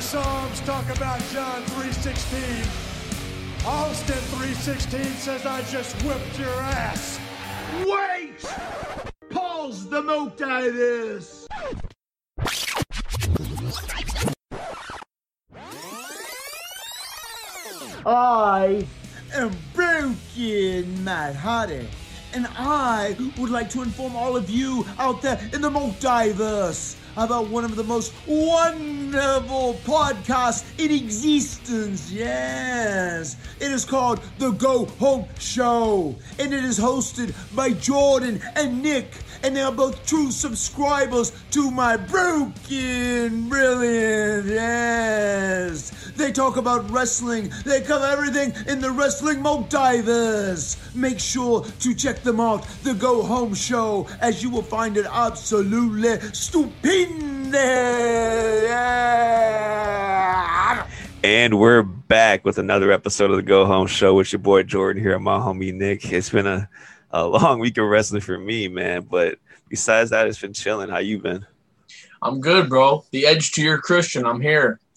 your Psalms. Talk about John 3.16. Austin 3.16 says I just whipped your ass. Wait! Pause the motives! I am broken, Matt Hardy, and I would like to inform all of you out there in the multiverse about one of the most wonderful podcasts in existence. Yes, it is called The Go Home Show, and it is hosted by Jordan and Nick, and they are both true subscribers to my broken brilliant. Yes, they talk about wrestling. They cover everything in the wrestling multiverse. Make sure to check them out. The Go Home Show, as you will find it absolutely stupendous. And we're back with another episode of the Go Home Show with your boy Jordan here and my homie Nick. It's been a, a long week of wrestling for me, man. But besides that, it's been chilling. How you been? I'm good, bro. The edge to your Christian. I'm here.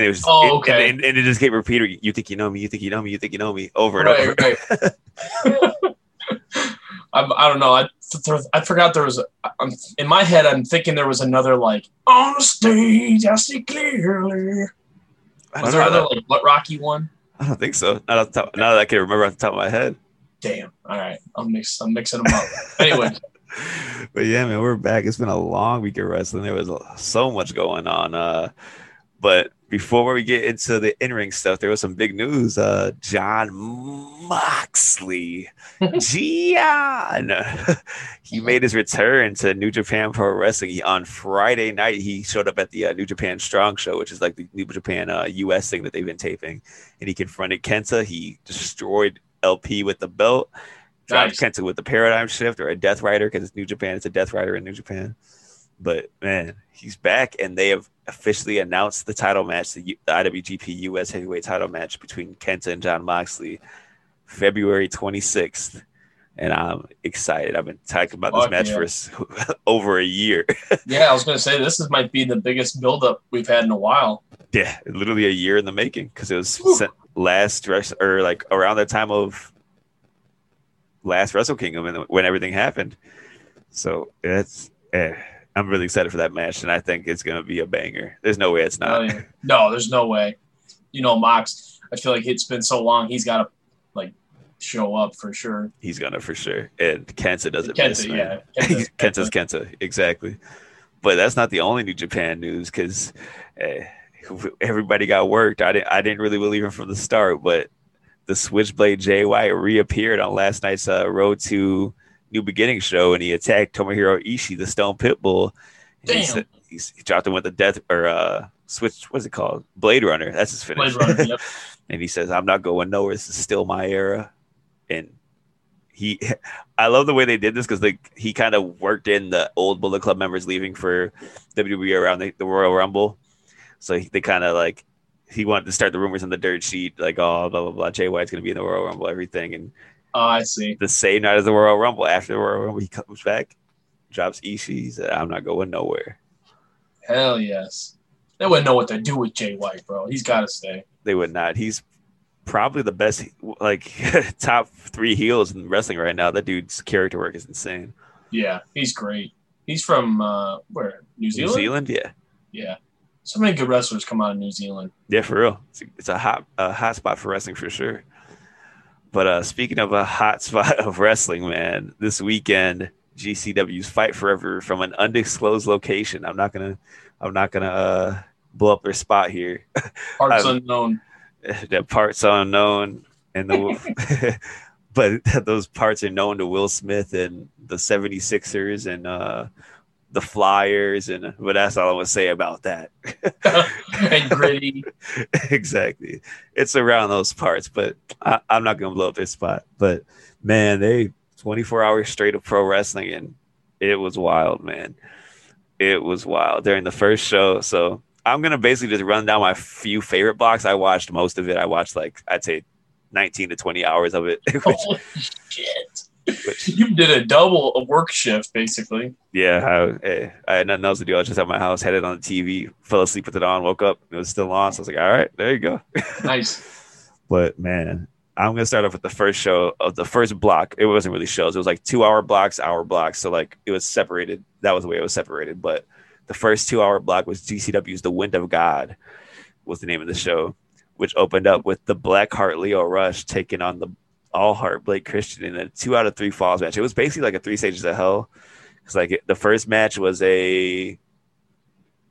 And it was, Oh, it- okay. and, and it just kept repeating. You think you know me? You think you know me? You think you know me? Over and Right, over. right. I, I don't know. I I forgot there was. A, I'm in my head. I'm thinking there was another like on the stage. I see clearly. I Was there know. other like what Rocky one? I don't think so. Not off the top, now that I can remember off the top of my head. Damn. All right. I'm mix. I'm mixing them up. anyway, but yeah, man, we're back. It's been a long week of wrestling. There was so much going on. Uh, but before we get into the in-ring stuff, there was some big news. Uh, Jon Moxley, Gian, he made his return to New Japan Pro Wrestling He- on Friday night. He showed up at the uh, New Japan Strong Show, which is like the New Japan uh, US thing that they've been taping, and he confronted Kenta. He destroyed LP with the belt. Dropped Nice. Kenta with the paradigm shift or a Death Rider because it's New Japan. It's a Death Rider in New Japan. But man, he's back, and they have officially announced the title match, the, U- the IWGP US Heavyweight Title match between Kenta and Jon Moxley, February 26th. And I'm excited. I've been talking about this match yeah. for over a year. yeah, I was gonna say this is might be the biggest buildup we've had in a while. yeah, literally a year in the making because it was sent last dress or like around the time of last Wrestle Kingdom and when everything happened. So it's eh, I'm really excited for that match, and I think it's gonna be a banger. There's no way it's Oh, not. yeah. No, there's no way. You know, Mox. I feel like it's been so long. He's got to like show up for sure. He's gonna for sure, and Kenta doesn't miss. Kenta, man. yeah. Kenta's- Kenta's Kenta, exactly. But that's not the only New Japan news because uh, everybody got worked. I didn't. I didn't really believe him from the start, but the Switchblade Jay White reappeared on last night's uh, Road to New Beginning show, and he attacked Tomohiro Ishii, the Stone Pitbull. He, Damn. he's, he dropped him with the death or uh, switch. What's it called? Blade Runner. That's his finish. Blade Runner, yep. and he says, "I'm not going nowhere. This is still my era." And he, I love the way they did this because like he kind of worked in the old Bullet Club members leaving for WWE around the, the Royal Rumble, so he, they kind of like he wanted to start the rumors on the dirt sheet, like oh blah blah blah. Jay White's gonna be in the Royal Rumble, everything, and Oh, I see. the same night as the Royal Rumble, after the Royal Rumble, he comes back, drops Ishii. He said, "I'm not going nowhere." Hell yes. They wouldn't know what to do with Jay White, bro. He's got to stay. They would not. He's probably the best, like top three heels in wrestling right now. That dude's character work is insane. Yeah, he's great. He's from uh, where? New Zealand? New Zealand. Zealand, yeah, Yeah. So many good wrestlers come out of New Zealand. yeah, for real. It's a, it's a hot, a hot spot for wrestling for sure. But uh, speaking of a hot spot of wrestling, man, this weekend GCW's Fight Forever from an undisclosed location. I'm not gonna, I'm not gonna uh, blow up their spot here. Parts unknown. the parts unknown and the but those parts are known to Will Smith and the 76ers and uh, the Flyers, and but that's all I would say about that. and gritty. exactly, it's around those parts, but I, I'm not gonna blow up their spot. But man, they 24 hours straight of pro wrestling, and it was wild, man. It was wild during the first show. So I'm gonna basically just run down my few favorite blocks. I watched most of it. I watched like I'd say 19 to 20 hours of it. Which, Holy shit. Which, you did a double a work shift basically. Yeah, I, I, had nothing else to do. I was just at my house, had it on the TV, fell asleep with it on, woke up, it was still on. So I was like, all right, there you go. Nice. but man, I'm gonna start off with the first show of the first block. It wasn't really shows. It was like two hour blocks, hour blocks. So like it was separated. That was the way it was separated. But the first two hour block was GCW's The Wind of God was the name of the show, which opened up with the Blackheart Leo Rush taking on the All Heart Blake Christian in a two out of three falls match. It was basically like a three stages of hell. Because like it, the first match was a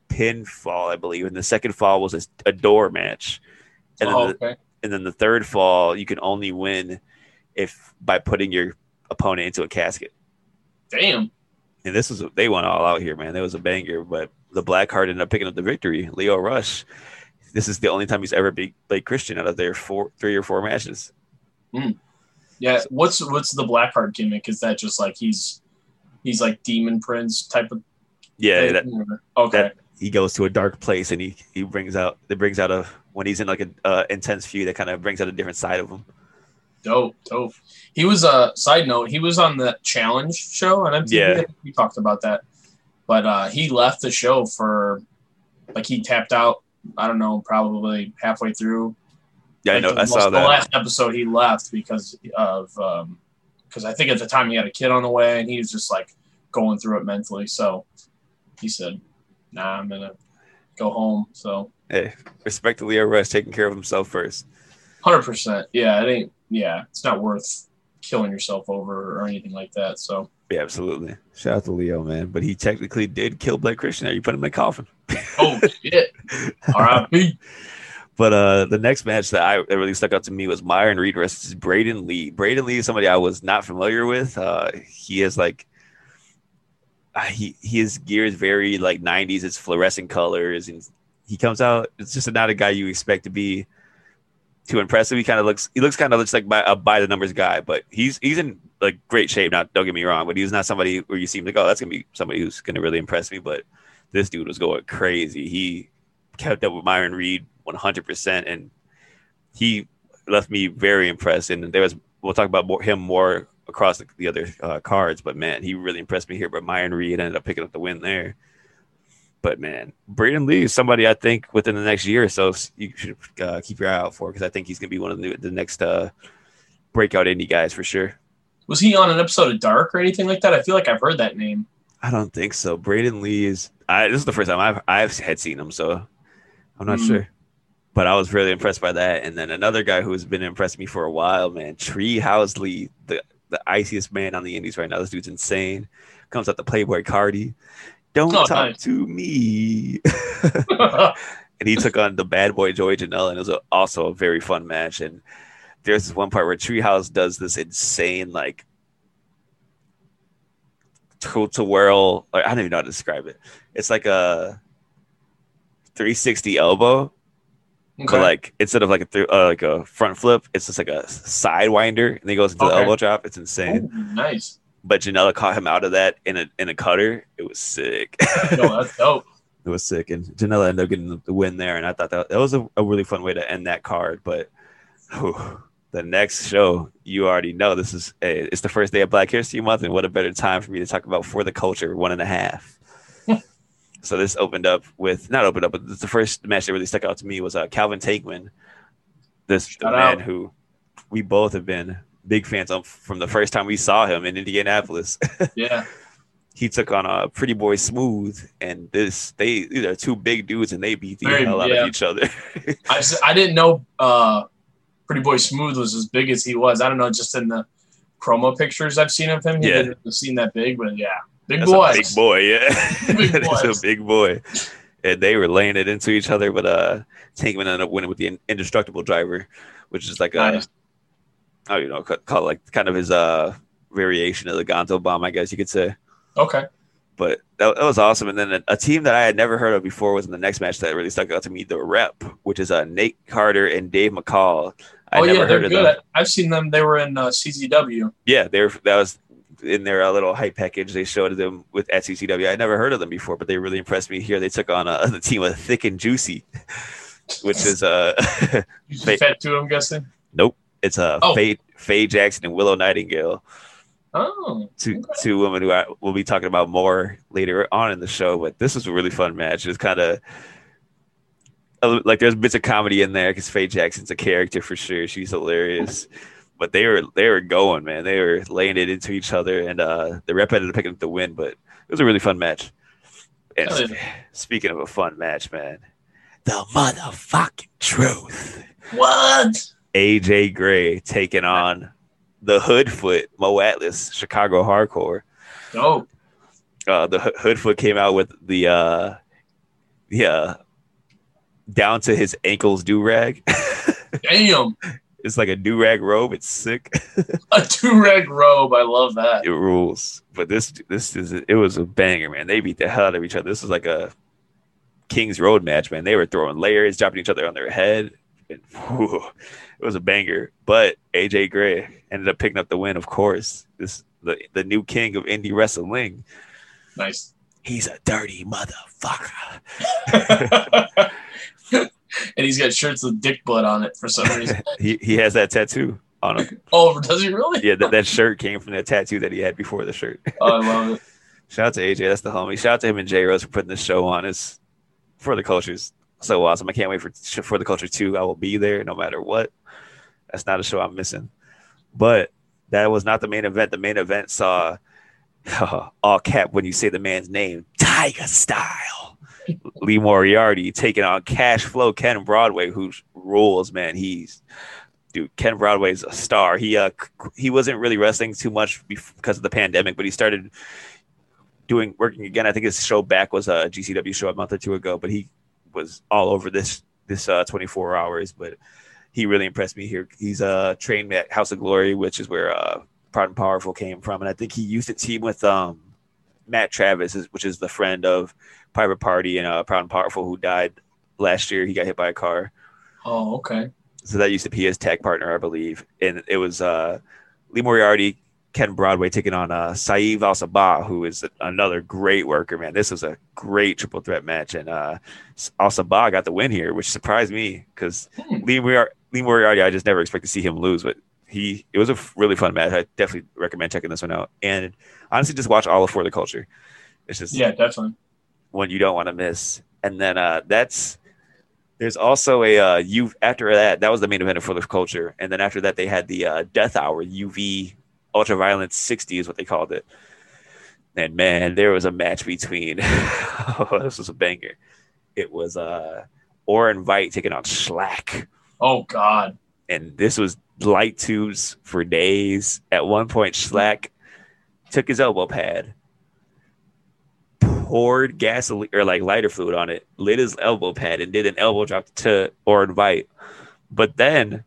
pinfall, I believe, and the second fall was a, a door match. And Oh, then the, okay. and then the third fall you can only win if by putting your opponent into a casket. Damn. And this was they went all out here, man. There was a banger, but the Black Heart ended up picking up the victory. Leo Rush. This is the only time he's ever beat Blake Christian out of their four, three or four matches. Hmm. Yeah. What's what's the black Blackheart gimmick? Is that just like he's he's like demon prince type of Yeah, that, okay. that he goes to a dark place and he he brings out it brings out a when he's in like an uh, intense feud that kind of brings out a different side of him. Dope, dope. He was a uh, side note. He was on the challenge show on MTV. Yeah. I think We talked about that, but uh, he left the show for like he tapped out. I don't know, probably halfway through. Yeah, I Like, know. the I saw The that. last episode he left because of um, because I think at the time he had a kid on the way and he was just like going through it mentally. So he said, "Nah, I'm gonna go home." So Hey, respect to Leo Rush taking care of himself first. hundred percent, yeah, it ain't. Yeah, it's not worth killing yourself over or anything like that. So Yeah, absolutely. Shout out to Leo, man. But he technically did kill Blake Christian. There, you put him in the coffin. oh shit, R.I.P. But uh, the next match that I that really stuck out to me was Myron Reed versus Braden Lee. Braden Lee is somebody I was not familiar with. Uh, he is like uh, he his gear is very like '90s. It's fluorescent colors, and he comes out. It's just not a guy you expect to be too impressive. He kind of looks he looks kind of looks like by, a by the numbers guy, but he's he's in like great shape. Now, don't get me wrong, but he's not somebody where you seem like oh that's gonna be somebody who's gonna really impress me. But this dude was going crazy. He kept up with Myron Reed 100%, and he left me very impressed. And there was we'll talk about more, him more across the, the other uh, cards, but man, he really impressed me here. But Myron Reed ended up picking up the win there. But man, Braden Lee is somebody I think within the next year or so you should uh, keep your eye out for because I think he's gonna be one of the, the next uh, breakout indie guys for sure. Was he on an episode of Dark or anything like that? I feel like I've heard that name. I don't think so. Braden Lee is. I, this is the first time I've I've had seen him, so I'm not Hmm. sure. But I was really impressed by that. And then another guy who has been impressing me for a while, man, Tree Housley, the the iciest man on the Indies right now. This dude's insane. Comes out the Playboy Carti. Don't Oh, talk nice. to me. and he took on the bad boy Joey Janela, and it was a, also a very fun match. And there's this one part where Treehouse does this insane like tilt to whirl. Like, I don't even know how to describe it. It's like a 360 elbow, but like instead of like a th- uh, like a front flip, it's just like a sidewinder, and he goes into the elbow drop. It's insane. Ooh, nice. But Janela caught him out of that in a in a cutter. It was sick. No, that's dope. it was sick, and Janela ended up getting the win there. And I thought that that was a, a really fun way to end that card. But whew, the next show, you already know this is hey, it's the first day of Black History Month, and what a better time for me to talk about for the culture one and a half. So this opened up with not opened up, but the first match that really stuck out to me was uh, Calvin Tankman, this man out. who we both have been big fans of from the first time we saw him in Indianapolis. Yeah. he took on a pretty boy smooth and this they these are two big dudes and they beat the Very- hell out yeah. of each other I, I didn't know uh, Pretty Boy Smooth was as big as he was. I don't know, just in the promo pictures I've seen of him, he Yeah. didn't seem that big, but yeah, big That's boys. big boy yeah Big That is boys. a big boy and they were laying it into each other but uh Tankman ended up winning with the indestructible driver which is like a oh, you know, call like kind of his uh variation of the Gonzo bomb, I guess you could say. Okay. But that, that was awesome. And then a, a team that I had never heard of before was in the next match that really stuck out to me, the Rep, which is uh, Nate Carter and Dave McCall. I oh never yeah, they're heard of good. I've seen them. They were in uh, CZW. Yeah, they were, that was in their uh, little hype package. They showed them with at CCW. I never heard of them before, but they really impressed me here. They took on uh, the team of Thick and Juicy, which is uh, You Fa- fat too, I'm guessing. nope, it's uh, Oh. Faye Faye Jackson and Willow Nightingale. Oh, two Okay. two women who I will be talking about more later on in the show. But this was a really fun match. It's kind of like there's bits of comedy in there because Faye Jackson's a character for sure. She's hilarious. But they were they were going, man. They were laying it into each other, and uh, the rep ended up picking up the win. But it was a really fun match. And Hell sp- speaking of a fun match, man, the motherfucking truth. what? AJ Gray taking on the Hoodfoot Mo Atlas Chicago Hardcore. Oh, uh, the Ho- Hoodfoot came out with the uh, yeah down to his ankles do rag. damn! It's like a do rag robe. It's sick. A two rag robe. I love that. it rules. But this this is it was a banger, man. They beat the hell out of each other. This was like a King's Road match, man. They were throwing layers, dropping each other on their head. And, whew, it was a banger. But AJ Gray ended up picking up the win, of course. This the the new king of indie wrestling. Nice. He's a dirty motherfucker. and he's got shirts with dick blood on it for some reason. he he has that tattoo on him. oh, does he really? Yeah, that, that shirt came from that tattoo that he had before the shirt. Oh, I love it. Shout out to AJ, that's the homie. Shout out to him and J Rose for putting this show on. It's for the cultures so awesome. I can't wait for for the culture too. I will be there no matter what. That's not a show I'm missing. But that was not the main event. The main event saw all oh, cap when you say the man's name, Tiger Style. Lee Moriarty taking on Cash Flow Ken Broadway, who rules, man. He's dude. Ken Broadway's a star. He uh he wasn't really wrestling too much because of the pandemic, but he started doing working again. I think his show back was a GCW show a month or two ago, but he was all over this this uh 24 hours. But he really impressed me here. He's uh trained at House of Glory, which is where uh Proud and Powerful came from, and I think he used to team with um Matt Travis, is- which is the friend of Private Party and uh, Proud and Powerful, who died last year. He got hit by a car. Oh, okay. So that used to be his tag partner, I believe. And it was uh, Lee Moriarty, Ken Broadway taking on uh, Saeed Al Sabah, who is another great worker, man. This was a great triple threat match. And uh, Al Sabah got the win here, which surprised me because Hmm. Lee, Moriar- Lee Moriarty, I just never expect to see him lose. But he, it was a really fun match. I definitely recommend checking this one out. And honestly, just watch all of For the Culture. It's just Yeah, definitely. one you don't want to miss. And then uh, that's there's also a uh, you after that that was the main event of for the culture, and then after that they had the uh, Death Hour UV Ultraviolence 60 is what they called it. And man, there was a match between oh, this was a banger. It was uh Orin Veidt taking on Shlak. Oh God. And this was light tubes for days. At one point, Shlak took his elbow pad, poured gasoline or like lighter fluid on it, lit his elbow pad, and did an elbow drop to Orin Veidt. But then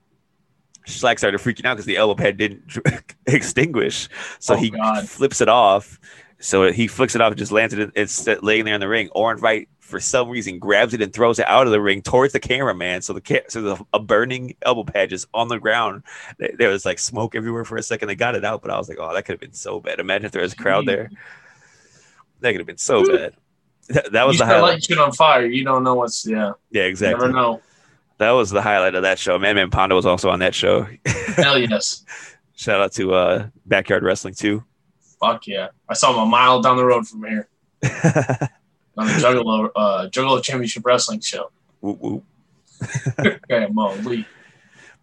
Shlak started freaking out because the elbow pad didn't extinguish. So Oh, he God. flips it off. So he flicks it off and just lands it. It's laying there in the ring. Orin Veidt, for some reason, grabs it and throws it out of the ring towards the cameraman. So the ca- so the, a burning elbow pad is on the ground. There- was like smoke everywhere for a second. They got it out, but I was like, oh, that could have been so bad. Imagine if there was a crowd there. That could have been so bad. That, that was you the highlight. shit on fire. You don't know what's yeah. Yeah, You exactly. never know. That was the highlight of that show. Man, Man Pondo was also on that show. Hell yes. Shout out to uh, Backyard Wrestling too. Fuck yeah. I saw him a mile down the road from here on the Juggalo uh Juggalo Championship Wrestling show. Whoop, whoop. Okay, Mo Lee.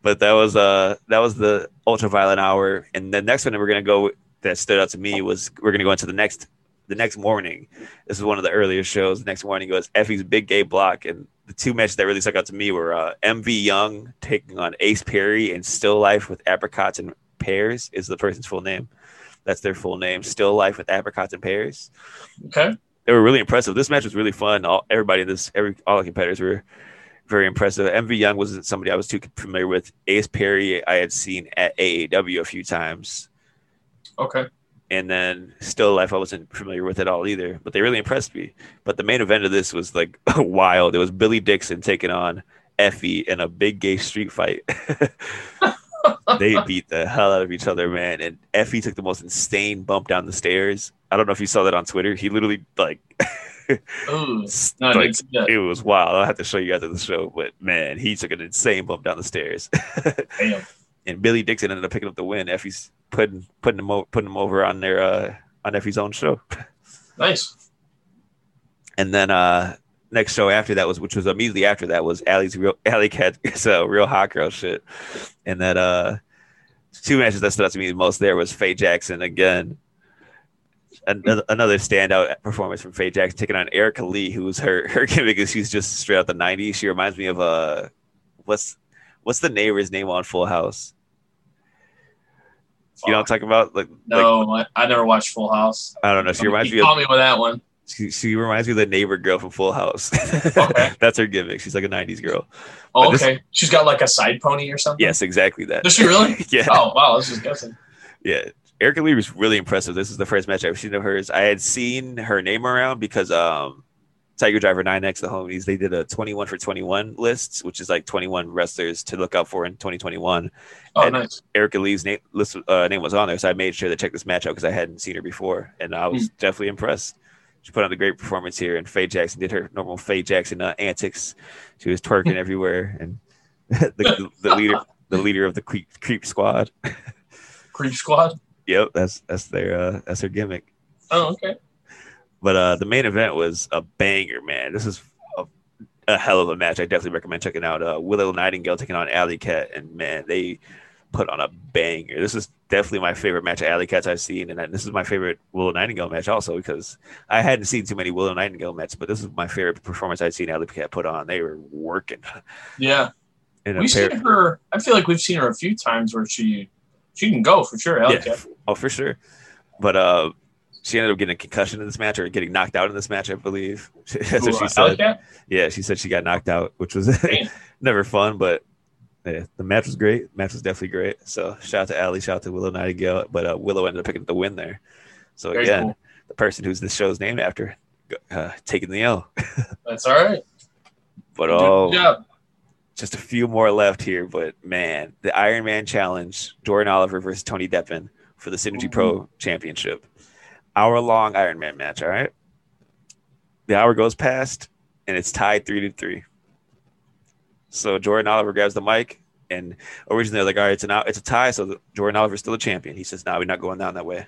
but that was uh that was the ultraviolet hour and the next one that we're gonna go that stood out to me was we're gonna go into the next the next morning this is one of the earlier shows the next morning was effy's big gay block and the two matches that really stuck out to me were uh mv young taking on ace perry and still life with apricots and pears is the person's full name that's their full name still life with apricots and pears Okay. They were really impressive. This match was really fun. All everybody in this, every all the competitors were very impressive. MV Young wasn't somebody I was too familiar with. Ace Perry, I had seen at AAW a few times. Okay. And then Still Life, I wasn't familiar with at all either, but they really impressed me. But the main event of this was like wild. It was Billy Dixon taking on Effy in a big gay street fight. they beat the hell out of each other, man. And Effy took the most insane bump down the stairs. I don't know if you saw that on Twitter. He literally like Ooh. No, like, didn't see that. it was wild. I'll have to show you after the show, but man, he took an insane bump down the stairs. Damn. and Billy Dixon ended up picking up the win. Effy's putting putting him o- putting him over on their uh on Effy's own show. Nice. And then uh next show after that was which was immediately after that was Allie's real Allie Kat so real hot girl shit. And that uh two matches that stood out to me the most there was Faye Jackson again. Another, another standout performance from Faye Jackson taking on Erica Lee, who was her her gimmick is she's just straight out the '90s. She reminds me of uh, what's what's the neighbor's name on Full House? You know what I'm talking about? Like, like No, I, I never watched Full House. I don't know. She reminds me of me with that one. She, she reminds me of the neighbor girl from Full House. Okay. That's her gimmick. She's like a '90s girl. Oh, But this- okay. She's got like a side pony or something. Yes, exactly that. Does she really? yeah, Oh wow, I was just guessing. yeah. Erica Lee was really impressive. This is the first match I've seen of hers. I had seen her name around because um, Tiger Driver 9X, the homies, they did a 21 for 21 list, which is like 21 wrestlers to look out for in 2021. Oh, And- nice. Erica Lee's name list uh, name was on there, so I made sure to check this match out because I hadn't seen her before, and I was definitely impressed. She put on a great performance here, and Faye Jackson did her normal Faye Jackson uh, antics. She was twerking everywhere, and the, the, leader, the leader of the creep, creep squad. Creep Squad. Yep, that's that's their uh, that's their gimmick. Oh, okay. But uh, the main event was a banger, man. This is a, a hell of a match. I definitely recommend checking out uh, Willow Nightingale taking on Allie Kat, and man, they put on a banger. This is definitely my favorite match of Allie Kat's I've seen, and this is my favorite Willow Nightingale match also because I hadn't seen too many Willow Nightingale matches, but this is my favorite performance I've seen Allie Kat put on. They were working. Yeah, And we've seen her. I feel like we've seen her a few times where she she can go for sure. Hell yeah, yeah. oh for sure. But uh, she ended up getting a concussion in this match or getting knocked out in this match, I believe. That's what she uh, said. Yeah, she said she got knocked out, which was never fun, but yeah, the match was great. match was definitely great. So shout out to Allie, shout out to Willow Nightingale, but uh, Willow ended up picking up the win there. So Very again, cool. the person who's this show's named after uh, taking the L. That's all right. But oh, just a few more left here. But man, the Iron Man Challenge: Jordan Oliver versus Tony Deppen for the Synergy Pro Championship. Hour long Iron Man match. All right. The hour goes past, and it's tied three to three. So Jordan Oliver grabs the mic, and originally they're like, "All right, it's an out, it's a tie." So Jordan Oliver's still a champion. He says, "No, we're not going down that way."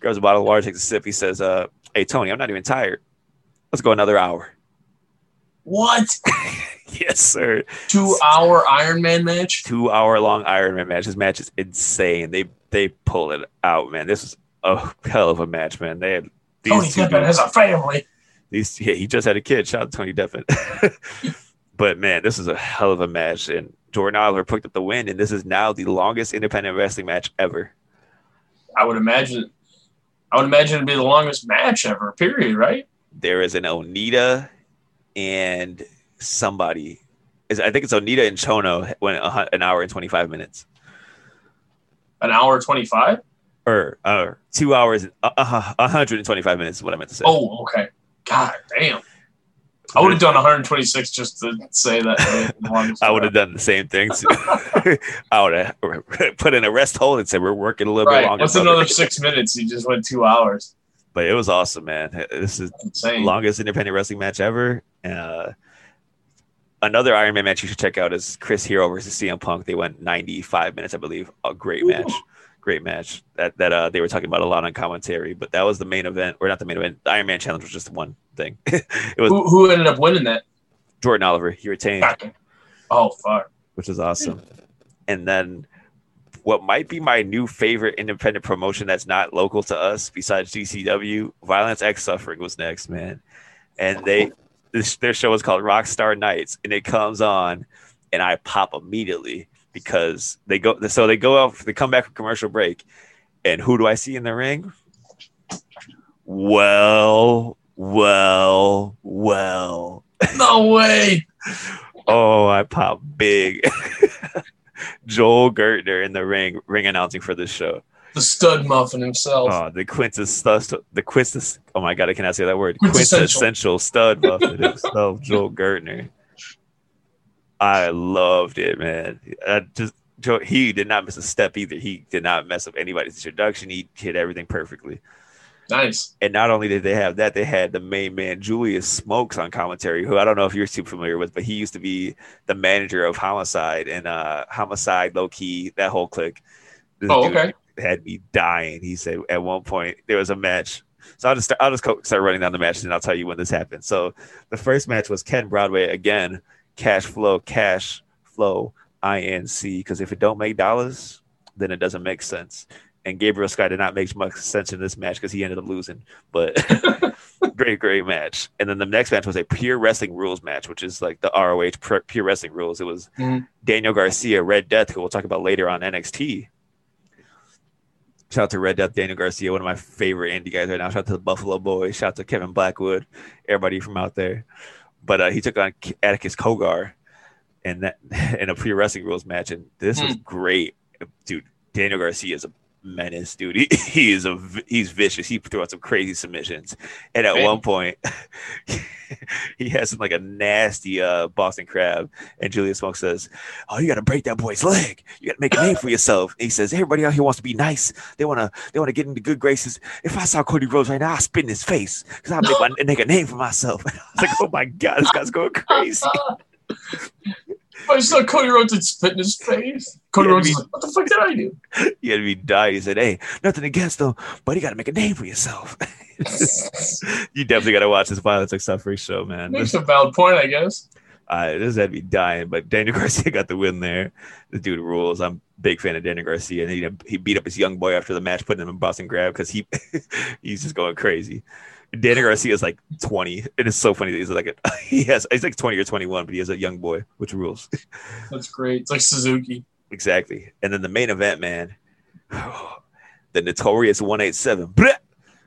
Grabs a bottle of water, takes a sip. He says, uh, "Hey Tony, I'm not even tired. Let's go another hour." What? yes, sir. Two hour Iron Man match? two hour long Iron Man match. This match is insane. They they pull it out, man. This is a hell of a match, man. They had these Tony Deppen has a family. these yeah, he just had a kid. Shout out to Tony Deppen. but man, this is a hell of a match. And Jordan Oliver picked up the win, and this is now the longest independent wrestling match ever. I would imagine. I would imagine it'd be the longest match ever. Period. Right? There is an Onita and somebody. Is I think it's Onita and Chono went a an hour and twenty five minutes. An hour twenty five. Or, uh, two hours, uh, uh, 125 minutes is what I meant to say. Oh, okay. God damn. I would have done 126 just to say that. I would have done the same thing. I would have put in a rest hold and said we're working a little bit longer. What's another six minutes? You just went two hours. But it was awesome, man. This is the Insane. longest independent wrestling match ever. Uh, another Iron Man match you should check out is Chris Hero versus CM Punk. They went 95 minutes, I believe. A great match. Great match that that uh, they were talking about a lot on commentary, but that was the main event, or not the main event. The Iron Man challenge was just one thing. it was Who, who ended up winning that? Jordan Oliver. He retained. Oh fuck. which is awesome. And then what might be my new favorite independent promotion that's not local to us besides GCW, Violence X Suffering was next, man. And they this, their show is called Rockstar Nights and it comes on and I pop immediately because they go so they go out they come back from commercial break and who do I see in the ring? Well, well, well. No way. oh, I pop big. Joel Gertner in the ring, ring announcing for this show. The stud muffin himself. Oh, the quintessential, the quintess. Oh my god, I cannot say that word. Quintessential. Quintessential stud muffin himself, Joel Gertner. I loved it, man. I just Joe, he did not miss a step either. He did not mess up anybody's introduction. He hit everything perfectly. Nice. And not only did they have that, they had the main man Julius Smokes on commentary, who I don't know if you're too familiar with, but he used to be the manager of Homicide and uh Homicide, low key, that whole clique. This Oh, okay. Had me dying. He said at one point there was a match. So I'll just start, I'll just start running down the match and I'll tell you when this happened. So the first match was Ken Broadway again, cash flow, cash flow, INC. Because if it don't make dollars, then it doesn't make sense. And Gabriel Sky did not make much sense in this match because he ended up losing. But great, great match. And then the next match was a pure wrestling rules match, which is like the ROH pure, wrestling rules. It was Mhm. Daniel Garcia, Red Death, who we'll talk about later on NXT. Shout out to Red Death, Daniel Garcia, one of my favorite indie guys right now. Shout out to the Buffalo Boys. Shout out to Kevin Blackwood, everybody from out there. But uh, he took on Atticus Cogar in that in a pre wrestling rules match, and this was great, dude. Daniel Garcia is a menace, dude. He, he is a he's vicious. He threw out some crazy submissions, and at Man. one point, he has some, like a nasty uh, Boston crab, and Julius Smoke says, "Oh, you got to break that boy's leg. You got to make a name for yourself." he says, "Everybody out here wants to be nice. They want to they want to get into good graces. If I saw Cody Rhodes right now, I'd spit in his face because I'd make, my, make a name for myself." I was like, "Oh my god, this guy's going crazy." I saw Cody Rhodes and spit in his face. Cody Rhodes is like, what the fuck did I do? He had me die. He said, "Hey, nothing against them, but you got to make a name for yourself." you definitely got to watch this Violence Like Suffering show, man. Makes This, a valid point, I guess. uh, this had me dying, but Daniel Garcia got the win there. The dude rules. I'm a big fan of Daniel Garcia, and he he beat up his young boy after the match, putting him in Boston Crab because he he's just going crazy. Daniel Garcia is like 20. It is so funny that he's like a, he has he's like 20 or 21, but he has a young boy, which rules. That's great. It's like Suzuki. Exactly. And then the main event, man, the notorious 187 bleh,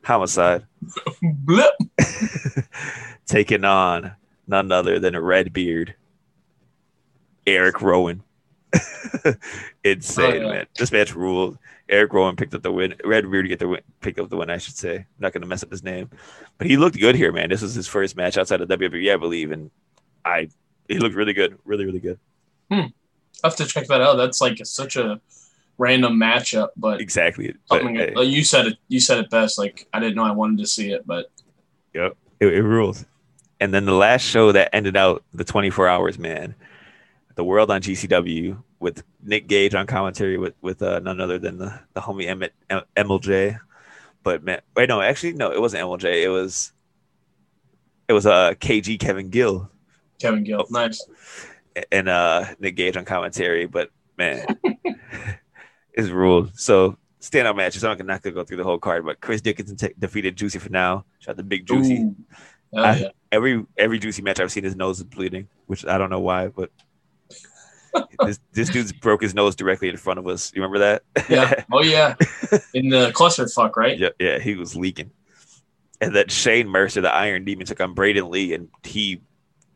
homicide Blip. taking on none other than a red beard, Eric Rowan. Insane, Oh, yeah. man. This match ruled. Eric Rowan picked up the win. Red Beard get the win, picked up the win, I should say. I'm not gonna mess up his name, but he looked good here, man. This was his first match outside of WWE, I believe, and I he looked really good, really, really good. Hmm. I have to check that out. That's like such a random matchup, but Exactly. But, hey, like you said it. You said it best. Like I didn't know I wanted to see it, but Yep, it, it rules. And then the last show that ended out the 24 hours, man, the world on GCW with Nick Gage on commentary with with uh, none other than the, the homie Emmett M- MLJ. But man, wait, no, actually, no, it wasn't MLJ. It was it was uh KG Kevin Gill Kevin Gill, nice. and uh Nick Gage on commentary. But man, it's ruled. So standout matches. I'm not gonna go through the whole card, but Chris Dickinson te- defeated Juicy Finau. Shout out to Big Juicy. Ooh. I- yeah. every every juicy match I've seen, his nose is bleeding, which I don't know why, but this this dude's broke his nose directly in front of us. You remember that? yeah. Oh yeah. In the clusterfuck, right? yeah, yeah, he was leaking. And then Shane Mercer, the Iron Demon, took on Braden Lee, and he,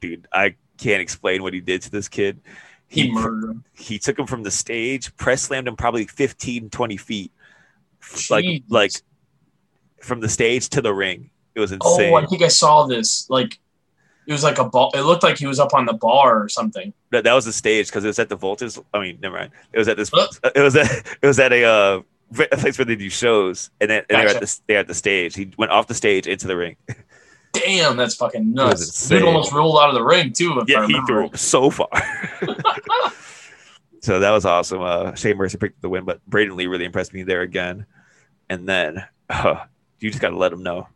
dude, I can't explain what he did to this kid. He He murdered him. he took him from the stage, press slammed him probably 15, 20 feet, like Jeez. like from the stage to the ring. It was insane. Oh. I think I saw this. Like it was like a ball. It looked like he was up on the bar or something. That, that was the stage because it was at the Voltage. I mean, never mind. It was at this. It was at it was at a uh, a place where they do shows, and then and Gotcha. at the they're at the stage. He went off the stage into the ring. Damn, that's fucking nuts. Dude almost rolled out of the ring too. If I yeah, he threw right. so far. so that was awesome. Uh, Shane Mercer picked up the win, but Braden Lee really impressed me there again. And then uh, you just got to let him know.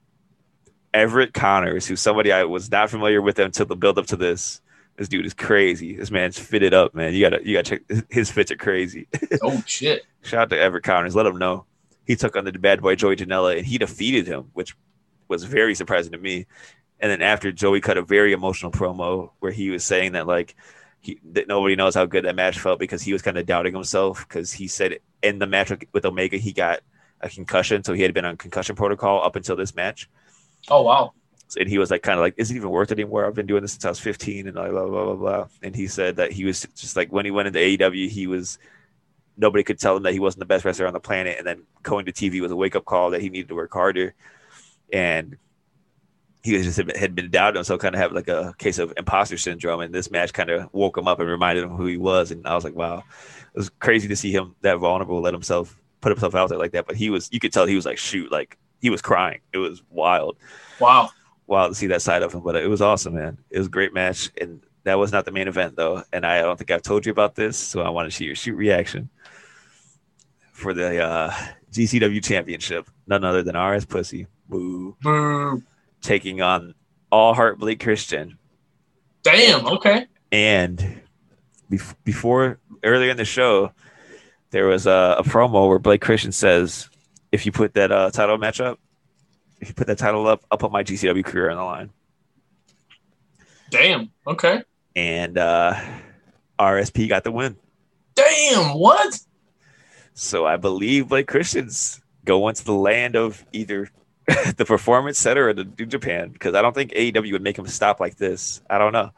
Everett Connors, who's somebody I was not familiar with until the build up to this. This dude is crazy. This man's fitted up, man. You gotta, you gotta check. His fits are crazy. Oh shit. Shout out to Everett Connors. Let him know. He took on the bad boy Joey Janela and he defeated him, which was very surprising to me. And then after Joey cut a very emotional promo where he was saying that like he that nobody knows how good that match felt because he was kind of doubting himself because he said in the match with- with Omega he got a concussion, so he had been on concussion protocol up until this match. Oh wow. and he was like kind of like, is it even worth it anymore? I've been doing this since I was 15 and blah, blah, blah, blah, blah. And he said that he was just like, when he went into AEW, he was, nobody could tell him that he wasn't the best wrestler on the planet. And then going to TV was a wake up call that he needed to work harder. And he was just had been doubting so kind of have like a case of imposter syndrome. And this match kind of woke him up and reminded him who he was. And I was like, wow, it was crazy to see him that vulnerable, let himself put himself out there like that. But he was, you could tell he was like, shoot, like he was crying. It was wild. Wow. Wild to see that side of him. But it was awesome, man. It was a great match. And that was not the main event though. And I don't think I've told you about this. So I want to see your shoot reaction for the uh, GCW championship. None other than RS Pussy. Boo. Boo. Taking on all heart Blake Christian. Damn. Okay. And bef- before earlier in the show, there was a, a, promo where Blake Christian says, "If you put that uh, title match up, if you put that title up, I'll put my GCW career on the line." Damn. Okay. And uh, RSP got the win. Damn. What? So I believe Blake Christian's going to the land of either the Performance Center or the New Japan because I don't think AEW would make him stop like this. I don't know.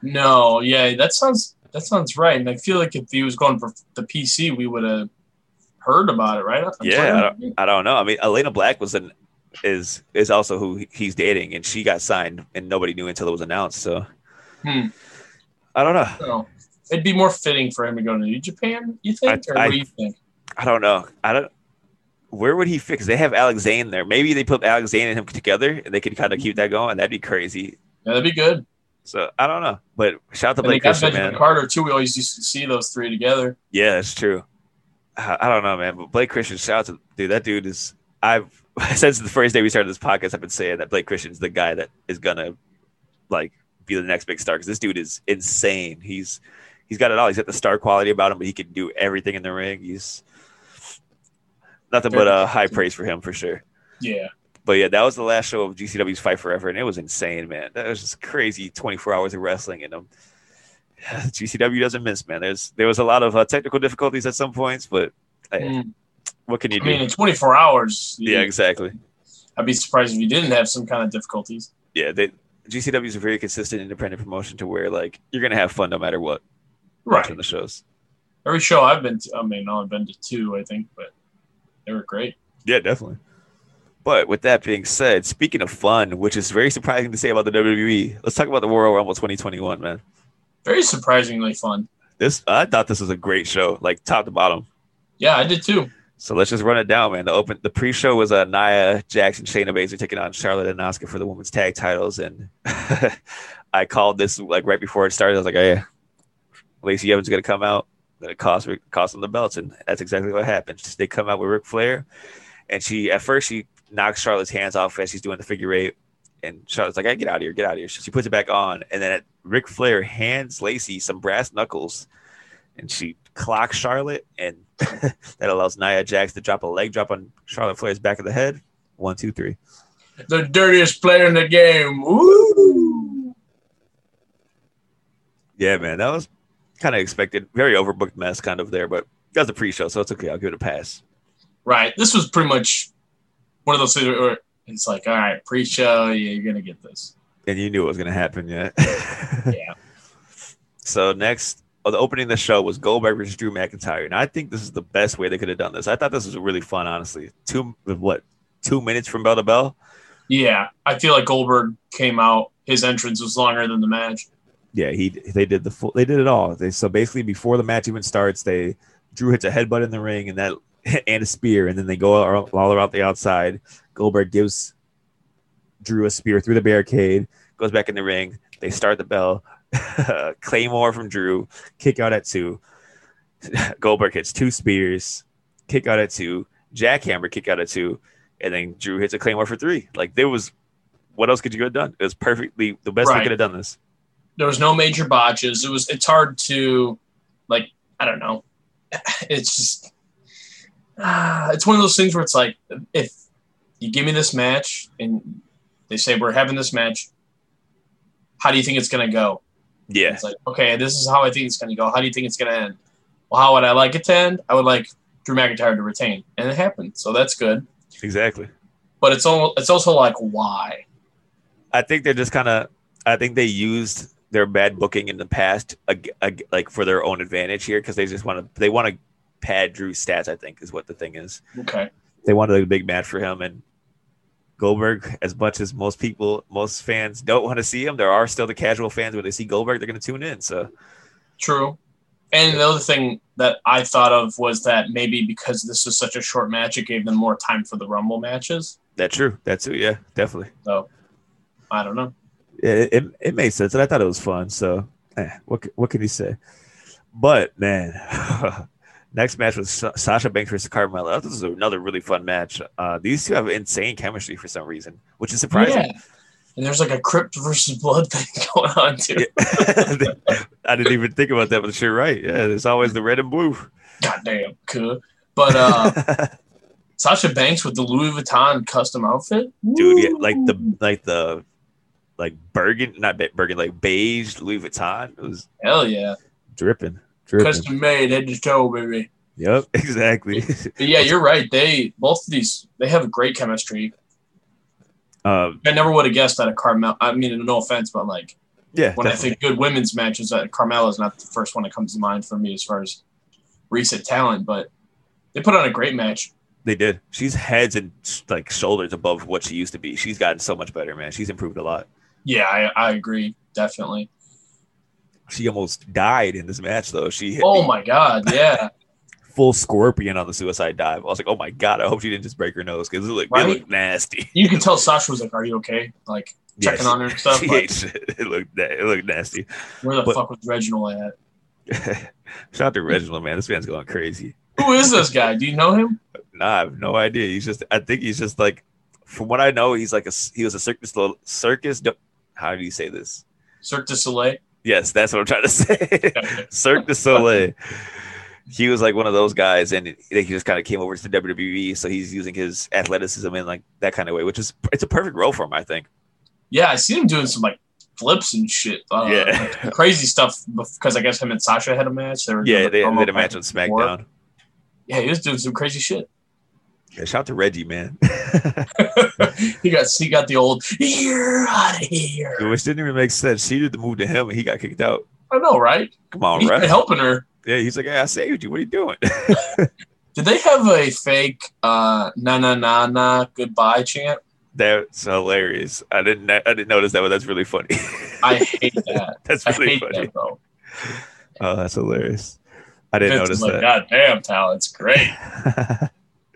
No. Yeah. That sounds that sounds right. And I feel like if he was going for the PC, we would have heard about it, right? yeah, I don't, I don't, know. I mean, Elayna Black was an is is also who he's dating, and she got signed, and nobody knew until it was announced. So, hmm. I don't know. So, it'd be more fitting for him to go to New Japan. You think, I, or what do you think? I don't know. I don't. Where would he fit? Because they have Alex Zayne there. Maybe they put Alex Zayne and him together, and they could kind of keep that going. That'd be crazy. Yeah, that'd be good. So I don't know, but shout out to Blake Christian, man. Carter too. We always used to see those three together. Yeah, that's true. I, don't know, man, but Blake Christian, shout out to dude. That dude is. I've since the first day we started this podcast, I've been saying that Blake Christian's the guy that is gonna like be the next big star because this dude is insane. He's he's got it all. He's got the star quality about him, but he can do everything in the ring. He's nothing but a high praise for him for sure. Yeah. But yeah, that was the last show of GCW's Fight Forever, and it was insane, man. That was just crazy. Twenty four hours of wrestling, and um, GCW doesn't miss, man. There's there was a lot of uh, technical difficulties at some points, but mm. what can you do? I mean, in twenty four hours. Yeah, you, exactly. I'd be surprised if you didn't have some kind of difficulties. Yeah, they GCW is a very consistent independent promotion to where like you're gonna have fun no matter what. Right. In the shows. Every show I've been to, I mean, I've been to two, I think, but they were great. Yeah, definitely. But with that being said, speaking of fun, which is very surprising to say about the WWE, let's talk about the Royal Rumble 2021, man. Very surprisingly fun. This I thought this was a great show, like top to bottom. Yeah, I did too. So let's just run it down, man. The open the pre-show was uh, Nia Jackson, Shayna Baszler taking on Charlotte and Asuka for the women's tag titles, and I called this like right before it started. I was like, "Hey, Lacey Evans is gonna come out, gonna cost cost them the belts," and that's exactly what happened. They come out with Ric Flair, and she at first she knocks Charlotte's hands off as she's doing the figure eight. And Charlotte's like, hey, get out of here, get out of here. So she puts it back on. And then Ric Flair hands Lacey some brass knuckles and she clocks Charlotte. And that allows Nia Jax to drop a leg drop on Charlotte Flair's back of the head. One, two, three. The dirtiest player in the game. Woo! Yeah, man. That was kind of expected. Very overbooked mess kind of there, but that's a pre show, so it's okay. I'll give it a pass. Right. This was pretty much one of those things where it's like, all right, pre-show, yeah, you're gonna get this. And you knew it was gonna happen, yeah. yeah. So next, oh, the opening of the show was Goldberg versus Drew McIntyre, and I think this is the best way they could have done this. I thought this was really fun, honestly. Two what? Two minutes from bell to bell. Yeah, I feel like Goldberg came out. His entrance was longer than the match. Yeah, he they did the full. They did it all. They so basically before the match even starts, they Drew hits a headbutt in the ring, and that and a spear, and then they go all, all around the outside. Goldberg gives Drew a spear through the barricade, goes back in the ring. They start the bell. Claymore from Drew, kick out at two. Goldberg hits two spears, kick out at two. Jackhammer kick out at two, and then Drew hits a Claymore for three. Like there was, what else could you have done? It was perfectly the best right. they could have done this. There was no major botches. It was. It's hard to, like, I don't know. It's just uh, it's one of those things where it's like if you give me this match and they say we're having this match, how do you think it's gonna go? Yeah. It's like, okay, this is how I think it's gonna go. How do you think it's gonna end? Well, how would I like it to end? I would like Drew McIntyre to retain. And it happened. So that's good. Exactly. But it's all it's also like why? I think they're just kind of. I think they used their bad booking in the past, like for their own advantage here, because they just want to. They want to pad Drew's stats. I think is what the thing is. Okay. They wanted a big match for him, and Goldberg. As much as most people, most fans don't want to see him, there are still the casual fans when they see Goldberg, they're going to tune in. So True. And the other thing that I thought of was that maybe because this was such a short match, it gave them more time for the Rumble matches. that's true. That's true. Yeah, definitely. So I don't know. It, it, it made sense, and I thought it was fun. So, eh, what what can you say? But man, next match was Sa- Sasha Banks versus Carmella. This is another really fun match. Uh, these two have insane chemistry for some reason, which is surprising. Yeah. And there's like a crypt versus blood thing going on too. I didn't even think about that, but you're right. Yeah, there's always the red and blue. Goddamn, cool. But uh Sasha Banks with the Louis Vuitton custom outfit, Dude, yeah, like the like the like Bergen, not Bergen, like beige Louis Vuitton. It was hell yeah, dripping. Custom made head to toe, baby. Yep, exactly. But yeah, you're right. They both of these they have a great chemistry. um, I never would have guessed that a Carmel. I mean, no offense, but like yeah, when I think good women's matches, that Carmella is not the first one that comes to mind for me as far as recent talent. But they put on a great match. They did. She's heads and like shoulders above what she used to be. She's gotten so much better, man. She's improved a lot. Yeah, I, I agree, definitely. She almost died in this match, though. She hit Oh my god, yeah, full scorpion on the suicide dive. I was like, oh my god, I hope she didn't just break her nose because it looked, Right? it looked nasty. you can tell Sasha was like, "Are you okay?" Like checking she- on her and stuff. She Like, ate shit. It looked it looked nasty. where the but- fuck was Reginald at? Shout out to Reginald, man. This man's going crazy. Who is this guy? Do you know him? Nah, I have no idea. He's just. I think he's just like, from what I know, he's like a. He was a circus. Circus. How do you say this? Cirque du Soleil. Yes, that's what I'm trying to say. Cirque du Soleil. He was like one of those guys, and he just kind of came over to the WWE. So he's using his athleticism in like that kind of way, which is it's a perfect role for him, I think. Yeah, I see him doing some like flips and shit. Uh, Yeah. like, crazy stuff because I guess him and Sasha had a match. They were Yeah, they, the they did a match on. SmackDown. Yeah, he was doing some crazy shit. Yeah, shout out to Reggie, man. he got he got the old "You're out of here." Which didn't even make sense. She did the move to him, and he got kicked out. I know, right? Come on, He's right? helping her. Yeah, he's like, hey, I saved you. What are you doing? Did they have a fake uh, "na na na na" goodbye chant? That's hilarious. I didn't. I didn't notice that, but that's really funny. I hate that. that's I really hate funny. that, bro. Oh, that's hilarious. I didn't Vince notice like, that. God damn, Tal, it's great.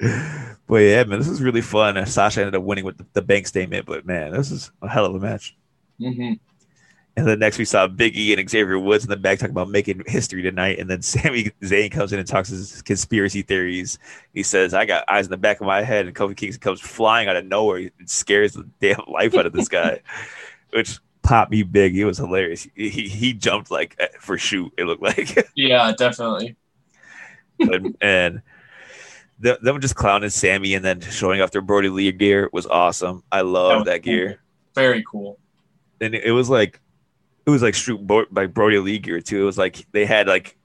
but yeah, man, this was really fun. And Sasha ended up winning with the, the bank statement. But man, this is a hell of a match. hmm And then next we saw Big E and Xavier Woods in the back talking about making history tonight. And then Sami Zayn comes in and talks his conspiracy theories. He says, I got eyes in the back of my head. And Kofi Kingston comes flying out of nowhere. and scares the damn life out of this guy, which popped me big. He was hilarious. He, he, he jumped like eh, for shoot, it looked like. Yeah, definitely. but, and them, them just clowning Sami and then showing off their Brodie Lee gear was awesome. I love was that gear. cool. Very cool. and it, it was like it was like street Bo- like Brodie Lee gear too. It was like they had like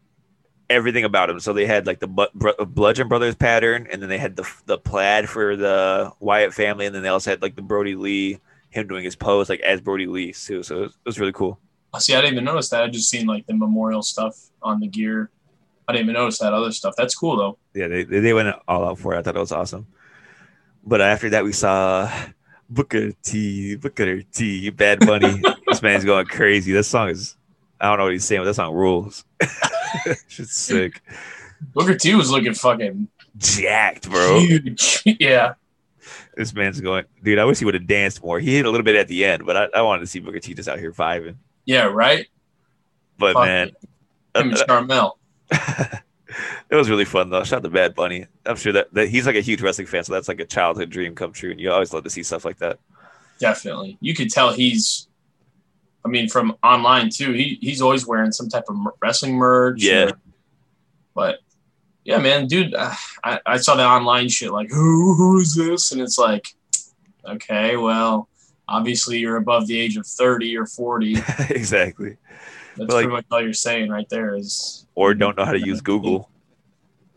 everything about him. So they had like the Bludgeon Brothers pattern, and then they had the the plaid for the Wyatt family, and then they also had like the Brodie Lee him doing his pose like as Brodie Lee too. So it was, it was really cool. See, I didn't even notice that. I just seen like the memorial stuff on the gear. I didn't even notice that other stuff. That's cool though. Yeah, they they went all out for it. I thought it was awesome. But after that, we saw Booker T, Booker T, Bad Bunny. this man's going crazy. This song is. I don't know what he's saying, but that song rules. Shit's sick. Booker T was looking fucking Jacked, bro. huge. yeah. This man's going, dude. I wish he would have danced more. He hit a little bit at the end, but I, I wanted to see Booker T just out here vibing. Yeah, right? But Fuck man, Him and uh, uh, Charmel. it was really fun though. Shout out to Bad Bunny. I'm sure that, that he's like a huge wrestling fan, so that's like a childhood dream come true. And you always love to see stuff like that. Definitely. You could tell he's I mean, from online too, he he's always wearing some type of wrestling merch. Yeah. or- but yeah, man, dude, uh, I, I saw the online shit like, who who is this? And it's like, okay, well, obviously you're above the age of 30 or 40. Exactly. But, like- pretty much all you're saying right there is Or don't know how to use Google.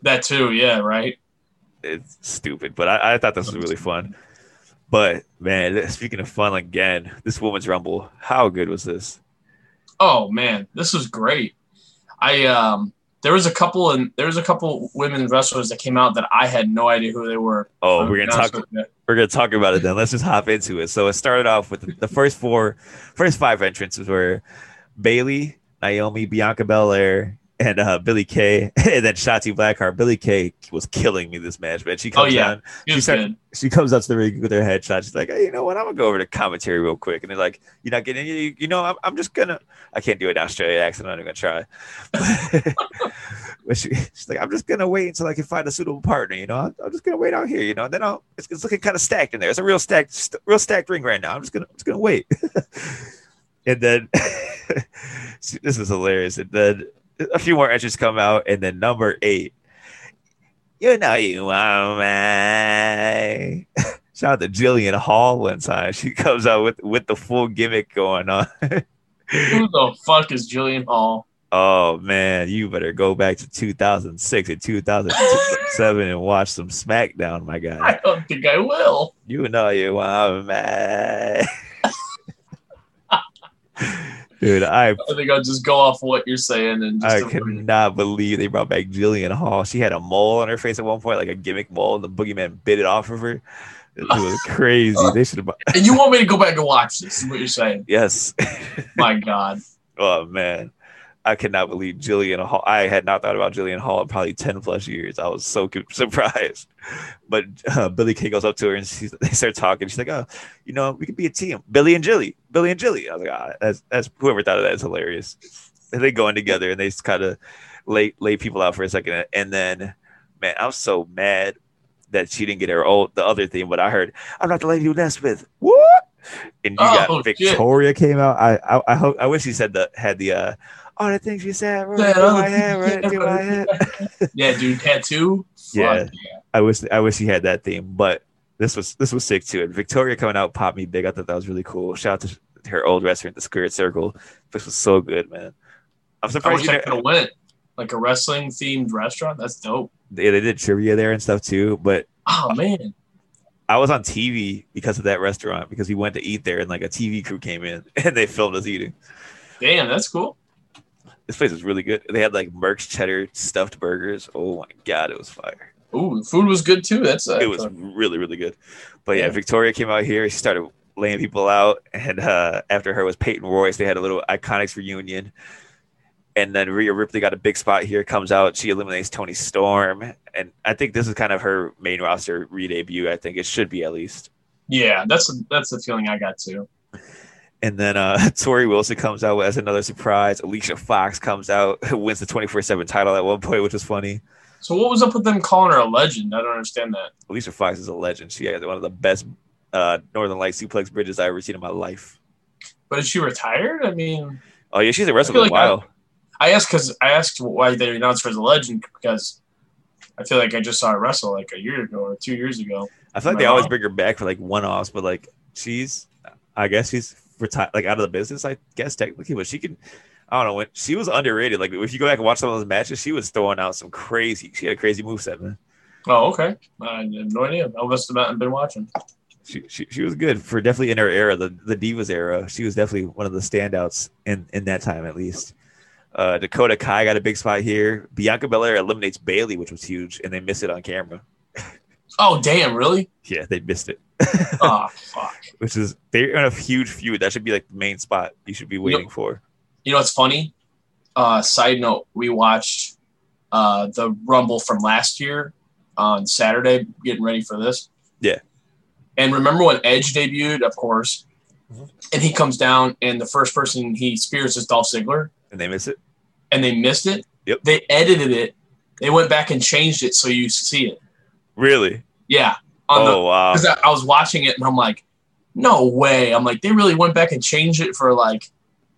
that too. Yeah, right. It's stupid, but I, I thought this was really fun. But man, speaking of fun again, this women's rumble, how good was this? Oh man, this was great. I um there was a couple and there was a couple women wrestlers that came out that I had no idea who they were. Oh, we're gonna talk. We're gonna talk about it then. Let's just hop into it. So it started off with the, the first four, first five entrances were Bayley, Naomi, Bianca Belair, and uh, Billie Kay, and then Shotzi Blackheart. Billie Kay was killing me this match, man. She Oh, comes yeah. down, she started, she comes out to the ring with her headshot. She's like, hey, you know what? I'm gonna go over to commentary real quick, and they're like, you're not getting, you, you know, I'm, I'm just gonna, I can't do an Australian accent. I'm not even gonna try. but she, she's like, I'm just gonna wait until I can find a suitable partner. You know, I'm, I'm just gonna wait out here. You know, and then I'll, it's, it's looking kind of stacked in there. It's a real stacked, st- real stacked ring right now. I'm just gonna, I'm just gonna wait. and then this is hilarious. And then a few more entries come out, and then number eight. You know you want me. Shout out to Jillian Hall one time. She comes out with with the full gimmick going on. Who the fuck is Jillian Hall? oh man, you better go back to 2006 and 2007 and watch some SmackDown, my guy. I don't think I will. You know you want me. Dude, I I think I'll just go off what you're saying and just I it. cannot believe they brought back Jillian Hall. She had a mole on her face at one point, like a gimmick mole, and the boogeyman bit it off of her. It was crazy. They should have. And you want me to go back and watch this? Is what you're saying? Yes. My God. oh man, I cannot believe Jillian Hall. I had not thought about Jillian Hall in probably ten plus years. I was so surprised. But uh, Billie Kay goes up to her and she's, they start talking. She's like, "Oh, you know, we could be a team, Billy and Jilly, Billy and Jilly." I was like, ah, "That's that's whoever thought of that is hilarious." And they go in together and they just kind of lay lay people out for a second, and then man, I was so mad that she didn't get her old the other thing. But I heard, "I'm not the lady you mess with." What? And you Oh, got shit. Victoria came out. I I, I hope I wish he said the had the uh all the things you said right Yeah, through all my head, things right you through my head. Yeah, dude, tattoo. Fuck Yeah. I wish I wish he had that theme, but this was this was sick too. And Victoria coming out popped me big. I thought that was really cool. Shout out to her old restaurant, the Spirit Circle. This was so good, man. I'm I surprised wish you could have went like a wrestling themed restaurant. That's dope. they, they did trivia there and stuff too. But Oh man, I was on TV because of that restaurant because we went to eat there and like a TV crew came in and they filmed us eating. damn, that's cool. This place was really good. They had like Merck's cheddar stuffed burgers. Oh my god, it was fire. Ooh, food was good too. That's uh, it was really really good but yeah, Yeah. victoria came out here she started laying people out and uh after her was peyton royce they had a little iconics reunion and then Rhea Ripley got a big spot here, comes out, she eliminates Toni Storm. And I think this is kind of her main roster re debut. I think it should be at least. yeah. That's that's the feeling I got too. And then uh Torrie Wilson comes out as another surprise. Alicia Fox comes out, wins the 24 7 title at one point, which was funny. So what was up with them calling her a legend? I don't understand that. Alicia Fox is a legend. She had one of the best uh, Northern Light suplex bridges I've ever seen in my life. But is she retired? I mean, Oh yeah, she's a wrestler for a like I- while. I asked because I asked why they announced her as a legend because I feel like I just saw her wrestle like a year ago or two years ago. I feel like they I always bring her back for like one offs, but like she's, I guess she's retired, like out of the business. I guess technically, but she can. I don't know when she was underrated. Like if you go back and watch some of those matches, she was throwing out some crazy. She had a crazy moveset, man. Oh, okay. I have no idea. I must have been watching. She, she she was good for definitely in her era, the the Divas era. She was definitely one of the standouts in in that time at least. Uh, Dakota Kai got a big spot here. Bianca Belair eliminates Bayley, which was huge, and they missed it on camera. Oh, damn! Really? Yeah, they missed it. Oh, fuck. which is they're in a huge feud. That should be like the main spot you should be waiting for. You know what's funny? Uh, side note: We watched uh, the Rumble from last year on Saturday, getting ready for this. Yeah. And remember when Edge debuted? Of course. Mhm. And he comes down, and the first person he spears is Dolph Ziggler, And they miss it. and they missed it. Yep. They edited it. They went back and changed it so you see it. Really? Yeah. On the Oh wow. because I, I was watching it and I'm like, no way. I'm like, they really went back and changed it for like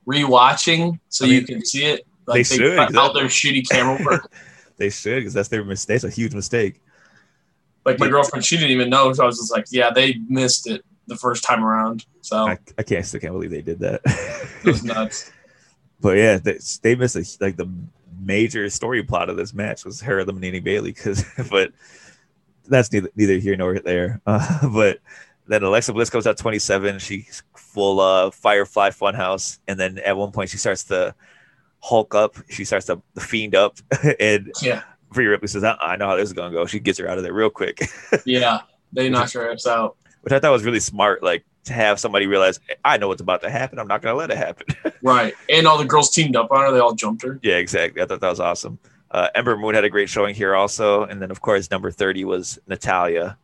rewatching so I you mean, can see it. they Like should, out their shitty camera work. They should because that's their mistake. It's a huge mistake. like my girlfriend, she didn't even know. So I was just like, yeah, they missed it the first time around. So I, I can't still can't believe they did that. it was nuts. but yeah, they, they missed a, like the major story plot of this match was her eliminating Bayley. Because but that's neither neither here nor there. Uh, but Then Alexa Bliss comes out 27. She's full uh, Firefly Funhouse, and then at one point she starts to Hulk up. She starts to fiend up, and Yeah, Rhea Ripley says, "Uh-uh, "I know how this is gonna go." She gets her out of there real quick, yeah. They knocked her ass out. which I thought was really smart. Like to have somebody realize, I know what's about to happen. I'm not gonna let it happen. Right. And all the girls teamed up on her. They all jumped her. yeah, exactly. I thought that was awesome. Uh, Ember Moon had a great showing here also, and then of course number 30 was Natalya.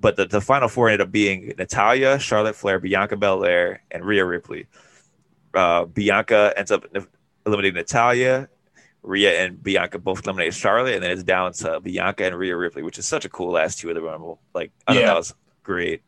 But the, the final four ended up being Natalya, Charlotte Flair, Bianca Belair, and Rhea Ripley. Uh, Bianca ends up eliminating Natalya. Rhea and Bianca both eliminate Charlotte, and then it's down to Bianca and Rhea Ripley, which is such a cool last two of the Rumble. Like, I thought Yeah. that was great.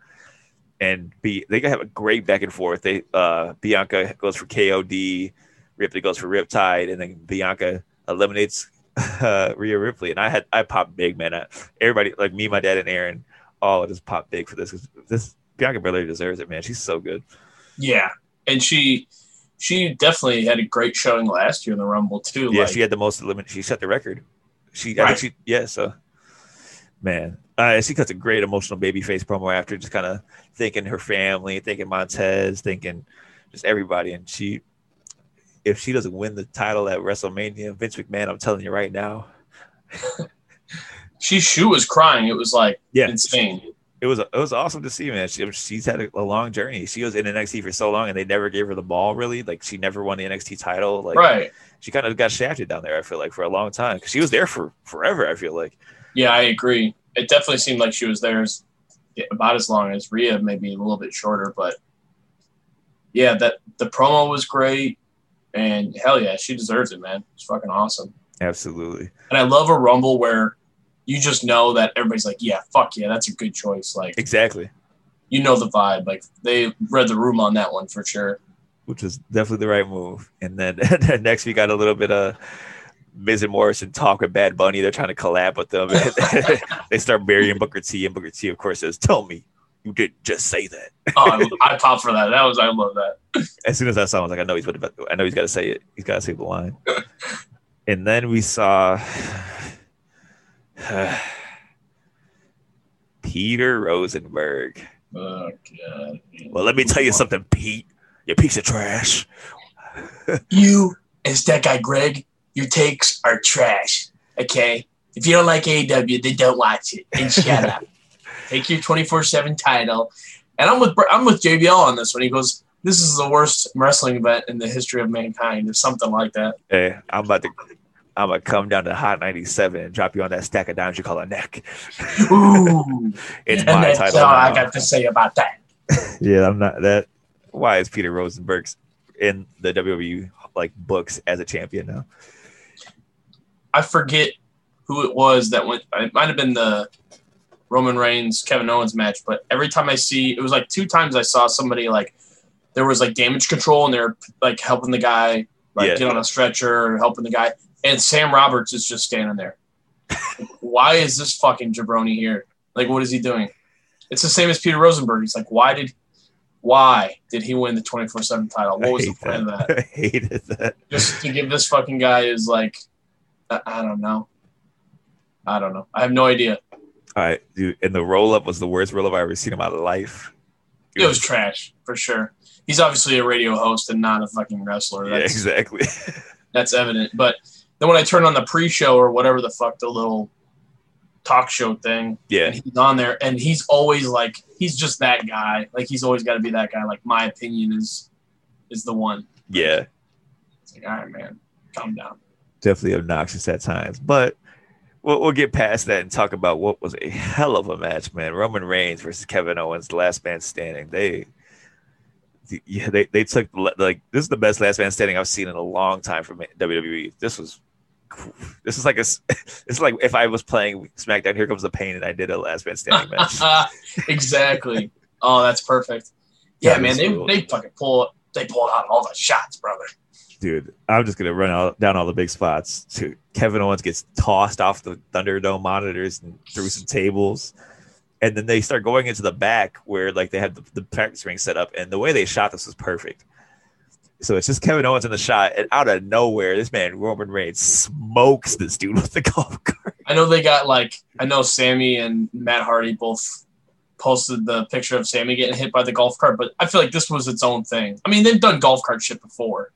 And be they have a great back and forth. They uh Bianca goes for KOD, Ripley goes for Riptide, and then Bianca eliminates uh, Rhea Ripley. And I had I popped big, man. I, everybody like me, my dad, and Aaron all just popped big for this. This Bianca Belair deserves it, man. She's so good. Yeah. And she she definitely had a great showing last year in the Rumble too. Yeah, like, she had the most limit. She set the record. She, I Right. think she, yeah. So, man, uh, she cuts a great emotional baby face promo after, just kind of thinking her family, thinking Montez, thinking just everybody. And she, if she doesn't win the title at WrestleMania, Vince McMahon, I'm telling you right now, she shoe was crying. It was like yeah, insane. it was it was awesome to see, man. She, she's had a, a long journey. She was in NXT for so long, and they never gave her the ball. Really, like she never won the NXT title. Like right. she kind of got shafted down there. I feel like for a long time because she was there for forever. I feel like. Yeah, I agree. It definitely seemed like she was there as, about as long as Rhea, maybe a little bit shorter, but yeah, that the promo was great, and hell yeah, she deserves it, man. It's fucking awesome. Absolutely. And I love a rumble where you just know that everybody's like, yeah, fuck yeah, that's a good choice. Like Exactly. you know the vibe. Like they read the room on that one for sure. Which was definitely the right move. And then next we got a little bit of Miz and Morrison talk with Bad Bunny. They're trying to collab with them. they start burying Booker T, and Booker T, of course, says, "Tell me you didn't just say that." Oh, I, I popped for that. That was I love that. As soon as I saw, I was like, "I know he's about. To, I know he's got to say it. He's got to say the line." and then we saw Peter Rosenberg. Oh god. Well, let me tell you something, Pete. You piece of trash. You and that guy Greg, your takes are trash. Okay? If you don't like AEW, then don't watch it and shut up. Take your 24-7 title. And I'm with I'm with JBL on this one. He goes, This is the worst wrestling event in the history of mankind, or something like that. Hey, I'm about to. I'm gonna come down to Hot 97 and drop you on that stack of dimes you call a neck. Ooh. It's and my that's title. all I got to say about that. Yeah, I'm not that. Why is Peter Rosenberg's in the WWE like books as a champion now? I forget who it was that went. It might have been the Roman Reigns Kevin Owens match, but every time I see, it was like two times I saw somebody like there was like damage control and they're like helping the guy like Yeah. get on a stretcher or helping the guy, and Sam Roberts is just standing there. why is this fucking jabroni here? Like, what is he doing? It's the same as Peter Rosenberg. He's like, why did, why did he win the twenty four seven title? What was the plan that. of that? I hated that. just to give this fucking guy is like I, I don't know. I don't know. I have no idea. All right, dude. And the roll up was the worst roll up I ever seen in my life. It was trash for sure. He's obviously a radio host and not a fucking wrestler. yeah, exactly. that's evident. But then when I turn on the pre-show or whatever the fuck the little talk show thing, yeah, and he's on there, and he's always like he's just that guy. Like he's always got to be that guy. Like my opinion is is the one. yeah. It's like all right, man, calm down. definitely obnoxious at times. But we'll, we'll get past that and talk about what was a hell of a match, man. Roman Reigns versus Kevin Owens, last man standing. They, yeah, they, they took like this is the best last man standing I've seen in a long time from WWE. This was, this is like a, it's like if I was playing SmackDown, here comes the pain, and I did a last man standing match. exactly. Oh, that's perfect. Yeah, man, they, cool. they fucking pull they pulled out all the shots, brother. Dude, I'm just gonna run out, down all the big spots. Kevin Owens gets tossed off the Thunderdome monitors and through some tables, and then they start going into the back where like they had the, the practice ring set up, and the way they shot this was perfect. So it's just Kevin Owens in the shot, and out of nowhere, this man Roman Reigns smokes this dude with the golf cart. I know they got like I know Sammy and Matt Hardy both posted the picture of Sammy getting hit by the golf cart, but I feel like this was its own thing. I mean, they've done golf cart shit before.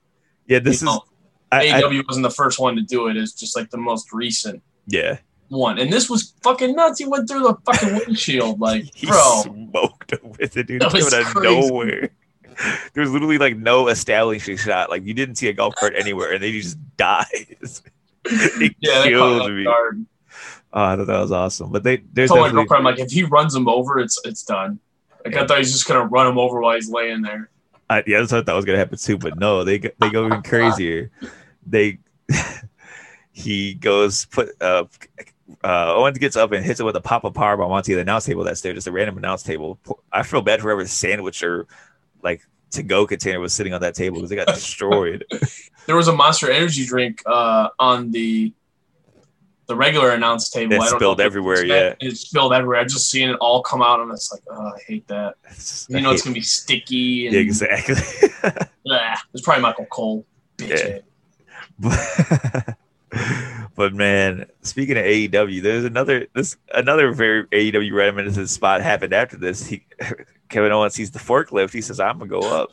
Yeah, this You is know, I, I- AEW wasn't the first one to do it. It's just like the most recent yeah. one, and this was fucking nuts. He went through the fucking windshield, like He bro. smoked with it, dude. That was out of nowhere. There was literally like no establishing shot. Like you didn't see a golf cart anywhere, and then he just dies. it Yeah, killed me. guard. Oh, I thought that was awesome. But they there's told my definitely girlfriend, like, if he runs him over, it's it's done. Like, I thought he's just gonna run him over while he's laying there. I, yeah, that's what I thought was gonna happen too. But no, they go- they go even crazier. They he goes put uh uh Owens gets up and hits it with a pop up powerbomb onto the announce table that's there, just a random announce table. I feel bad for whoever sandwich or like to go container was sitting on that table because they got destroyed. There was a Monster Energy drink uh, on the the regular announce table. It's I don't spilled everywhere, was meant- It spilled everywhere. I just seen it all come out, and it's like, oh, I hate that. Just- You know, it's gonna be sticky. And, yeah, exactly. Blah. It's probably Michael Cole. Bitch. but, but man, speaking of AEW, there's another this another very AEW reminiscent spot happened after this. He Kevin Owens sees the forklift. He says, "I'm gonna go up."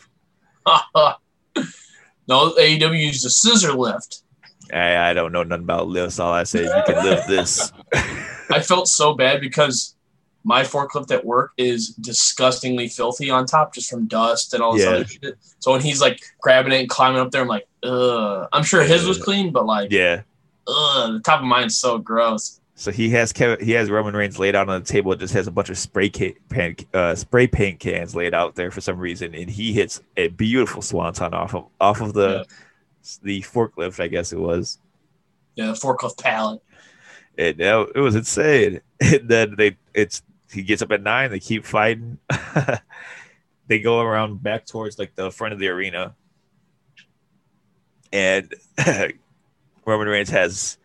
no, AEW used a scissor lift. I, I don't know nothing about lifts. All I say is you can lift this. I felt so bad because my forklift at work is disgustingly filthy on top just from dust and all this Yeah. other shit. So when he's like grabbing it and climbing up there, I'm like, ugh. I'm sure his was clean, but like, yeah. ugh, the top of mine's so gross. So he has Kevin. He has Roman Reigns laid out on the table. It just has a bunch of spray ca- pan, uh, spray paint cans laid out there for some reason, and he hits a beautiful swanton off of off of the the forklift. I guess it was. Yeah, the forklift pallet. And now it was insane. And then they it's he gets up at nine, they keep fighting. they go around back towards like the front of the arena. And Roman Reigns has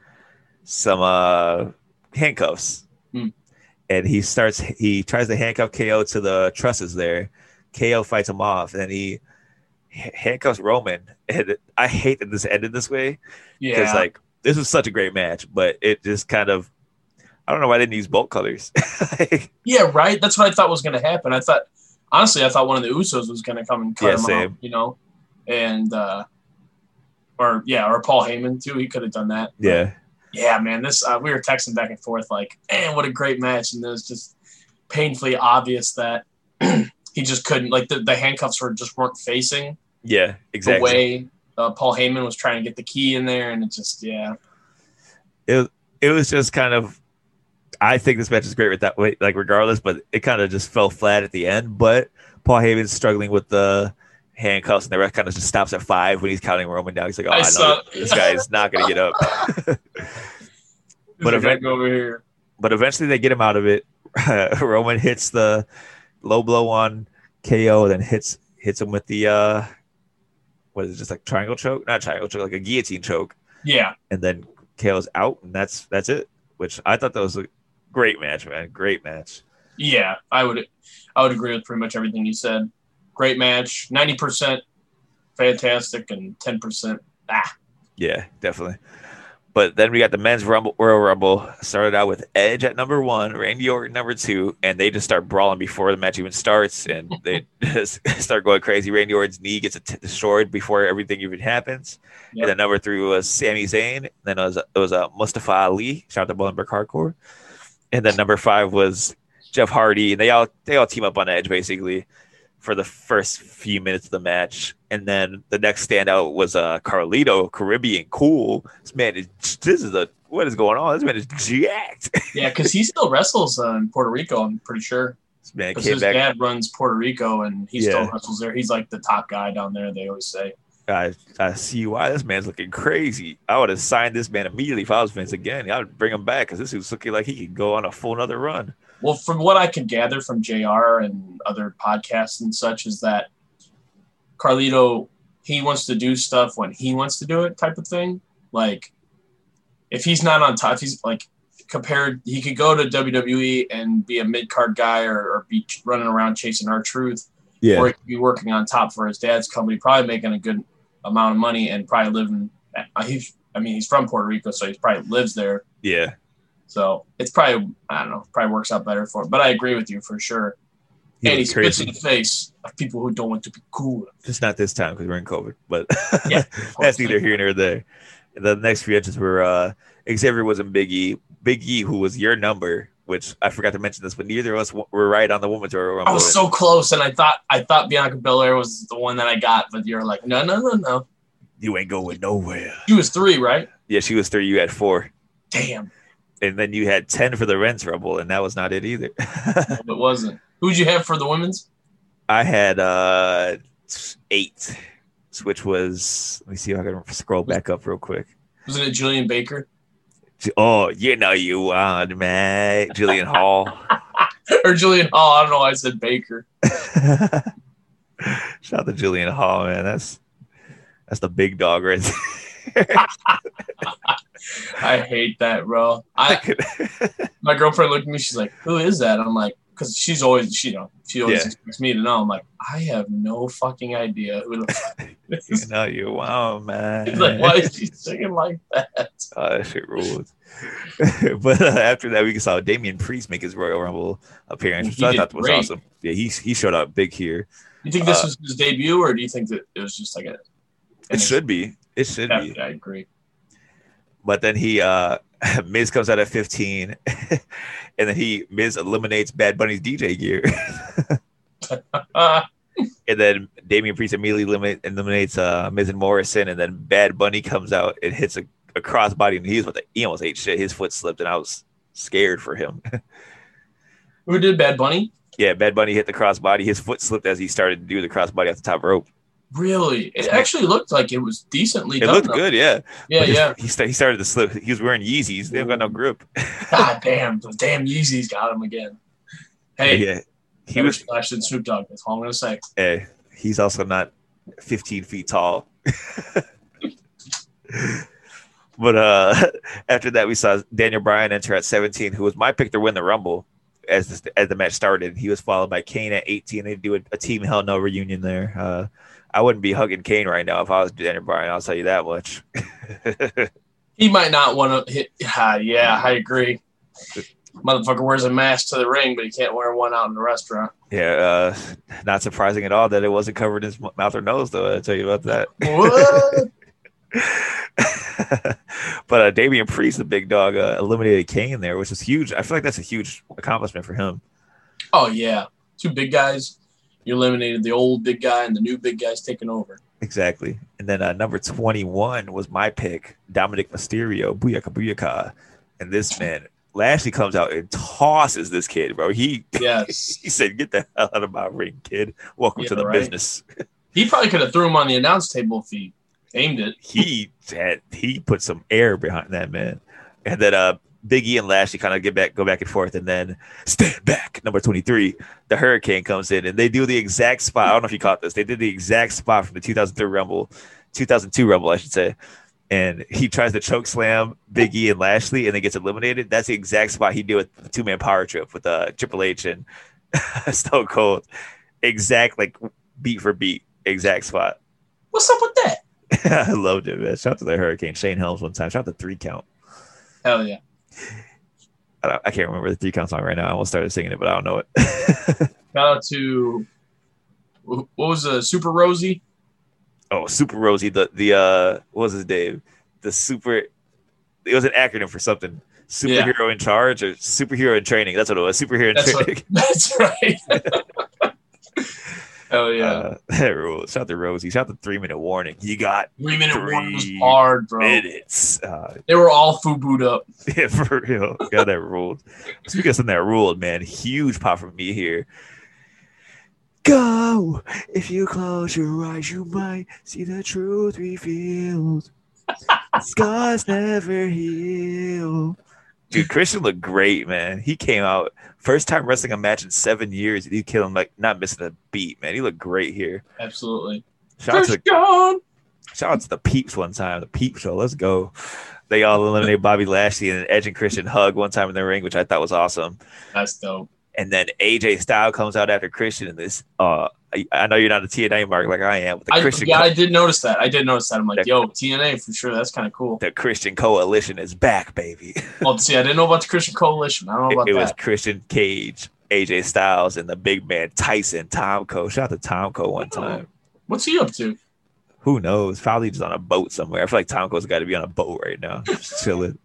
some uh handcuffs. Hmm. And he starts he tries to handcuff KO to the trusses there. KO fights him off, and then he handcuffs Roman. And I hate that this ended this way Yeah, because like this was such a great match, but it just kind of I don't know why they didn't use bolt colors. yeah, right. That's what I thought was going to happen. I thought, honestly, I thought one of the Usos was going to come and cut Yeah, him same. out, you know? And, uh, or yeah, or Paul Heyman too. He could have done that. But, yeah, yeah, man, this uh, we were texting back and forth like, man, what a great match, and it was just painfully obvious that he just couldn't like the, the handcuffs were just weren't facing yeah, exactly. the way uh, Paul Heyman was trying to get the key in there, and it just yeah, it it was just kind of I think this match is great with that way, like regardless, but it kind of just fell flat at the end. But Paul Heyman's struggling with the handcuffs, and the ref kind of just stops at five when he's counting Roman down. He's like, "Oh, I I, know this guy is not going to get up." But but if if I it- go over here, but eventually they get him out of it. Roman hits the low blow on KO, then hits hits him with the uh, what is it, just like triangle choke? Not triangle choke, like a guillotine choke. yeah, and then KO's out, and that's that's it. Which I thought that was a great match, man. Great match. yeah, I would I would agree with pretty much everything you said. Great match, ninety percent fantastic, and ten percent ah. Yeah, definitely. But then we got the men's Rumble Royal Rumble. Started out with Edge at number one, Randy Orton number two, and they just start brawling before the match even starts, and they just start going crazy. Randy Orton's knee gets destroyed before everything even happens. Yep. And then number three was Sami Zayn. Then it was it was uh, Mustafa Ali. Shout out to Bullenberg Hardcore. And then number five was Jeff Hardy, and they all they all team up on Edge basically for the first few minutes of the match. And then the next standout was uh Carlito, Caribbean cool. This man is this is a what is going on? This man is jacked. Yeah, because he still wrestles uh, in Puerto Rico. I'm pretty sure. this man Because came his back. dad runs Puerto Rico, and he still wrestles there. He's like the top guy down there. They always say. I, I see why this man's looking crazy. I would have signed this man immediately if I was Vince again. I would bring him back because this was looking like he could go on a full another run. Well, from what I could gather from JR and other podcasts and such, is that Carlito he wants to do stuff when he wants to do it, type of thing. Like if he's not on top, he's like compared, he could go to WWE and be a mid card guy or, or be running around chasing R-Truth, Yeah. or he could be working on top for his dad's company, probably making a good amount of money and probably living. uh, He's, I mean, he's from Puerto Rico, so he probably lives there yeah, So it's probably I don't know, probably works out better for him. But I agree with you for sure. He and he spits in the face of people who don't want to be cool. Just not this time because we're in COVID, but Yeah, that's neither here nor there. The next few entries were uh, Xavier was in Big E. Big E, who was your number, which I forgot to mention this, but neither of us were right on the women's Royal Rumble. I was so close, and I thought I thought Bianca Belair was the one that I got, but you're like, no, no, no, no. you ain't going nowhere. She was three, right? Yeah, she was three. You had four, Damn, and then you had ten for the Men's Rumble, and that was not it either. it wasn't. Who'd you have for the women's? I had uh eight, which was let me see if I can scroll back up real quick. Wasn't it Julian Baker Oh, you know you want man, julian Hall. or Julian Hall? I don't know. why I said Baker. Shout out to Jillian Hall, man. That's that's the big dog right there. I hate that, bro. I my girlfriend looked at me. She's like, "Who is that?" I'm like, "Cause she's always, she, you know, she always Yeah. expects me to know." I'm like, "I have no fucking idea who the fuck this you is." know you want man. She's like, "Why is she singing like that?" Oh, that shit rules. but uh, after that, we saw Damian Priest make his Royal Rumble appearance, which He I thought was great. awesome. Yeah, he he showed up big here. You think this Uh, was his debut, or do you think that it was just like a? It should be. It should Yeah, be. I agree. But then he uh Miz comes out at 15, and then he Miz eliminates Bad Bunny's DJ gear. And then Damian Priest immediately eliminate, eliminates uh Miz and Morrison, and then Bad Bunny comes out and hits a, a crossbody, and he was about to, he almost ate shit. His foot slipped, and I was scared for him. who did Bad Bunny? yeah, Bad Bunny hit the crossbody. His foot slipped as he started to do the crossbody off the top rope. Really? It actually looked like it was decently It done. looked though. good, yeah. Yeah, But his- yeah. He, he started to slip. He was wearing Yeezys. They don't got no grip. God damn, the damn Yeezys got him again. Hey, yeah, he was. flashed in Snoop Dogg. That's all I'm gonna say. Hey, he's also not 15 feet tall. but uh after that, we saw Daniel Bryan enter at 17, who was my pick to win the Rumble as this, as the match started. He was followed by Kane at 18. They do a, a Team Hell No reunion there. Uh, I wouldn't be hugging Kane right now if I was Daniel Bryan. I'll tell you that much. He might not want to hit. Ah, yeah, I agree. Motherfucker wears a mask to the ring, but he can't wear one out in the restaurant. yeah, uh, not surprising at all that it wasn't covered in his mouth or nose, though. I'll tell you about that. But uh, Damian Priest, the big dog, uh, eliminated Kane there, which is huge. I feel like that's a huge accomplishment for him. oh yeah, two big guys. You eliminated the old big guy, and the new big guy's taking over. Exactly. And then uh, number 21 was my pick, Dominik Mysterio, Booyaka Booyaka. And this man, Lashley comes out and tosses this kid, bro. He Yes, he said, Get the hell out of my ring, kid. Welcome Yeah, to the right. business. he probably could have threw him on the announce table if he aimed it. he had he put some air behind that man. And then uh Big E and Lashley kind of get back, go back and forth, and then stand back. Number twenty three, the Hurricane comes in, and they do the exact spot. I don't know if you caught this. They did the exact spot from the two thousand three Rumble, two thousand two Rumble, I should say. And he tries to choke slam Big E and Lashley, and then gets eliminated. That's the exact spot he did with the two man power trip with uh, Triple H and Stone Cold. Exact like beat for beat, exact spot. What's up with that? I loved it, man. Shout out to the Hurricane. Shane Helms one time. Shout out to Three Count. Hell yeah. I, don't- I can't remember the Three Count song right now. I almost started singing it, but I don't know it. Shout out to what was the Super Rosey? oh, Super Rosey. The the uh, what was his name? The super. It was an acronym for something. Superhero in charge or superhero in training. That's what it was. Superhero in That's what- training. That's right. Hell yeah. Uh, rules. Shout out to Rosey. Shout out to three minute warning. You got Three minute warning was hard, bro. minutes. Uh, They were all fubu'd up. Yeah, for real. Got that ruled. Speaking of something that ruled, man, huge pop from me here. Go! If you close your eyes, you might see the truth revealed. Scars never heal. Dude, Christian looked great, man. He came out first time wrestling a match in seven years. He killed him like not missing a beat, man. He looked great here. Absolutely. Shout out to Christian! Shout out to the Peeps one time, the Peep Show. Let's go. They all eliminated Bobby Lashley and Edge and Christian hug one time in the ring, which I thought was awesome. That's dope. And then AJ Style comes out after Christian, and this uh I, I know you're not a TNA mark like I am. The I, yeah, Co- I did notice that. I did notice that. I'm like, That- yo, TNA for sure. That's kind of cool. the Christian Coalition is back, baby. Well, oh, see, I didn't know about the Christian Coalition. I don't know It, about it was. Christian Cage, AJ Styles, and the big man Tyson Tomko. Shout out to Tomko one time. What's he up to? Who knows? Probably just on a boat somewhere. I feel like Tomko's got to be on a boat right now, just chilling.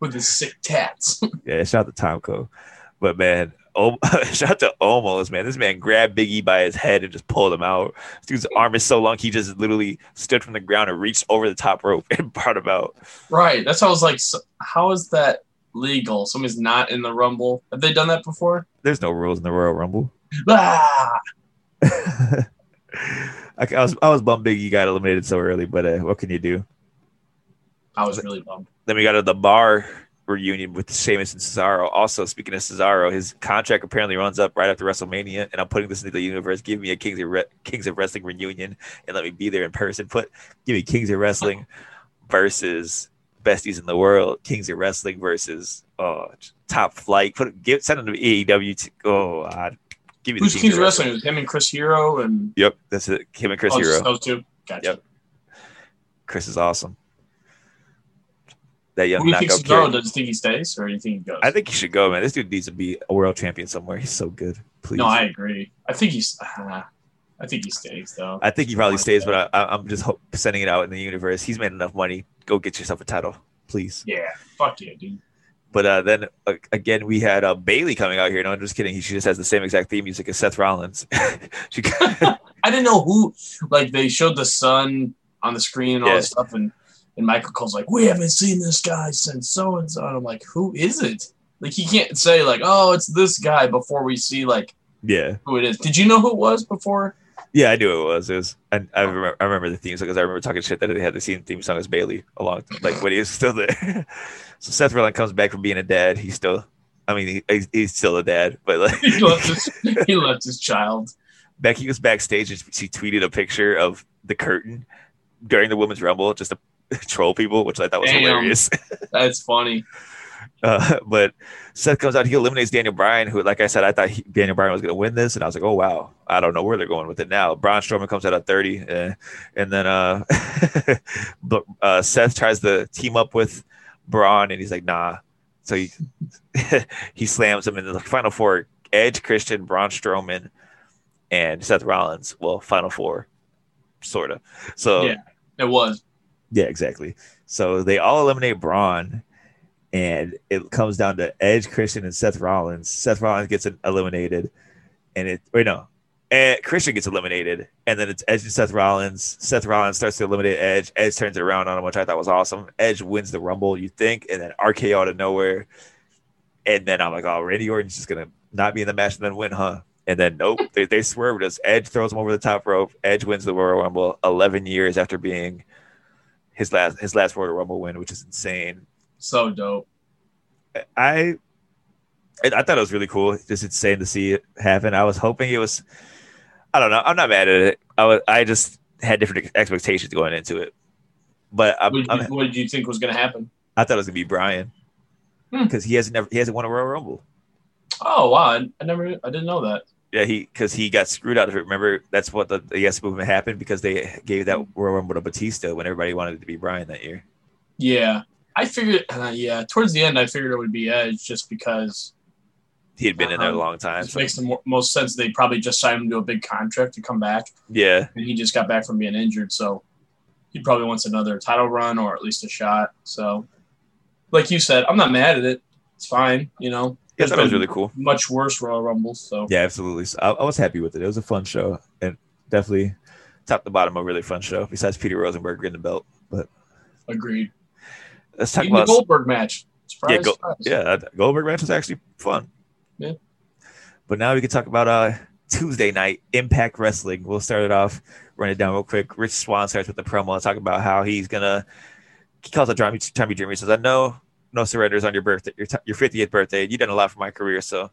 With his sick tats. Yeah, shout out to Tomko. But man, oh, shout out to Omos, man. This man grabbed Biggie by his head and just pulled him out. This dude's arm is so long, he just literally stood from the ground and reached over the top rope and brought him out. right. That's how I was like, so, how is that legal? Somebody's not in the Rumble. Have they done that before? There's no rules in the Royal Rumble. Ah! I, I was I was bummed Biggie got eliminated so early, but uh, what can you do? I was really bummed. Then we got to the bar reunion with Sheamus and Cesaro. Also, speaking of Cesaro, his contract apparently runs up right after WrestleMania, and I'm putting this into the universe. Give me a Kings of Re- Kings of Wrestling reunion, and let me be there in person. Put give me Kings of Wrestling versus Besties in the World. Kings of Wrestling versus oh Top Flight. Put give send them to AEW. To, oh, God. give me Who's Kings of Wrestling? Was him and Chris Hero and Yep, that's it. Him and Chris oh, Hero. those two. Gotcha. Yep. Chris is awesome. That young Who do you think Cesaro kid. does? Think he stays or do you think he goes? I think he should go, man. This dude needs to be a world champion somewhere. He's so good. Please. no, I agree. I think he's. Uh, I think he stays though. I think he probably stays, but I, I'm just hope, sending it out in the universe. He's made enough money. Go get yourself a title, please. yeah, fuck yeah, dude. But uh, then uh, again, we had uh, Bayley coming out here. No, I'm just kidding. He, she just has the same exact theme music as Seth Rollins. she, I didn't know who. Like they showed the sun on the screen and all Yeah. this stuff, and and Michael Cole's like, "We haven't seen this guy since so and so." And I'm like, "Who is it?" Like he can't say like, "Oh, it's this guy" before we see like yeah, who it is. Did you know who it was before? yeah, I knew it was. It was. I, I remember. I remember the theme song because I remember talking shit that they had the same theme song as Bayley along, like when he was still there. so Seth Rollins comes back from being a dad. He's still. I mean, he, he's, still a dad, but like He left his he left his child. Becky was backstage and she tweeted a picture of the curtain during the women's rumble just to troll people, which I thought was Damn. hilarious. That's funny. Uh, but Seth comes out, he eliminates Daniel Bryan, who, like I said, I thought he, Daniel Bryan was going to win this, and I was like, oh wow, I don't know where they're going with it now. Braun Strowman comes out at thirty, uh, and then uh, but uh, Seth tries to team up with Braun, and he's like, nah. So he he slams him in the final four: Edge, Christian, Braun Strowman, and Seth Rollins. Well, final four, sort of. So Yeah. It was. Yeah, exactly. So they all eliminate Braun, and it comes down to Edge, Christian, and Seth Rollins. Seth Rollins gets eliminated, and it wait no, Ed, Christian gets eliminated, and then it's Edge and Seth Rollins. Seth Rollins starts to eliminate Edge. Edge turns it around on him, which I thought was awesome. Edge wins the Rumble, you think, and then RKO out of nowhere, and then I'm like, oh, Randy Orton's just gonna not be in the match and then win, huh? And then nope, they, they swerved us. Edge throws him over the top rope. Edge wins the Royal Rumble 11 years after being his last his last Royal Rumble win, which is insane. So dope. I I thought it was really cool. Just insane to see it happen. I was hoping it was. I don't know. I'm not mad at it. I was. I just had different expectations going into it, but I'm, What did, I'm, you, what did you think was going to happen? I thought it was gonna be Bryan Hmm. because he hasn't never he hasn't won a Royal Rumble. Oh wow, I, I never, I didn't know that. Yeah, he because he got screwed out of it. Remember, that's what the, the Yes movement happened because they gave that Royal Rumble to Batista when everybody wanted it to be Bryan that year. Yeah, I figured. Uh, yeah, towards the end, I figured it would be Edge just because He had been in there a Um, long time. it So, makes the mo- most sense. They probably just signed him to a big contract to come back, yeah, and he just got back from being injured, so he probably wants another title run or at least a shot. So, like you said, I'm not mad at it. It's fine, you know. Yeah, that was really cool. Much worse Royal Rumbles, so Yeah, absolutely. So I, I was happy with it. It was a fun show and definitely top to bottom a really fun show. Besides Peter Rosenberg getting the belt, but agreed. let's talk Even the about Goldberg match. Surprise, yeah, Go- surprise. yeah. Goldberg match was actually fun. Yeah. But now we can talk about uh Tuesday night Impact Wrestling. We'll start it off, run it down real quick. Rich Swann starts with the promo, and talk about how he's gonna. He calls it Tommy Dreamer. He says, "I know no surrenders on your birthday, your, t- your 50th birthday. You've done a lot for my career, so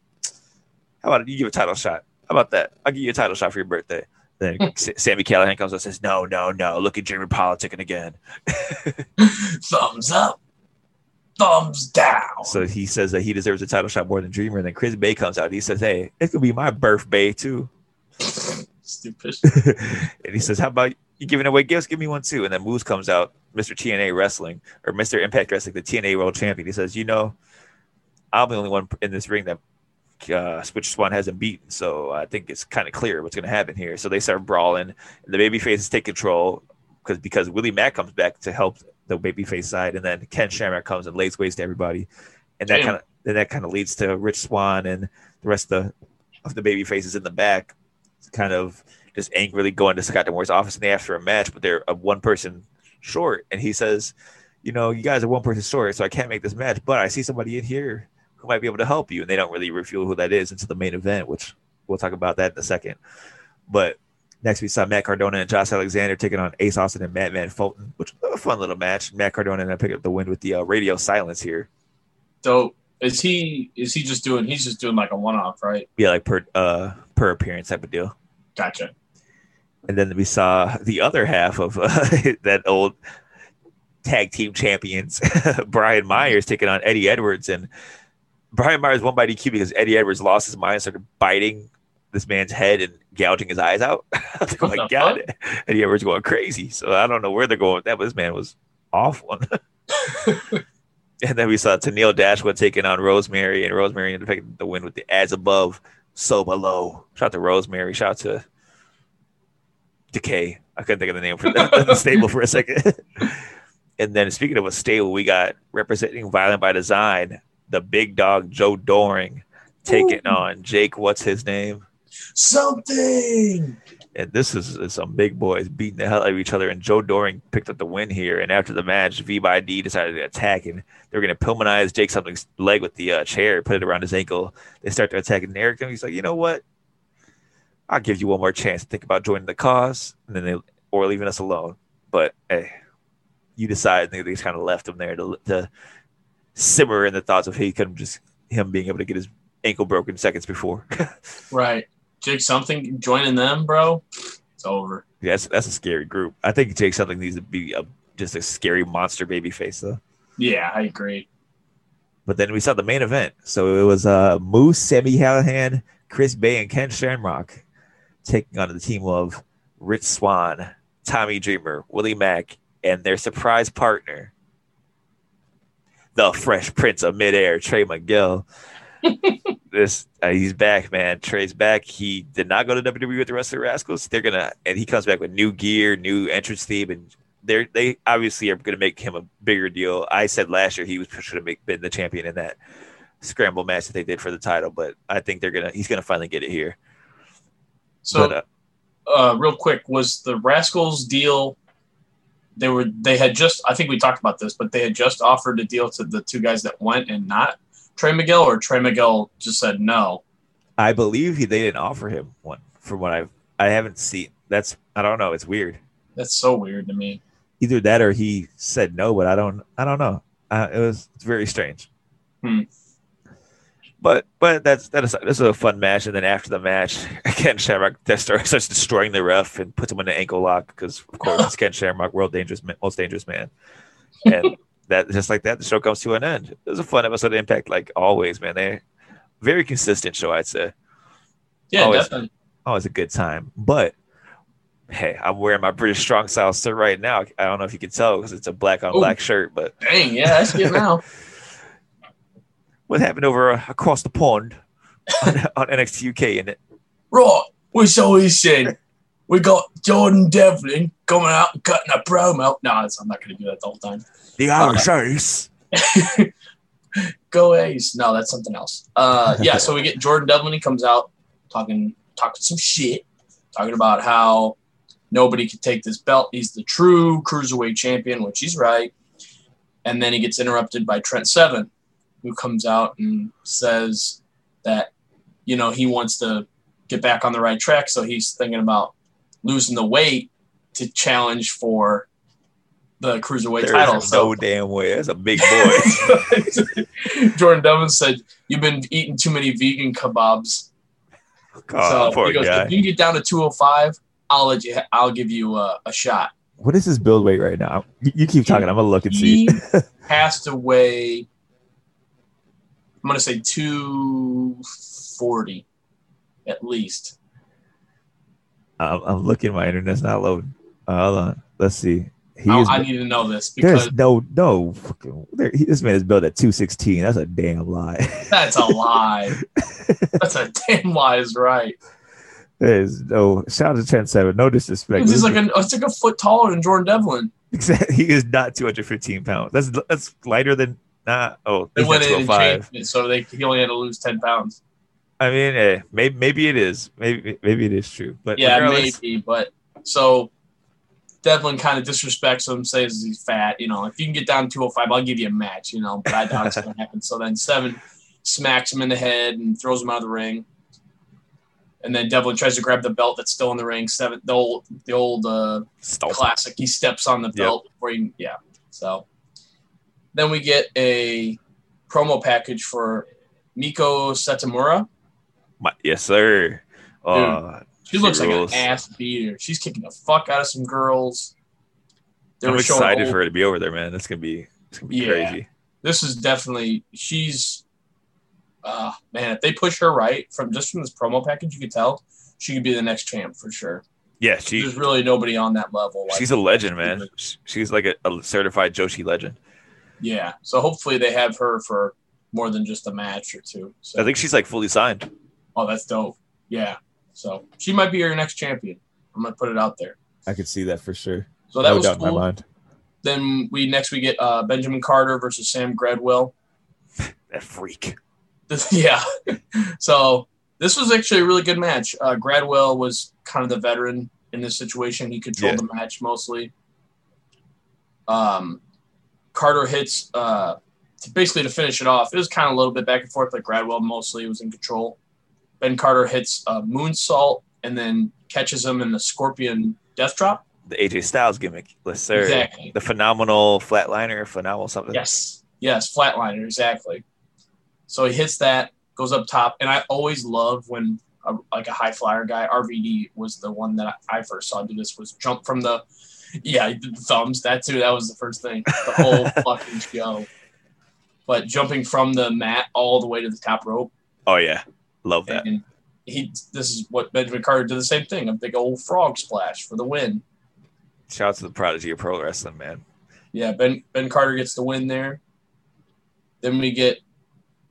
how about you give a title shot? How about that? I'll give you a title shot for your birthday." Then Sami Callihan comes up and says, "No, no, no! Look at Dreamer politicking again." thumbs up, thumbs down. So he says that he deserves a title shot more than Dreamer. And then Chris Bey comes out. He says, "Hey, it could be my birthday too." stupid. and he says, "How about you giving away gifts? Give me one too." And then Moose comes out, Mr. TNA Wrestling or Mr. Impact Wrestling, the TNA World Champion. He says, "You know, I'm the only one in this ring that uh, Switch Swan hasn't beaten, so I think it's kind of clear what's going to happen here." So they start brawling. The baby faces take control because because Willie Mack comes back to help the babyface side, and then Ken Shamrock comes and lays waste to everybody, and that kind of then that kind of leads to Rich Swann and the rest of the of the baby faces in the back, kind of just angrily going to Scott D'Amore's office, and they for a match, but they're a one person short, and he says, "You know, you guys are one person short, so I can't make this match, but I see somebody in here who might be able to help you," and they don't really reveal who that is until the main event, which we'll talk about that in a second, but. Next, we saw Matt Cardona and Josh Alexander taking on Ace Austin and Madman Fulton, which was a fun little match. Matt Cardona and I pick up the win with the uh, radio silence here. Dope. Is he is he just doing he's just doing like a one off, right? Yeah, like per uh per appearance type of deal. Gotcha. And then we saw the other half of uh, that old tag team champions, Brian Myers taking on Eddie Edwards, and Brian Myers won by DQ because Eddie Edwards lost his mind, started biting this man's head and gouging his eyes out. Like, oh my god, Eddie Edwards going crazy. So I don't know where they're going with that, but this man was awful. and then we saw Tenille Dashwood taking on Rosemary, and Rosemary ended up taking the win with the as above, so below. Shout out to Rosemary. Shout out to Decay. I couldn't think of the name for the, the stable for a second. and then speaking of a stable, we got representing Violent by Design, the big dog Joe Doering taking on Jake. What's his name? Something. And this is, is some big boys beating the hell out of each other. And Joe Doering picked up the win here. And after the match, V by D decided to attack, and they were going to Pillmanize Jake something's leg with the uh, chair, put it around his ankle. They start to attack, and Eric, he's like, you know what? I'll give you one more chance to think about joining the cause, and then they or leaving us alone. But hey, you decide. They, they kind of left him there to, to simmer in the thoughts of he could just him being able to get his ankle broken seconds before. Right. Jake something joining them, bro. It's over. Yeah, that's that's a scary group. I think Jake something needs to be a, just a scary monster baby face though. Yeah, I agree. But then we saw the main event. So it was uh Moose, Sami Callihan, Chris Bey, and Ken Shamrock taking on the team of Rich Swann, Tommy Dreamer, Willie Mack, and their surprise partner, the Fresh Prince of Midair, Trey Miguel. this uh, he's back, man. Trey's back. He did not go to WWE with the rest of the Rascalz. They're gonna and he comes back with new gear, new entrance theme, and they're they obviously are gonna make him a bigger deal. I said last year he was should have make, been the champion in that scramble match that they did for the title, but I think they're gonna he's gonna finally get it here. So but, uh, uh, real quick, was the Rascalz deal? They were they had just I think we talked about this, but they had just offered a deal to the two guys that went and not Trey Miguel, or Trey Miguel just said no. I believe he they didn't offer him one from what I've I haven't seen. That's I don't know. It's weird. That's so weird to me. Either that or he said no, but I don't I don't know. Uh, it was it's very strange. Hmm. But but that's that is this is a fun match, and then after the match, Ken Shamrock just starts, starts destroying the ref and puts him in an ankle lock because of course it's Ken Shamrock, world dangerous man, most dangerous man, and that just like that the show comes to an end. It was a fun episode of Impact, like always, man. They very consistent show, I'd say. Yeah, Always. definitely. always a good time. But hey, I'm wearing my British Strong Style shirt right now. I don't know if you can tell because it's a black on black shirt, but Dang, yeah, that's good now. what happened over uh, across the pond on, on NXT UK and it right, we saw this in. We got Jordan Devlin coming out and cutting a promo. No, I'm not going to do that the whole time. the Irish Ace. Go Ace. No, that's something else. Uh, yeah, so we get Jordan Devlin. He comes out talking talking some shit, talking about how nobody could take this belt. He's the true cruiserweight champion, which he's right. And then he gets interrupted by Trent Seven, who comes out and says that you know he wants to get back on the right track, so he's thinking about losing the weight to challenge for the cruiserweight There title. So no damn way. That's a big boy. Jordan Devlin said, "You've been eating too many vegan kebabs." oh, so poor he goes, guy. "If you get down to 205, I'll let you. I'll give you a, a shot." What is his build weight right now? You, you keep talking. I'm gonna look and see. He has to weigh. I'm gonna say 240, at least. I'm, I'm looking. My internet's not loading. Uh, hold on. Let's see. He I, is, I need to know this because there's no no. fucking- There, he, this man is built at 216. That's a damn lie. that's a lie. that's a damn lie. Is right. There's no shout out to Trent Seven. No disrespect. He's like a, it's like a foot taller than Jordan Devlin. Exactly. He is not 215 pounds. That's that's lighter than not. Oh, They went in and 205. changed it, so they he only had to lose ten pounds. I mean, eh, maybe maybe it is. Maybe maybe it is true. But Yeah, regardless, maybe, but so Devlin kind of disrespects him, says he's fat. You know, if you can get down to 205, I'll give you a match. You know, but I doubt it's going to happen. So then seven smacks him in the head and throws him out of the ring. And then Devlin tries to grab the belt that's still in the ring. Seven, the old, the old uh, classic. He steps on the belt before he, yeah. So then we get a promo package for Meiko Satomura. My- yes, sir. Uh, She looks like an ass beater. She's kicking the fuck out of some girls. They I'm excited old- for her to be over there, man. That's gonna be it's gonna be Yeah. crazy. This is definitely she's. Uh, man, if they push her right from just from this promo package, you could tell she could be the next champ for sure. Yeah, she There's really nobody on that level. like- she's a legend, man. She's like a, a certified Joshi legend. Yeah, so hopefully they have her for more than just a match or two. So I think she's like fully signed. oh, that's dope. Yeah, so she might be your next champion. I'm gonna put it out there. I could see that for sure. So that no was doubt in cool. my mind. Then we next we get uh, Benjamin Carter versus Sam Gradwell. That freak. This, yeah. so this was actually a really good match. Uh, Gradwell was kind of the veteran in this situation. He controlled Yeah. the match mostly. Um, Carter hits uh, to basically to finish it off. It was kind of a little bit back and forth, but Gradwell mostly was in control. Ben Carter hits a moonsault and then catches him in the Scorpion Death Drop. The AJ Styles gimmick. Yes, sir. Exactly. The phenomenal flatliner, phenomenal something. Yes, yes, flatliner, exactly. So he hits that, goes up top, and I always love when a, like a high flyer guy, RVD was the one that I first saw do this. Was jump from the, yeah, he did the thumbs. That too. That was the first thing. The whole fucking show. But jumping from the mat all the way to the top rope, Oh yeah. Love that. and he this is what Benjamin Carter did the same thing, a big old frog splash for the win. Shout out to the prodigy of pro wrestling, man. Yeah, Ben Ben Carter gets the win there. Then we get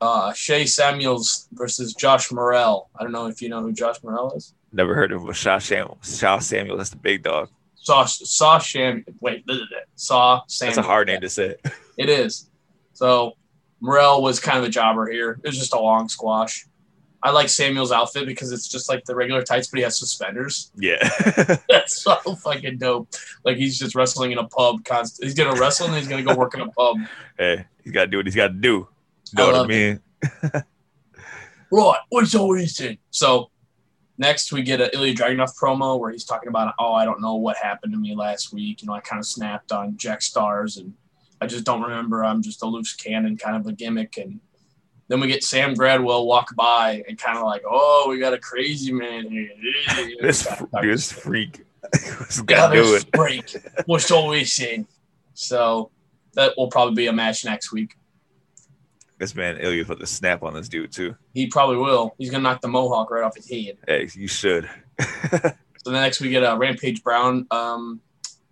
uh, Sha Samuels versus Josh Morrell. I don't know if you know who Josh Morrell is. Never heard of him. Shaw Samuel. Shaw Samuel. That's the big dog. Saw Saw Sham. Wait, blah, blah, blah. Saw Sam. That's a hard name to say. It is. So Morrell was kind of a jobber here. It was just a long squash. I like Samuel's outfit because it's just like the regular tights, but he has suspenders. Yeah. That's so fucking dope. Like he's just wrestling in a pub. Constant. He's gonna wrestle and he's gonna go work in a pub. hey, he's got to do what he's got to do. I Know what I mean? Right, what's all he said? So next we get a Ilya Dragunov promo where he's talking about, oh, I don't know what happened to me last week. You know, I kind of snapped on Jack Starz and I just don't remember. I'm just a loose cannon kind of a gimmick. And then we get Sam Gradwell walk by and kind of like, oh, we got a crazy man here. This this freak. What's Yeah, got to do this it? break. What's all we saying? So that will probably be a match next week. This man Ilya put the snap on this dude too. He probably will. He's gonna knock the mohawk right off his head. Hey, you should. So the next we get a Rampage Brown um,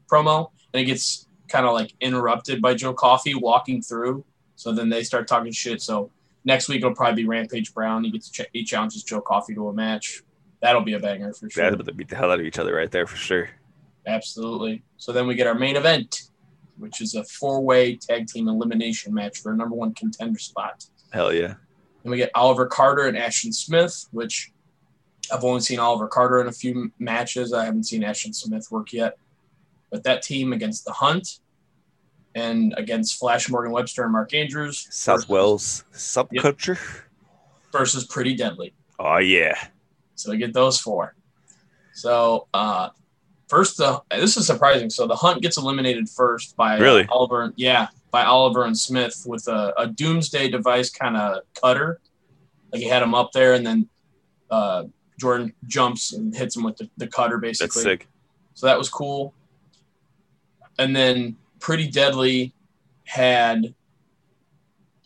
promo, and it gets kind of like interrupted by Joe Coffey walking through. So then they start talking shit. So next week it'll probably be Rampage Brown. He gets ch- he challenges Joe Coffey to a match. That'll be a banger for sure. That's about to beat the hell out of each other right there for sure. Absolutely. So then we get our main event, which is a four-way tag team elimination match for a number one contender spot. Hell yeah. And we get Oliver Carter and Ashton Smith, which I've only seen Oliver Carter in a few matches. I haven't seen Ashton Smith work yet. But that team against the Hunt and against Flash Morgan Webster and Mark Andrews South versus- Wells subculture. versus Pretty Deadly. Oh yeah. So we get those four. So uh, first, the this is surprising. So the Hunt gets eliminated first by uh, Really? Oliver. Yeah, by Oliver and Smith with a, a Doomsday device kind of cutter. Like he had him up there, and then uh, Jordan jumps and hits him with the, the cutter, basically. That's sick. So that was cool. And then Pretty Deadly had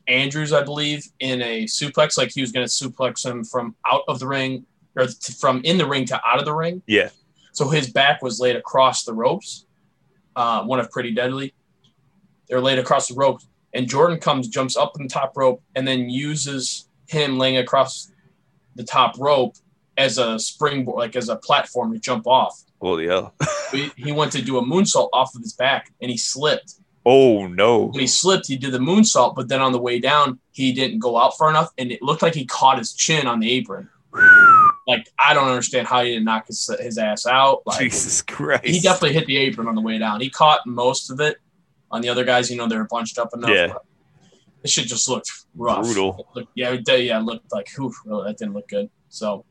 Andrews, I believe, in a suplex, like he was going to suplex him from out of the ring or from in the ring to out of the ring. Yeah. So his back was laid across the ropes. Uh, one of Pretty Deadly. They're laid across the ropes, and Jordan comes, jumps up on the top rope, and then uses him laying across the top rope as a springboard, like as a platform to jump off. Holy hell! He, he went to do a moonsault off of his back, and he slipped. oh no! When he slipped, he did the moonsault, but then on the way down, he didn't go out far enough, and it looked like he caught his chin on the apron. Like I don't understand how he didn't knock his, his ass out. Like Jesus Christ! he definitely hit the apron on the way down. He caught most of it. On the other guys, you know, they were bunched up enough. Yeah. This shit just looked rough. Brutal. Looked- yeah, it yeah, it looked like, whew, really, that didn't look good. So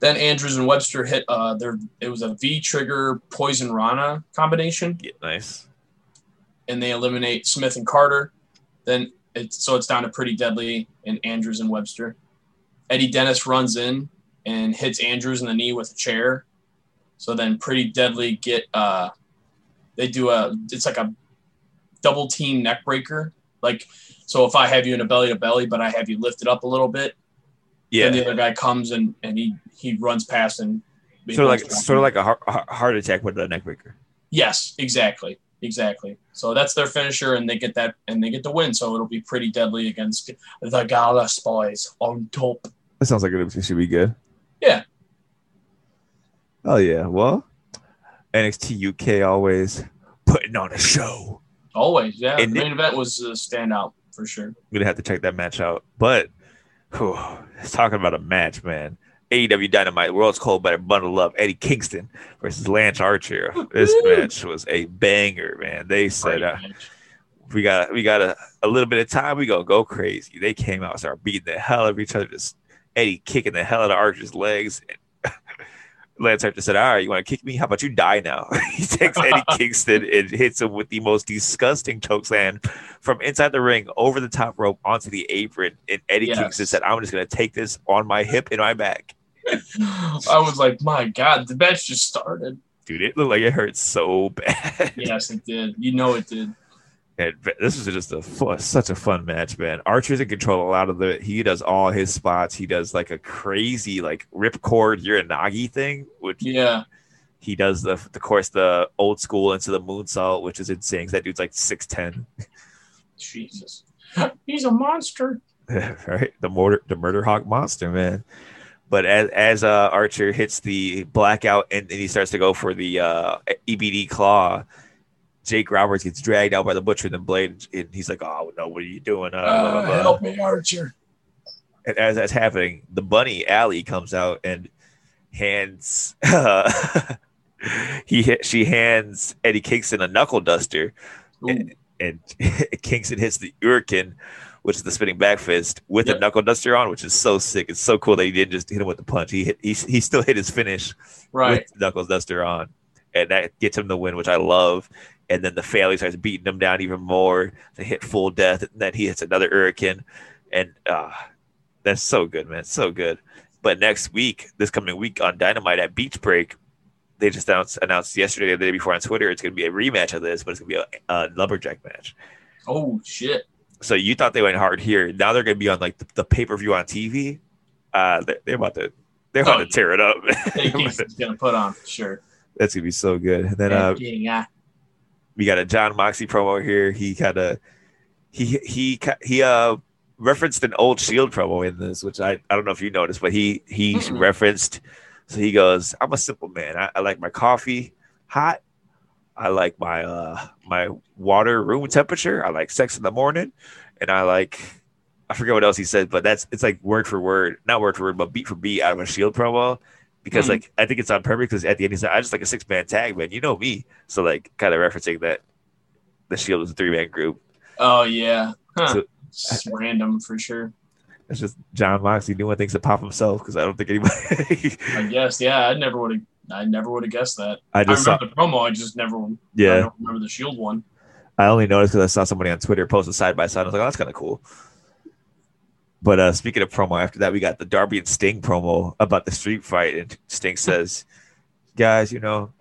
then Andrews and Webster hit. Uh, there it was a V trigger poison Rana combination, Yeah, nice. and they eliminate Smith and Carter. Then it's so it's down to Pretty Deadly and Andrews and Webster. Eddie Dennis runs in and hits Andrews in the knee with a chair. So then Pretty Deadly get uh they do a it's like a double team neck breaker. Like so if I have you in a belly to belly, but I have you lifted up a little bit, Yeah, then the other guy comes and, and he he runs past and sort of like sort of like a heart, heart attack with a neck breaker. Yes, exactly. Exactly. So that's their finisher and they get that and they get the win. So it'll be pretty deadly against the Gallus Boys on top. That sounds like it should be good. Yeah. Oh yeah. Well, NXT UK always putting on a show. Always, yeah. And the main event was a standout for sure. I'm gonna have to check that match out. But whew, talking about a match, man. AEW Dynamite World's Cold Better Bundle Up Eddie Kingston versus Lance Archer. This match was a banger, man. They said uh, we got we got a, a little bit of time. We gonna go crazy. They came out, started beating the hell out of each other. Just Eddie kicking the hell out of Archer's legs. Lance Archer said, "All right, you want to kick me? How about you die now?" he takes Eddie Kingston and hits him with the most disgusting chokeslam from inside the ring over the top rope onto the apron. And Eddie Yes. Kingston said, "I'm just gonna take this on my hip and my back." I was like, my God, the match just started. Dude, it looked like it hurt so bad. Yes, it did. You know it did. And this was just a such a fun match, man. Archer's in control a lot of the. He does all his spots. He does like a crazy like ripcord Uranagi thing, which Yeah. he does the of course the old school into the moonsault, which is insane. That dude's like six ten, Jesus. He's a monster. right? The murder the murder hawk monster, man. But as as uh, Archer hits the blackout and, and he starts to go for the uh, EBD claw, Jake Roberts gets dragged out by the butcher and then Blade, and he's like, "Oh no, what are you doing?" Uh, Uh, blah. help me, Archer. and as that's happening, the bunny Allie comes out and hands uh, he she hands Eddie Kingston a knuckle duster, Ooh. and Kingston hits the Uraken, which is the spinning back fist, with a knuckle duster on, which is so sick. It's so cool that he didn't just hit him with the punch. He hit he, he still hit his finish Right. with the knuckles duster on, and that gets him the win, which I love. And then the family starts beating him down even more They hit full death, and then he hits another Uraken, and uh, that's so good, man, so good. But next week, this coming week on Dynamite at Beach Break, they just announced announced yesterday the day before on Twitter it's going to be a rematch of this, but it's going to be a, a lumberjack match. Oh, shit. So you thought they went hard here. Now they're going to be on like the, the pay per view on TV. Uh, they're, they're about to they're about Oh, to tear it up. Kingston's going to put on, for sure. That's gonna be so good. And then uh, yeah. We got a Jon Moxley promo here. He kind of he he he uh referenced an old Shield promo in this, which I I don't know if you noticed, but he he Mm-mm. referenced. So he goes, "I'm a simple man. I, I like my coffee hot. I like my uh my water room temperature. I like sex in the morning, and I like." I forget what else he said, but that's it's like word for word, not word for word, but beat for beat out of a Shield promo. Because Hmm. like I think it's on purpose. Because at the end he said, "I just like a six man tag, man. You know me." So like kind of referencing that the Shield was a three man group. Oh, yeah. Huh. So- It's random for sure. It's just Jon Moxley doing things to pop himself because I don't think anybody. I guess, yeah. I never would have. I never would have guessed that. I I just saw, the promo. I just never. Yeah. I don't remember the Shield one. I only noticed because I saw somebody on Twitter post a side by side. I was like, oh, that's kind of cool. But uh, speaking of promo, after that, we got the Darby and Sting promo about the street fight, and Sting says, "Guys, you know,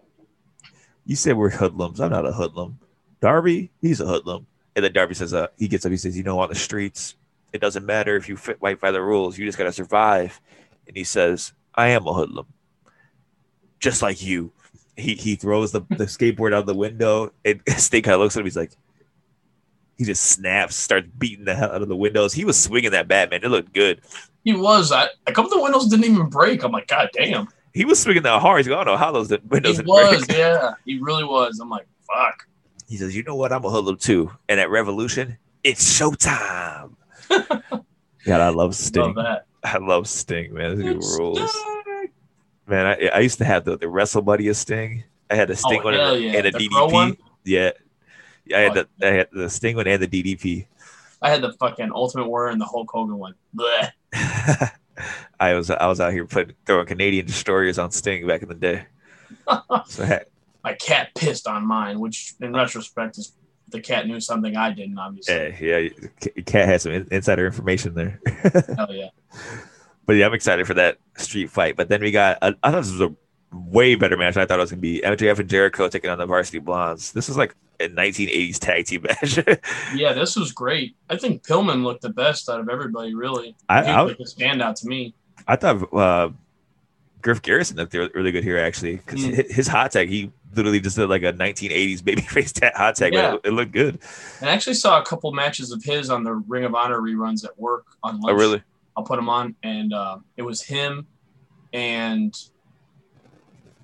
you said we're hoodlums. I'm not a hoodlum. Darby, he's a hoodlum." And then Darby says, "Uh, he gets up. He says, you know, on the streets, it doesn't matter if you fit right by the rules. You just gotta survive." And he says, "I am a hoodlum." just like you. He he throws the, the skateboard out the window, and Sting kind of looks at him. He's like, he just snaps, starts beating the hell out of the windows. He was swinging that bat, man. It looked good. He was. I, a couple of the windows didn't even break. I'm like, God damn. He was swinging that hard. He's like, I don't know how those the windows He didn't was. break. Yeah, he really was. I'm like, fuck. He says, "You know what? I'm a hoodlum too." And at Revolution, it's showtime. God, I love Sting. Love that. I love Sting, man. This dude rules. Man, I, I used to have the, the Wrestle Buddy of Sting. I had the Sting Oh, one and, yeah. and a The DDP. Yeah. I had, Oh, the, I had the Sting one and the DDP. I had the fucking Ultimate Warrior and the Hulk Hogan one. I was I was out here putting throwing Canadian destroyers on Sting back in the day. So had, My cat pissed on mine, which in retrospect is the cat knew something I didn't, obviously. yeah, yeah, Cat had some insider information there. Hell yeah. But yeah, I'm excited for that street fight. But then we got, I, I thought this was a way better match. than I thought it was going to be MJF and Jericho taking on the Varsity Blondes. This was like a 1980s tag team match. Yeah, this was great. I think Pillman looked the best out of everybody, really. I- he I- was like a standout to me. I thought uh, Griff Garrison looked re- really good here, actually. Because Mm. his hot tag, he literally just did like a 1980s babyface ta- hot tag. Yeah. But it, it looked good. And I actually saw a couple matches of his on the Ring of Honor reruns at work on lunch. Oh, really? I'll put him on, and uh, it was him and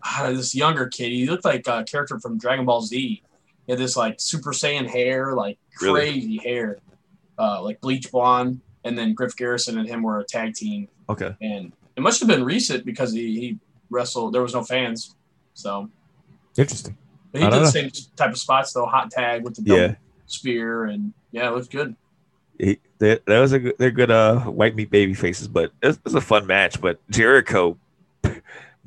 ah, this younger kid. He looked like a character from Dragon Ball Z. He had this like Super Saiyan hair, like Really? crazy hair, uh, like bleach blonde. And then Griff Garrison and him were a tag team, Okay. and it must have been recent because he, he wrestled. There was no fans, so Interesting. but he I did the same type of spots though. Hot tag with the Yeah. spear, and yeah, it was good. He, that, was a they're good uh white meat baby faces, but it was, it was a fun match. But Jericho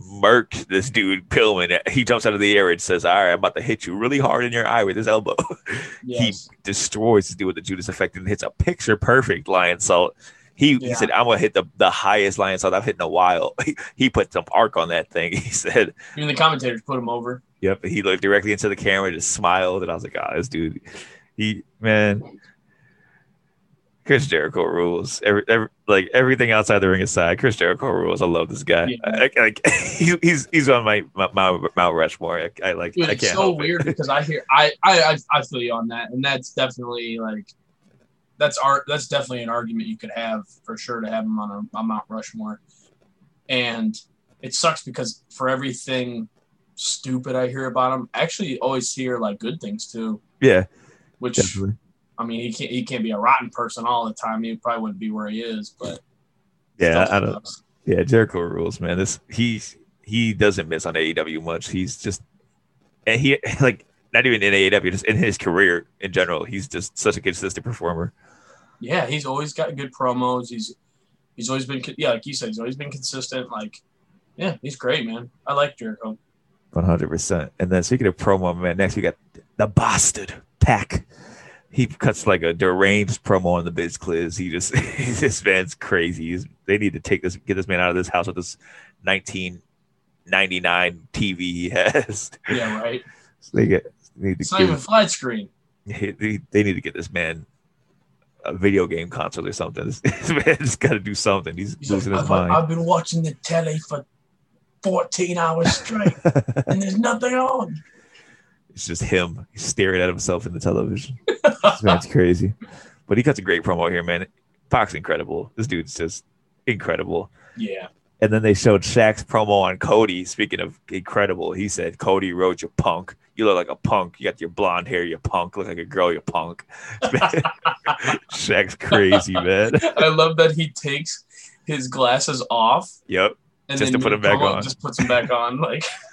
murked this dude Pillman. He jumps out of the air and says, "All right, I'm about to hit you really hard in your eye with his elbow." Yes. He destroys this dude with the Judas effect and hits a picture perfect Lionsault. He, he said, "I'm gonna hit the, the highest Lionsault I've hit in a while." He, he put some arc on that thing. He said, Even the commentators put him over. "Yep." He looked directly into the camera, just smiled, and I was like, "Ah, this dude, he man." Chris Jericho rules. Every, every like everything outside the ring aside, Chris Jericho rules. I love this guy. Yeah. I, I, I, he's he's on my my, my Mount Rushmore. I, I like. Dude, I it's can't so help it. weird because I hear I, I I I feel you on that, and that's definitely like that's art. That's definitely an argument you could have for sure to have him on a on Mount Rushmore, and it sucks because for everything stupid I hear about him, I actually always hear like good things too. Yeah, Which definitely. I mean, he can't he can't be a rotten person all the time. He probably wouldn't be where he is, but Yeah, I don't. Yeah, Jericho rules, man. This he's he doesn't miss on AEW much. He's just and he like not even in AEW, just in his career in general. He's just such a consistent performer. Yeah, he's always got good promos. He's he's always been yeah, like you said, he's always been consistent. Like, yeah, he's great, man. I like Jericho. One hundred percent. And then speaking of promo, man, next we got the bastard Pac. He cuts like a deranged promo on the Biz Cliz. He just this man's crazy. He's, they need to take this, get this man out of this house with this nineteen ninety nine TV he has. Yeah, right. So they get need to It's not give, even flat screen. they, they need to get this man a video game console or something. This, this man's got to do something. He's, He's losing like, his I've, mind. I've been watching the telly for 14 hours straight, and there's nothing on. It's just him staring at himself in the television. this man's crazy, but he cuts a great promo here, man. Pac's incredible. This dude's just incredible. Yeah, And then they showed Shaq's promo on Cody. Speaking of incredible, he said, "Cody Rhodes, you punk. You look like a punk. You got your blonde hair, you punk. Look like a girl, you punk." Shaq's crazy, man. I love that he takes his glasses off Yep. and Just then to them back on. Just puts them back on. Like,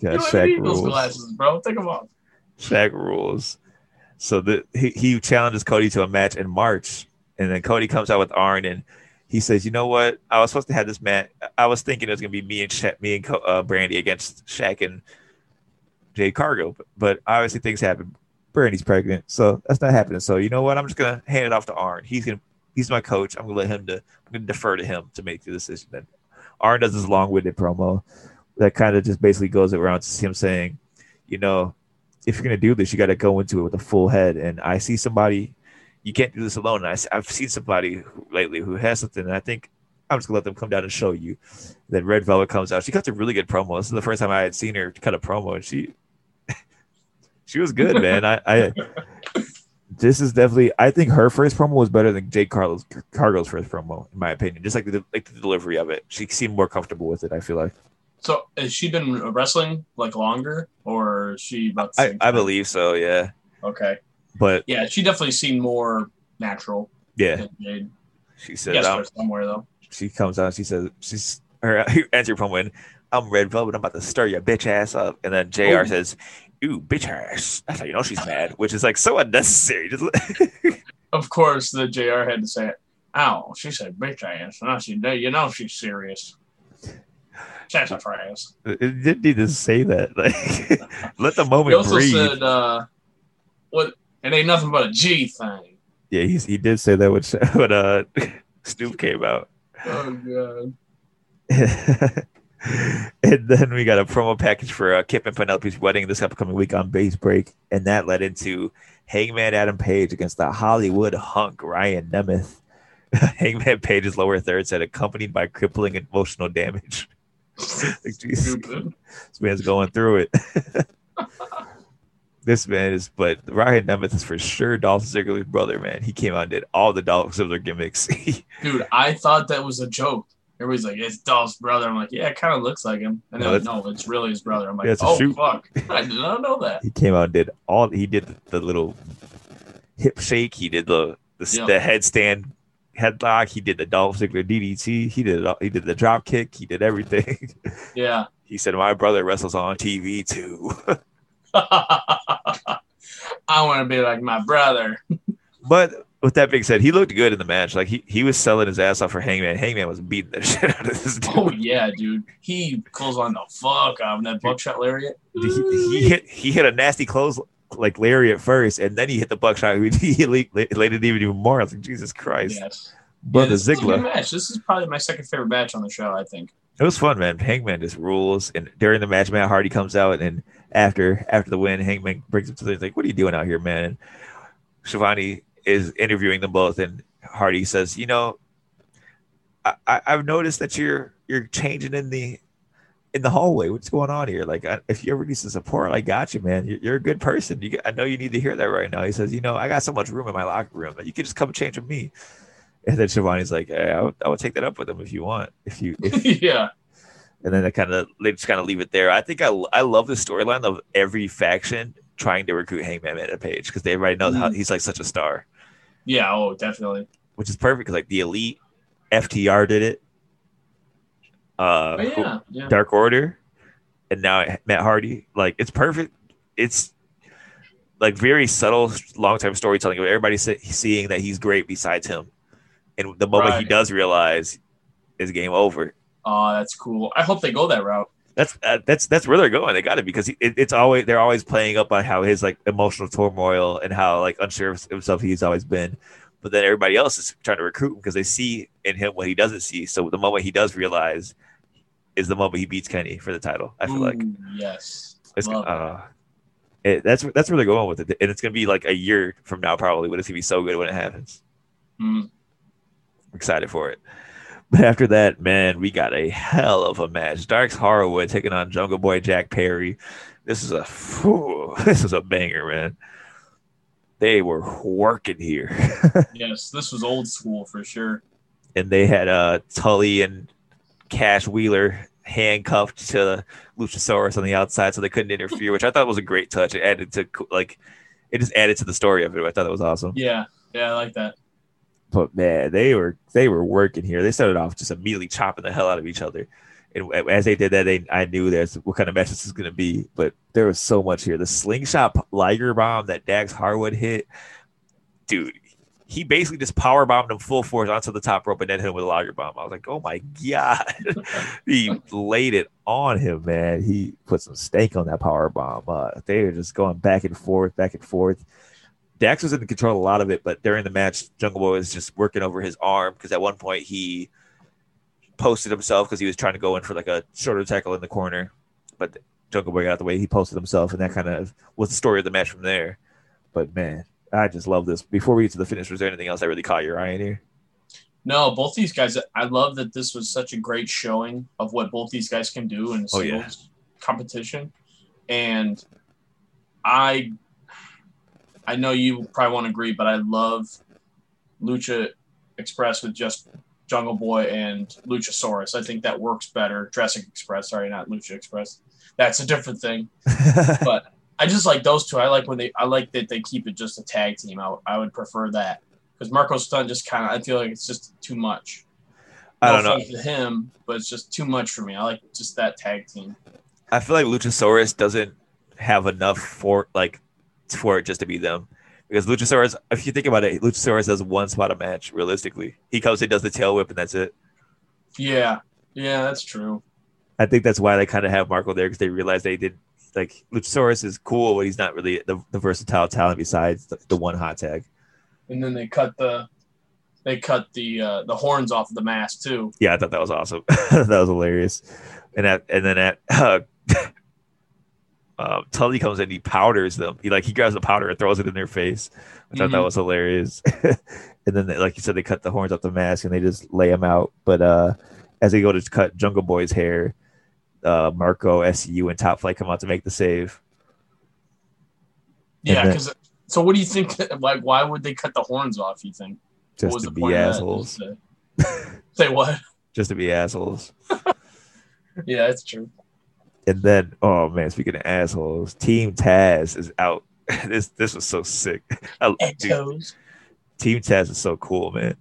Yeah, you don't Shaq need those rules. glasses, bro. Take them off. Shaq rules. So the he, he challenges Cody to a match in March, and then Cody comes out with Arn, and he says, "You know what? I was supposed to have this match. I was thinking it was gonna be me and Sha- me and uh, Brandi against Shaq and Jade Cargill, but, but obviously things happen. Brandi's pregnant, so that's not happening. So you know what? I'm just gonna hand it off to Arn. He's gonna he's my coach. I'm gonna let him to I'm gonna defer to him to make the decision. Then Arn does his long-winded promo that kind of just basically goes around to him saying, you know, if you're gonna do this, you got to go into it with a full head. And I see somebody, you can't do this alone. I, have seen somebody lately who has something. And I think I'm just gonna let them come down and show you. Then Red Velvet comes out. She cuts a really good promo. This is the first time I had seen her cut a promo, and she she was good, man. I, I this is definitely I think her first promo was better than Jade Carlos Cargill's first promo, in my opinion. Just like the like the delivery of it. She seemed more comfortable with it, I feel like. So has she been wrestling like longer, or is she about? I, I believe so, yeah. Okay. But Yeah, she definitely seemed more natural. yeah, she I said um, somewhere though. she comes out, she says she's her answer from when I'm Red Velvet, I'm about to stir your bitch ass up. And then JR Oh. says, Ooh, bitch ass. That's how you know she's mad, which is like so unnecessary. Of course, the JR had to say it. Ow, she said bitch ass. And Now she, you know she's serious. Sassafras. it didn't need to say that. Like let the moment. He also breathe. said, uh, "What? It ain't nothing but a G thing." yeah, he's, he did say that when, when uh Snoop came out. Oh god. and then we got a promo package for uh, Kip and Penelope's wedding this upcoming week on Beach Break, and that led into Hangman Adam Page against the Hollywood hunk Ryan Nemeth. Hangman Page's lower third said accompanied by crippling emotional damage. like, Stupid. this man's going through it. this man is, but Ryan Nemeth is for sure Dolph Ziggler's brother. Man, he came out and did all the Dolph Ziggler gimmicks. Dude, I thought that was a joke. Everybody's like, "It's Dolph's brother." I'm like, "Yeah, it kind of looks like him." And No, like, "No, it's really his brother." I'm like, "Oh shoot." fuck, I did not know that." he came out and did all he did the little hip shake he did the the, Yeah. the headstand headlock ah, he did the Dolph Ziggler DDT he did it all, he did the drop kick he did everything Yeah. he said my brother wrestles on TV too I want to be like my brother. but with that being said he looked good in the match like he, he was selling his ass off for Hangman Hangman was beating the shit out of this dude Oh yeah, dude. He closed on the fuck out of that buckshot lariat. he, he hit he hit a nasty close like Larry at first and then he hit the buckshot he, laid, it even more I was like Jesus Christ Yes. brother yeah, this is Ziggler match. This is probably my second favorite match on the show. I think. It was fun, man. Hangman just rules. And during the match, Matt Hardy comes out, and after after the win, Hangman brings him to the he's like, "What are you doing out here, man?" And Schiavone is interviewing them both, and Hardy says, "You know, I, I, I've noticed that you're you're changing in the in the hallway. What's going on here? Like, I, if you ever need some support, I got you, man. You're, you're a good person. You, I know you need to hear that right now." He says, "You know, I got so much room in my locker room that you could just come change with me." And then Schiavone's like, hey, I would, I would take that up with him if you want. If you if yeah. and then they kind of they just kind of leave it there. I think I I love the storyline of every faction trying to recruit Hangman Adam Page because they already know how mm-hmm. he's like such a star, Yeah. Oh, definitely. which is perfect because like the elite, FTR did it, uh, Oh, yeah. Yeah. Dark Order, and now Matt Hardy. Like it's perfect. It's like very subtle long term storytelling of everybody see- seeing that he's great besides him, and the moment he does realize, is game over. Oh, that's cool. I hope they go that route. That's uh, that's that's where they're going. They got it because he, it, it's always they're always playing up on how his like emotional turmoil and how like unsure of himself he's always been. But then everybody else is trying to recruit him because they see in him what he doesn't see. So the moment he does realize is the moment he beats Kenny for the title. I feel like yes. it's uh, it, that's that's where they're going with it, and it's gonna be like a year from now probably, but it's gonna be so good when it happens. Mm. Excited for it. But after that, man, we got a hell of a match. Dax Harwood taking on Jungle Boy Jack Perry. This is a phew, this is a banger, man. They were working here, Yes, this was old school for sure. and they had uh Tully and Cash Wheeler handcuffed to Luchasaurus on the outside, so they couldn't interfere, which I thought was a great touch. It added to like, it just added to the story of it. I thought that was awesome. Yeah. Yeah, I like that. but man, they were they were working here. They started off just immediately chopping the hell out of each other, and as they did that, they I knew that's what kind of match this is going to be. But there was so much here. The slingshot Liger bomb that Dax Harwood hit, dude. He basically just power bombed him full force onto the top rope and then hit him with a Liger bomb. I was like, oh my god, he laid it on him, man. He put some stake on that power bomb. Uh, they were just going back and forth, back and forth. Dax was in control a lot of it, but during the match, Jungle Boy was just working over his arm because at one point he posted himself because he was trying to go in for like a shoulder tackle in the corner, but Jungle Boy got out the way. He posted himself, and that kind of was the story of the match from there. But man, I just love this. Before we get to the finish, was there anything else that really caught your eye in here? No, both these guys. I love that this was such a great showing of what both these guys can do in Oh, singles yeah. competition, and I, I know you probably won't agree, but I love Lucha Express with just Jungle Boy and Luchasaurus. I think that works better. Jurassic Express, sorry, not Lucha Express. That's a different thing. but I just like those two. I like when they. I like that they keep it just a tag team. I, I would prefer that because Marko Stunt just kind of. I feel like it's just too much. I don't know. offense To him, but it's just too much for me. I like just that tag team. I feel like Luchasaurus doesn't have enough for like for it just to be them. Because Luchasaurus, if you think about it, Luchasaurus does one spot a match realistically. He comes in, does the tail whip, and that's it. Yeah, yeah, that's true. I think that's why they kind of have Marko there because they realize they did like Luchasaurus is cool, but he's not really the, the versatile talent besides the, the one hot tag. And then they cut the, they cut the uh, the horns off of the mask too. Yeah, I thought that was awesome. that was hilarious. And at and then at uh, um, Tully comes in, he powders them. He like he grabs the powder and throws it in their face. I thought that Mhm. was hilarious. and then, they, like you said, they cut the horns off the mask and they just lay him out. But uh, as they go to cut Jungle Boy's hair, uh, Marko, SCU, and Top Flight come out to make the save. Yeah, because so what do you think? Like, why would they cut the horns off? You think? Just to be point of that? assholes. To- Say what? Just to be assholes. Yeah, it's true. And then, oh man, speaking of assholes, Team Taz is out. this this was so sick. I, dude, Team Taz is so cool, man.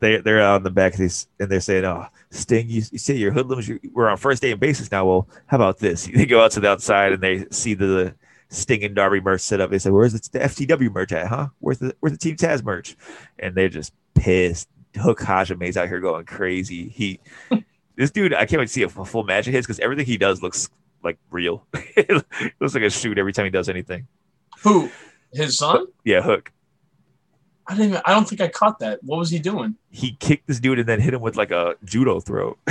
They they're out in the back of these and they're saying, "Oh, Sting, you, you say you're hoodlums. You, we're on first day and basis now. Well, how about this?" They go out to the outside and they see the Sting and Darby merch set up. They say, "Where's the, the FTW merch at? Huh? Where's the where's the Team Taz merch?" And they're just pissed. Hook Hajame's out here going crazy. He, this dude, I can't wait to see a full match of his because everything he does looks like real. it looks like a shoot every time he does anything. Who? His son? Yeah, Hook. I didn't. Even, I don't think I caught that. What was he doing? He kicked this dude and then hit him with like a judo throw.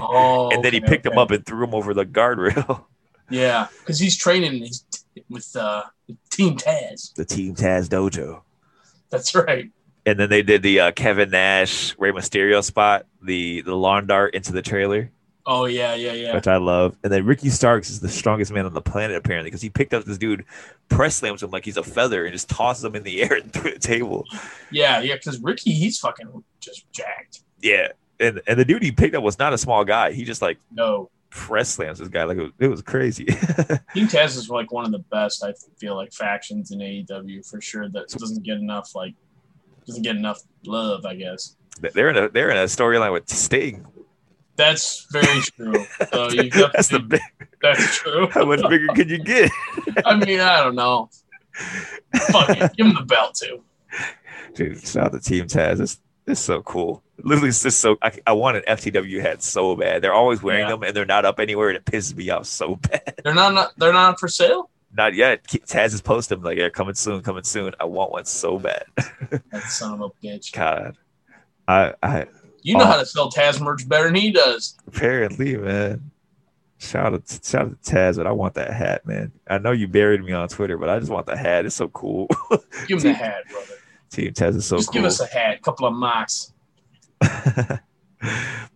Oh, and then he okay, picked him up and threw him over the guardrail. Yeah, because he's training he's with uh, Team Taz. the Team Taz Dojo. That's right. And then they did the uh, Kevin Nash, Rey Mysterio spot, the the lawn dart into the trailer, Oh yeah, yeah, yeah. which I love. And then Ricky Starks is the strongest man on the planet apparently because he picked up this dude, press slams him like he's a feather, and just tosses him in the air and through the table. Yeah, yeah. Because Ricky, he's fucking just jacked. Yeah, and and the dude he picked up was not a small guy. He just like No, press slams this guy like it was, it was crazy. Team Taz is like one of the best. I feel like factions in AEW for sure. That doesn't get enough like doesn't get enough love. I guess they're in a they're in a storyline with Sting. That's very true. So you That's the big. that's true. How much bigger could you get? I mean, I don't know. Fuck it, give him the belt too. Dude, shout out to Team Taz. It's, it's so cool. Literally, it's just so. I, I want an FTW hat so bad. They're always wearing Yeah. them and they're not up anywhere, and it pisses me off so bad. They're not, not they're not for sale. Not yet. Taz is posting like, "Yeah, coming soon, coming soon." I want one so bad. That son of a bitch. God, I, I You know Oh. how to sell Taz merch better than he does. apparently, man. Shout out, shout out to Taz, but I want that hat, man. I know you buried me on Twitter, but I just want the hat. It's so cool. Give him the hat, brother. Team Taz is so Just cool. give us a hat, a couple of mocks.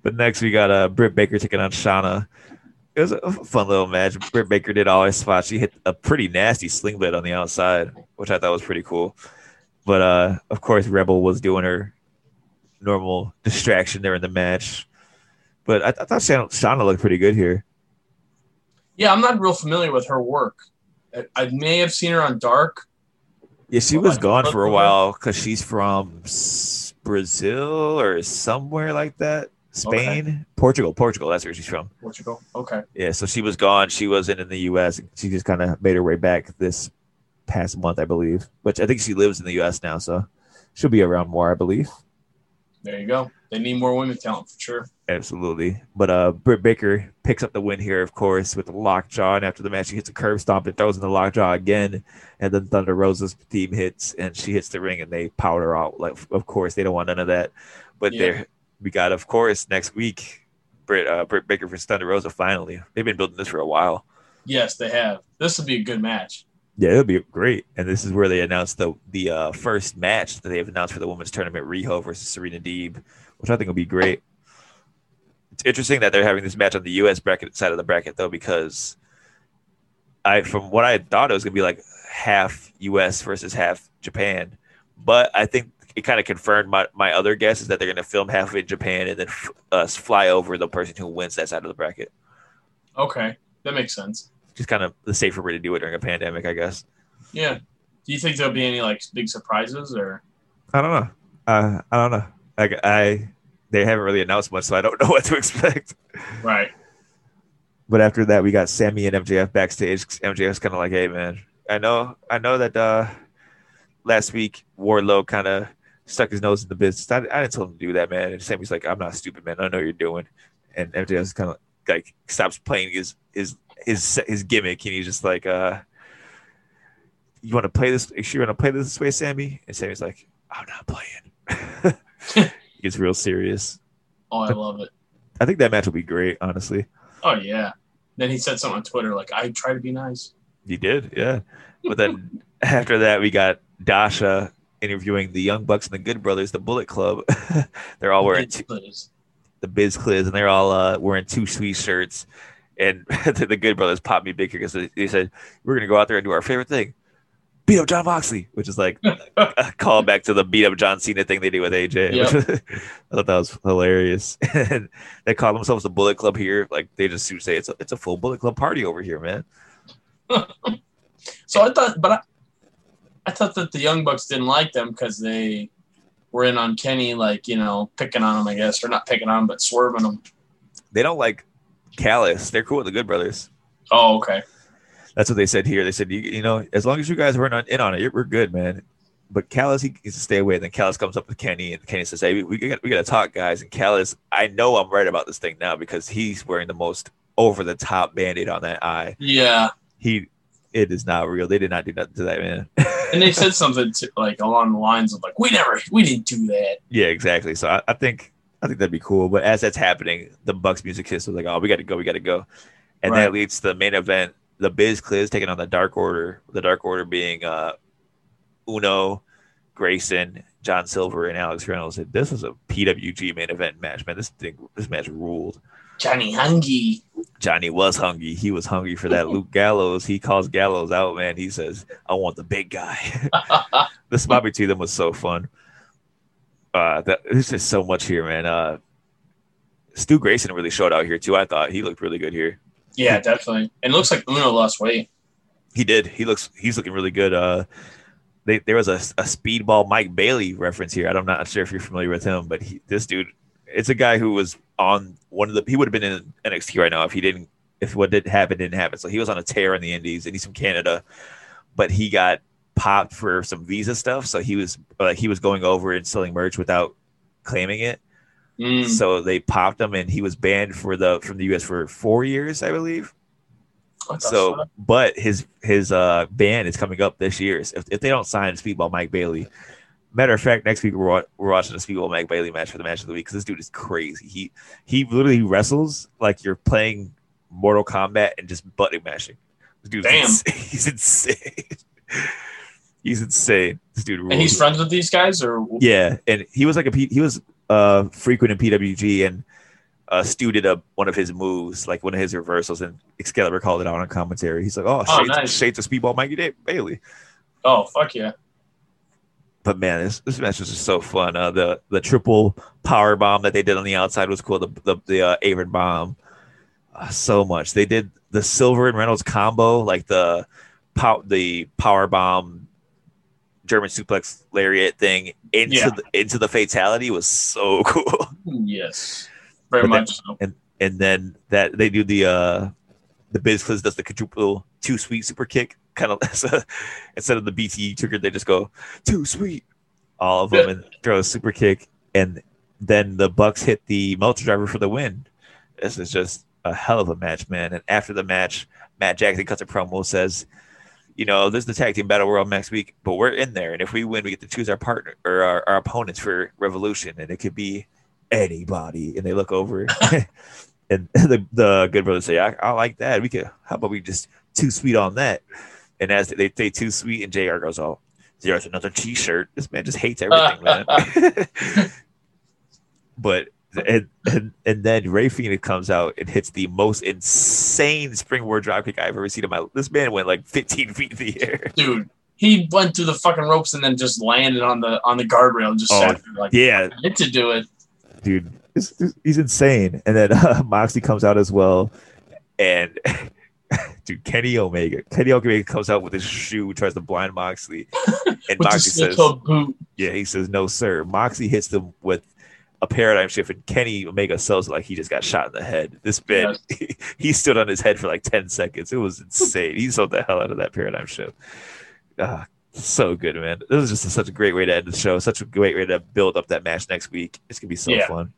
but next we got uh, Britt Baker taking on Shanna. It was a fun little match. Britt Baker did all her spots. She hit a pretty nasty sling blade on the outside, which I thought was pretty cool. But uh, of course, Rebel was doing her normal distraction there in the match. But I, I thought Shanna looked pretty good here. Yeah, I'm not real familiar with her work. I, I may have seen her on Dark. Yeah, she was gone for a while because she's from Brazil or somewhere like that. Spain, Portugal, Portugal. That's where she's from. Portugal. Okay. Yeah, so she was gone. She wasn't in the U.S. She just kind of made her way back this past month, I believe. Which I think she lives in the U.S. now, so she'll be around more, I believe. There you go. They need more women talent for sure. Absolutely. But uh, Britt Baker picks up the win here, of course, with the lockjaw. And after the match, she hits a curb stomp and throws in the lockjaw again. And then Thunder Rosa's team hits, and she hits the ring, and they powder her out. Like, of course, they don't want none of that. But Yeah. there, we got, of course, next week, Britt, uh, Britt Baker for Thunder Rosa. Finally, they've been building this for a while. Yes, they have. This would be a good match. Yeah, it'll be great. And this is where they announced the the uh, first match that they've announced for the women's tournament: Riho versus Serena Deeb, which I think will be great. It's interesting that they're having this match on the U.S. bracket side of the bracket though, because I, from what I thought, it was gonna be like half U.S. versus half Japan, but I think it kind of confirmed my, my other guess is that they're gonna film half in Japan and then f- uh, fly over the person who wins that side of the bracket. Okay, that makes sense. Just kind of the safer way to do it during a pandemic, I guess. Yeah. Do you think there'll be any like big surprises or? I don't know. Uh, I don't know. Like I, they haven't really announced much, so I don't know what to expect. Right. But after that, we got Sammy and MJF backstage. MJF's kind of like, "Hey, man, I know, I know that uh, last week Wardlow kind of stuck his nose in the business. I, I didn't tell him to do that, man." And Sammy's like, "I'm not stupid, man. I know what you're doing." And MJF's kind of like stops playing his his his his gimmick, and he's just like, uh, "You want to play this? You sure you want to play this way, Sammy?" And Sammy's like, "I'm not playing." he gets real serious. Oh, I love it. I think that match will be great, honestly. Oh yeah. Then he said something on Twitter like, "I try to be nice." He did, yeah. But then after that, we got Dasha interviewing the Young Bucks and the Good Brothers, the Bullet Club. they're all wearing two, the Biz Cliz, and they're all uh, wearing two sweet shirts. And the Good Brothers popped me big because they, said we're gonna go out there and do our favorite thing, beat up Jon Moxley, which is like a call back to the beat up John Cena thing they did with AJ. Yep. I thought that was hilarious. and they call themselves the Bullet Club here. Like they just say it's a, it's a full Bullet Club party over here, man. So I thought, but I, I thought that the Young Bucks didn't like them because they were in on Kenny, like you know, picking on him, I guess, or not picking on him, but swerving him. They don't like Callis. They're cool with the Good Brothers. Oh, okay. That's what they said here. They said, you, you know, as long as you guys weren't in on it, we're good, man. But Callis, he needs to stay away. And then Callis comes up with Kenny, and Kenny says, "Hey, we, we got we got to talk, guys." And Callis, I know I'm right about this thing now because he's wearing the most over the top band-aid on that eye. Yeah, He, it is not real. They did not do nothing to that man. and they said something to, like along the lines of like, "We never, we didn't do that." yeah, exactly. So I, I think I think that'd be cool. But as that's happening, the Bucks music hits was like, "Oh, we got to go, we got to go," and Right. that leads to the main event. The Biz Cliz taking on the Dark Order. The Dark Order being uh, Uno, Grayson, John Silver, and Alex Reynolds. And This was a PWG main event match, man. This thing, this match ruled. Johnny Hungee. Johnny was hungry. He was hungry for that Luke Gallows. He calls Gallows out, man. He says, "I want the big guy." the spot between them was so fun. Uh, that, there's just so much here, man. Uh, Stu Grayson really showed out here too. I thought he looked really good here. yeah, definitely. And it looks like Uno lost weight. He did. He looks. He's looking really good. Uh, they, there was a, a speedball Mike Bailey reference here. I'm not sure if you're familiar with him, but he, this dude, it's a guy who was on one of the. He would have been in NXT right now if he didn't. If what did happen didn't happen. So he was on a tear in the Indies, and he's from Canada, but he got popped for some visa stuff. So he was like he was going over and selling merch without claiming it. Mm. So they popped him, and he was banned for the from the U.S. for four years, I believe. The So, fuck? but his his uh ban is coming up this year. If, if they don't sign Speedball Mike Bailey, matter of fact, next week we're, we're watching a Speedball Mike Bailey match for the match of the week because this dude is crazy. He he literally wrestles like you're playing Mortal Kombat and just button mashing. This dude's Damn. he's insane. He's insane. This dude rules. and he's friends with these guys, or Yeah, and he was like a P- he was uh frequent in PWG and uh Stu did a one of his moves, like one of his reversals, and Excalibur called it out on commentary. He's like, "Oh, Oh, shades, nice. shades of speedball, Mikey da- Bailey." oh fuck yeah, But man, this this match was just so fun. Uh, the the triple power bomb that they did on the outside was cool. The the, the uh, Avon bomb, uh, so much. They did the Silver and Reynolds combo, like the pow- the power bomb, German suplex lariat thing into Yeah. the, into the fatality was so cool. yes, very But then- much so. and and then that they do the uh the Biz Cliz does the quadruple two sweet super kick kind of instead of the BTE trigger they just go too sweet all of them and throw a super kick and then the Bucks hit the Meltzer driver for the win. This is just a hell of a match, man. And after the match, Matt Jackson cuts a promo says, you know, this is the tag team battle world next week, but we're in there, and if we win, we get to choose our partner or our, our opponents for Revolution, and it could be anybody. And they look over, and the the good brothers say, I, "I like that. We could. How about we just too sweet on that?" And as they say too sweet, and JR goes, "Oh, there's another T-shirt." This man just hates everything, man. but and, and and then Rey Fenix comes out and hits the most insane springboard dropkick I've ever seen in my. This man went like 15 feet in the air. Dude, he went through the fucking ropes and then just landed on the on the guardrail and just Oh, sat there like, Yeah, I get to do it. dude, he's insane. And then uh, Moxley comes out as well, and dude, Kenny Omega, Kenny Omega comes out with his shoe, tries to blind Moxley, and Moxley says. "Yeah," he says, "No, sir." Moxley hits them with a paradigm shift, and Kenny Omega sells it like he just got shot in the head. This bit, he, stood on his head for like ten seconds. It was insane. he sold the hell out of that paradigm shift. Ah, so good, man. This is just a, such a great way to end the show. Such a great way to build up that match next week. It's gonna be so Yeah. fun,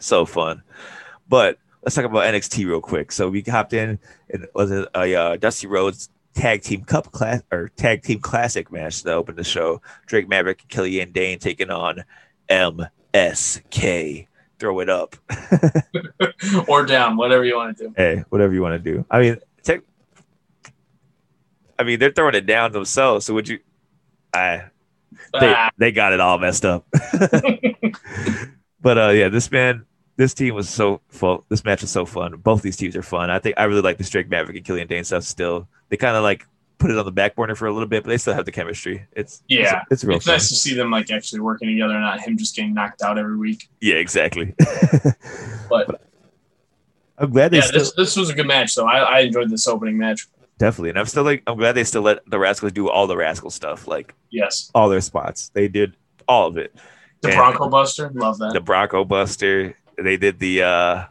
so fun. But let's talk about NXT real quick. So we hopped in and was it a uh, Dusty Rhodes tag team cup class or tag team classic match to open the show. Drake Maverick and Killian Dain taking on MSK. Throw it up. or down, whatever you want to do. hey, whatever you want to do. I mean, tech, I mean, they're throwing it down themselves. So would you? I they Ah, they got it all messed up. but uh, yeah, this man, this team was so full. This match was so fun. Both these teams are fun. I think I really like the Drake Maverick and Killian Dain stuff. Still, they kind of like put it on the back burner for a little bit, but they still have the chemistry. It's Yeah. it's, it's real it's fun. nice to see them like actually working together, not him just getting knocked out every week. Yeah, exactly. But I'm glad they yeah, still this this was a good match. So I, I enjoyed this opening match. definitely, and I'm still like I'm glad they still let the Rascalz do all the Rascal stuff, like Yes, all their spots. They did all of it. the And- Bronco Buster, love that. the Bronco Buster. They did the uh,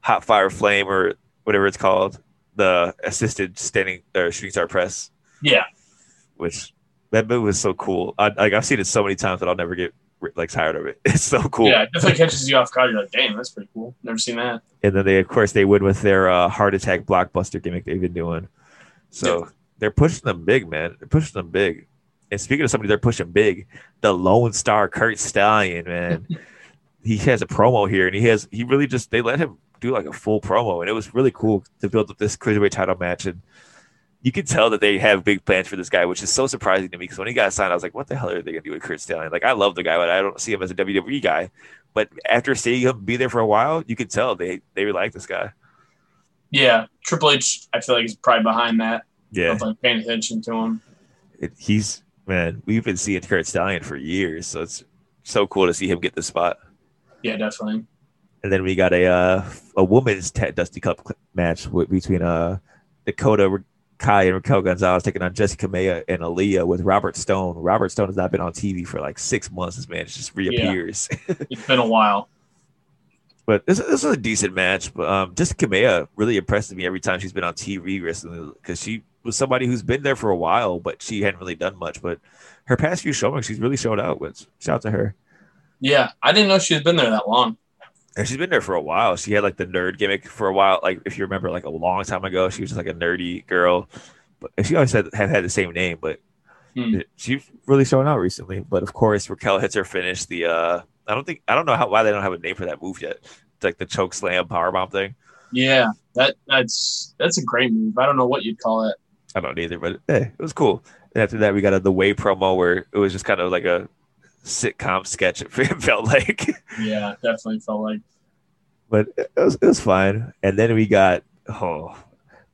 Hot Fire Flame or whatever it's called, the assisted standing or shooting star press, yeah, which that move was so cool. I, like I've seen it so many times that I'll never get like tired of it. It's so cool. yeah, it definitely catches you off guard. You're like, damn, that's pretty cool. Never seen that. And then they, of course, they win with their uh, heart attack blockbuster gimmick they've been doing. So they're pushing them big, man. They're pushing them big. And speaking of somebody they're pushing big, the Lone Star Curt Stallion, man. he has a promo here, and he has he really just they let him do like a full promo, and it was really cool to build up this cruiserweight title match. And you can tell that they have big plans for this guy, which is so surprising to me. Because when he got signed, I was like, "What the hell are they gonna do with Curt Stallion?" Like, I love the guy, but I don't see him as a WWE guy. But after seeing him be there for a while, you can tell they they really like this guy. Yeah, Triple H, I feel like he's probably behind that. Yeah, Of like paying attention to him. it, he's man. We've been seeing Curt Stallion for years, so it's so cool to see him get the spot. Yeah, definitely. And then we got a uh, a women's t- Dusty Cup match with, between uh, Dakota Kai and Raquel Gonzalez taking on Jessi Kamea and Aaliyah with Robert Stone. Robert Stone has not been on TV for like six months. This man just reappears. It's been a while. but this, this was a decent match. But um, Jessi Kamea really impressed me every time she's been on TV recently because she was somebody who's been there for a while, but she hadn't really done much. But her past few showings, she's really showed out. With shout out to her. Yeah, I didn't know she had been there that long. And she's been there for a while. She had like the nerd gimmick for a while. Like if you remember, like a long time ago, she was just like a nerdy girl. But she always had have had the same name, but Hmm. she's really showing out recently. But of course, Raquel hits her finish. The uh, I don't think I don't know how why they don't have a name for that move yet. It's like the choke slam powerbomb thing. Yeah, that that's that's a great move. I don't know what you'd call it. I don't either, but hey, it was cool. And after that, we got a, the way promo where it was just kind of like a sitcom sketch. It felt like. Yeah, definitely felt like but it was it was fine. And then we got oh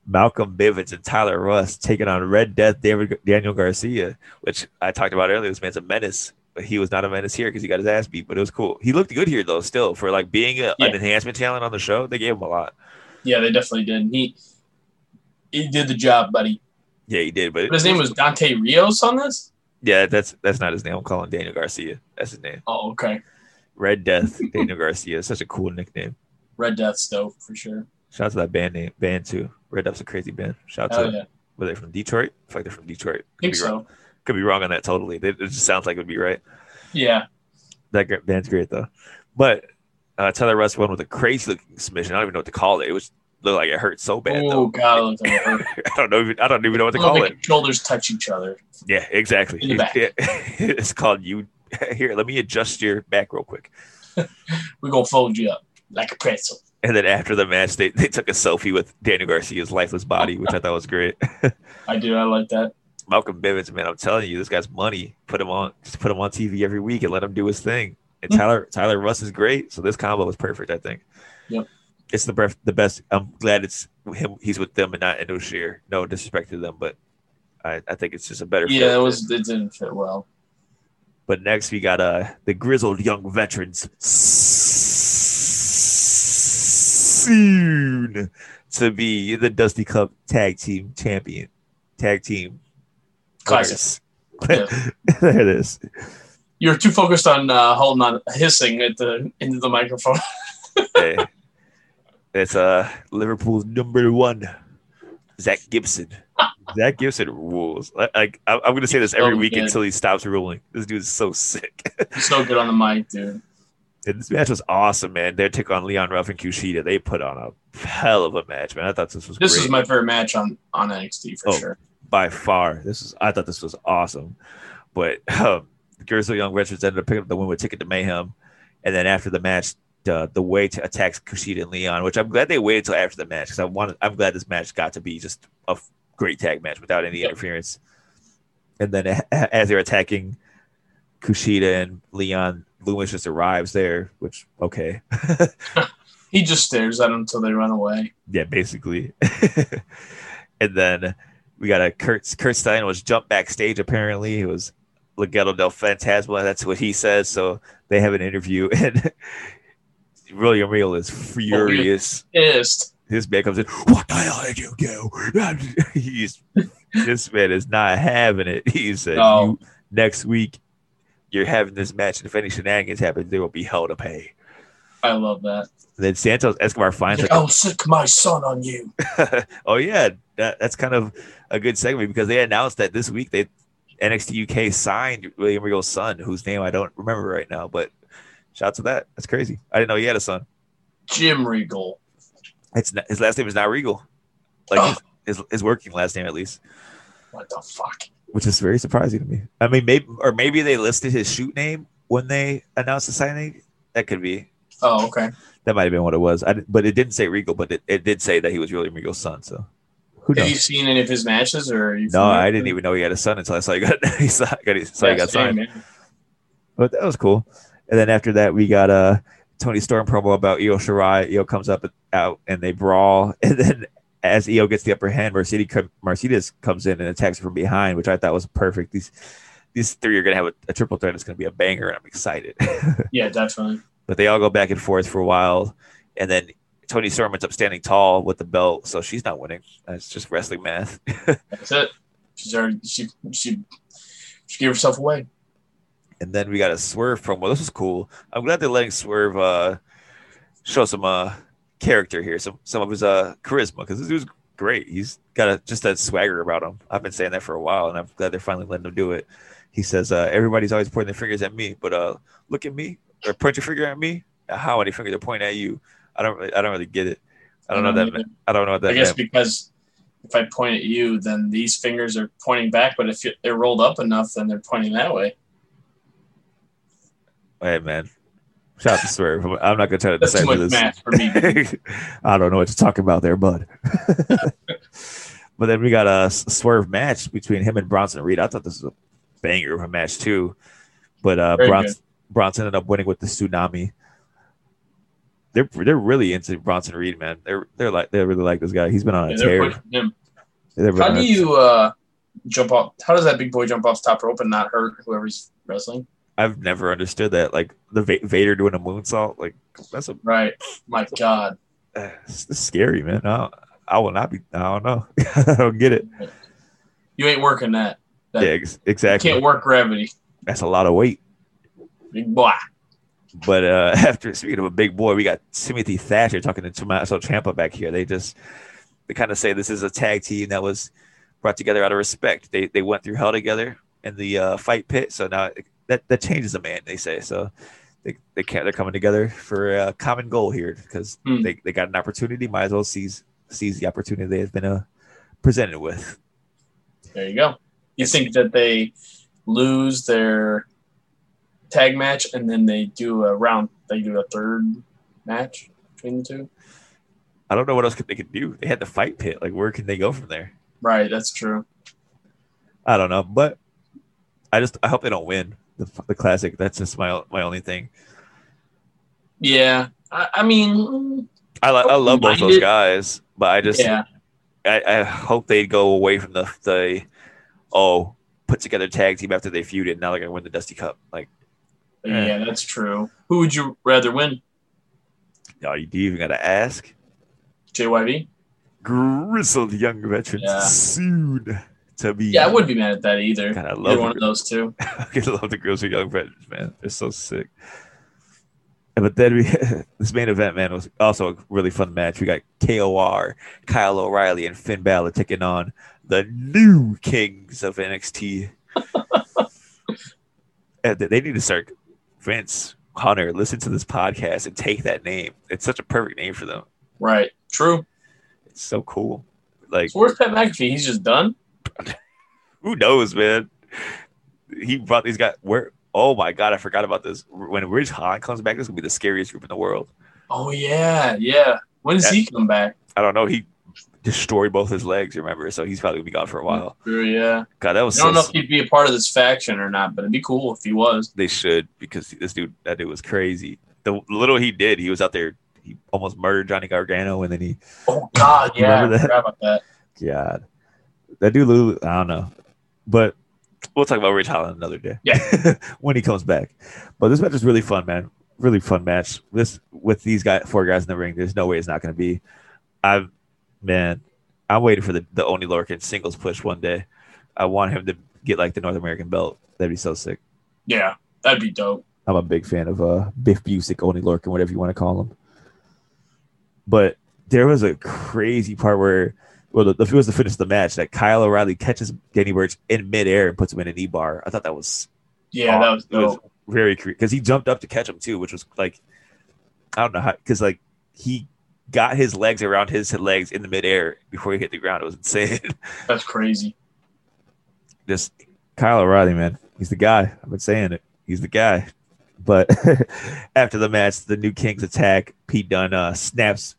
Malcolm Bivens and Tyler Rust taking on Red Death David Daniel Garcia, which I talked about earlier. This man's a menace, but he was not a menace here because he got his ass beat. But it was cool. He looked good here though, still for like being a, Yeah. an enhancement talent on the show. They gave him a lot. yeah, they definitely did. He he did the job, buddy. Yeah, he did. But But his name was Dante Rios on this. Yeah, that's that's not his name. I'm calling Daniel Garcia. That's his name. Oh, okay. Red Death Daniel Garcia. Such a cool nickname. Red Death's dope for sure. Shout out to that band name band too. Red Death's a crazy band. Shout out to yeah, were they from Detroit? I feel like they're from Detroit. I think Could be wrong. Could be wrong on that totally. It it just sounds like it would be right. Yeah, That band's great though. But uh, Tyler Rust won with a crazy looking submission. I don't even know what to call it. It was looked like it hurt so bad oh though. god, like. I don't know. Even, I don't even know what to call like it. shoulders touch each other. Yeah, exactly. In the back. Yeah. it's called you. Here, let me adjust your back real quick. We're gonna fold you up like a pretzel. And then after the match, they, they took a selfie with Daniel Garcia's lifeless body, which I thought was great. I do. I like that. Malcolm Bivens, man, I'm telling you, this guy's money. Put him on, just put him on TV every week and let him do his thing. And hmm. Tyler Tyler Rust is great, so this combo was perfect. I think. Yep. It's the best. The best. I'm glad it's him. He's with them and not Indus Sher. No disrespect to them, but I, I think it's just a better. Yeah, it was. It didn't fit well. But next we got uh the grizzled young veterans soon to be the Dusty Cup Tag Team Champion, Tag Team. Classic. winners. there it is. You're too focused on uh, holding on, hissing at the into the microphone. Hey, it's uh Liverpool's number one, Zach Gibson. Zach Gibson rules. Like I, I'm going to say this every so week good. until he stops ruling. This dude is so sick. He's so good on the mic, dude. And this match was awesome, man. Their take on Leon Ruff and Kushida, they put on a hell of a match, man. I thought this was This great is my favorite match on on NXT for Oh. sure. by far. This is I thought this was awesome, but um, the Young Veterans ended up picking up the win with Ticket to Mayhem, and then after the match, the the way to attack Kushida and Leon, which I'm glad they waited till after the match because I wanted. I'm glad this match got to be just a great tag match without any Yep. interference. And then as they're attacking Kushida and Leon, Lumis just arrives there, which okay. He just stares at them until they run away. Yeah, basically. and then we got a Kurt Kurt Stein was jumped backstage. Apparently, it was Legado del Fantasma. That's what he says. So they have an interview, and William Regal is furious. Pissed. His man comes in. What the hell did you do? He's this man is not having it. He said, No. "You- "Next week, you're having this match, and if any shenanigans happen, there will be hell to pay." I love that. then Santos Escobar finds Like, I'll oh, sick my son on you. oh yeah, that, that's kind of a good segment because they announced that this week they NXT UK signed William Regal's son, whose name I don't remember right now. But shout out to that. That's crazy. I didn't know he had a son. Jim Regal. It's not, his last name is not Regal, like Oh. his, his his working last name at least, What the fuck? which is very surprising to me. I mean, maybe or maybe they listed his shoot name when they announced the signing. That could be. Oh, okay. That might have been what it was. I, but it didn't say Regal, but it, it did say that he was William Regal's son. So who Have you seen any of his matches, or you No, I didn't even know he had a son until I saw he got he saw, got, he saw he got signed. But that was cool. And then after that, we got a Toni Storm promo about Io Shirai. Io comes up out and they brawl. And then as Io gets the upper hand, Mercedes Mercedes comes in and attacks from behind, which I thought was perfect. These these three are gonna have a, a triple threat. It's gonna be a banger, and I'm excited. Yeah, definitely. but they all go back and forth for a while, and then Toni Storm ends up standing tall with the belt, so she's not winning. It's just wrestling math. That's it. She's already she she she gave herself away. And then we got a Swerve promo. This was cool. I'm glad they're letting Swerve uh, show some uh, character here, some some of his uh, charisma, because this dude's great. He's got a, just that swagger about him. I've been saying that for a while, and I'm glad they're finally letting him do it. He says, uh, "Everybody's always pointing their fingers at me, but uh, look at me or point your finger at me. How many fingers are pointing at you? I don't, really, I don't really get it. I don't know Um, that. meant- I don't know what that I guess meant. because if I point at you, then these fingers are pointing back. But if they're rolled up enough, then they're pointing that way. Hey man, shout out to Swerve. I'm not gonna try to That's decipher this. math for me. I don't know what you're talking about there, bud. but then we got a swerve match between him and Bronson Reed. I thought this was a banger of a match too. But uh, Bronson, Bronson ended up winning with the tsunami. They're they're really into Bronson Reed, man. They're they're like they really like this guy. He's been on a Yeah, they're tear. pushing him. They've been How do you uh, jump off? How does that big boy jump off the top rope and not hurt whoever he's wrestling? I've never understood that. Like the Va- Vader doing a moonsault, like that's a Right. My God. it's, scary, man. I, I will not be. I don't know. I don't get it. You ain't working that. That- Yeah, ex- You exactly. can't work gravity. That's a lot of weight. Big boy. But uh, after speaking of a big boy, we got Timothy Thatcher talking to Tommaso Ciampa back here. They just they kind of say this is a tag team that was brought together out of respect. They they went through hell together in the uh, fight pit, so now that that changes a man. They say so. They they can't. They're coming together for a common goal here because Hmm. they, they got an opportunity. Might as well seize seize the opportunity they have been uh, presented with. There you go. You think that they lose their tag match and then they do a round, they do a third match between the two? I don't know what else could they could do. They had the fight pit. Like where can they go from there? Right, that's true. I don't know, but I just I hope they don't win the the classic. That's just my my only thing. Yeah, I, I mean, I, I love both those guys, but I just yeah, I, I hope they go away from the the oh put together tag team after they feuded. and Now they're gonna win the Dusty Cup. Like, eh. yeah, that's true. Who would you rather win, are you even gotta ask? JYV? Grizzled young veterans Yeah. soon to be. Yeah, I wouldn't be mad at that either. God, I Either love one of those two. I love the Grizzled young veterans, man. They're so sick. But then we this main event, man, was also a really fun match. We got KOR, Kyle O'Reilly, and Finn Balor taking on the new kings of NXT. and they need to start Vince Hunter, listen to this podcast and take that name. It's such a perfect name for them. Right. True. It's so cool. Like So where's Pat McAfee? He's just done. who knows, man? He brought these guys where oh my god, I forgot about this. When Ridge Hahn comes back, this will be the scariest group in the world. Oh yeah, yeah. When does That- he come back? I don't know. He destroyed both his legs, remember? So he's probably gonna be gone for a while. True, yeah. God, that was I don't so know if he'd be a part of this faction or not, but it'd be cool if he was. they should because this dude that dude was crazy. The little he did, he was out there he almost murdered Johnny Gargano and then he Oh God, yeah. Remember I forgot about that. God. That dude Lulu, I don't know. But we'll talk about Ridge Holland another day. Yeah. when he comes back. But this match is really fun, man. Really fun match. This with these guys four guys in the ring, there's no way it's not gonna be. I'm man, I'm waiting for the, the Oney Lorcan singles push one day. I want him to get like the North American belt. That'd be so sick. Yeah, that'd be dope. I'm a big fan of uh Biff Busick, Oney Lorcan, whatever you want to call him. But there was a crazy part where, well, the, the, it was the finish of the match that Kyle O'Reilly catches Danny Burch in midair and puts him in an E bar. I thought that was Yeah, Oh, that was was very because he jumped up to catch him too, which was like I don't know how because like he got his legs around his legs in the midair before he hit the ground. It was insane. That's crazy. Just Kyle O'Reilly, man, he's the guy. I've been saying it. He's the guy. But after the match, the new Kings attack. Pete Dunne uh, snaps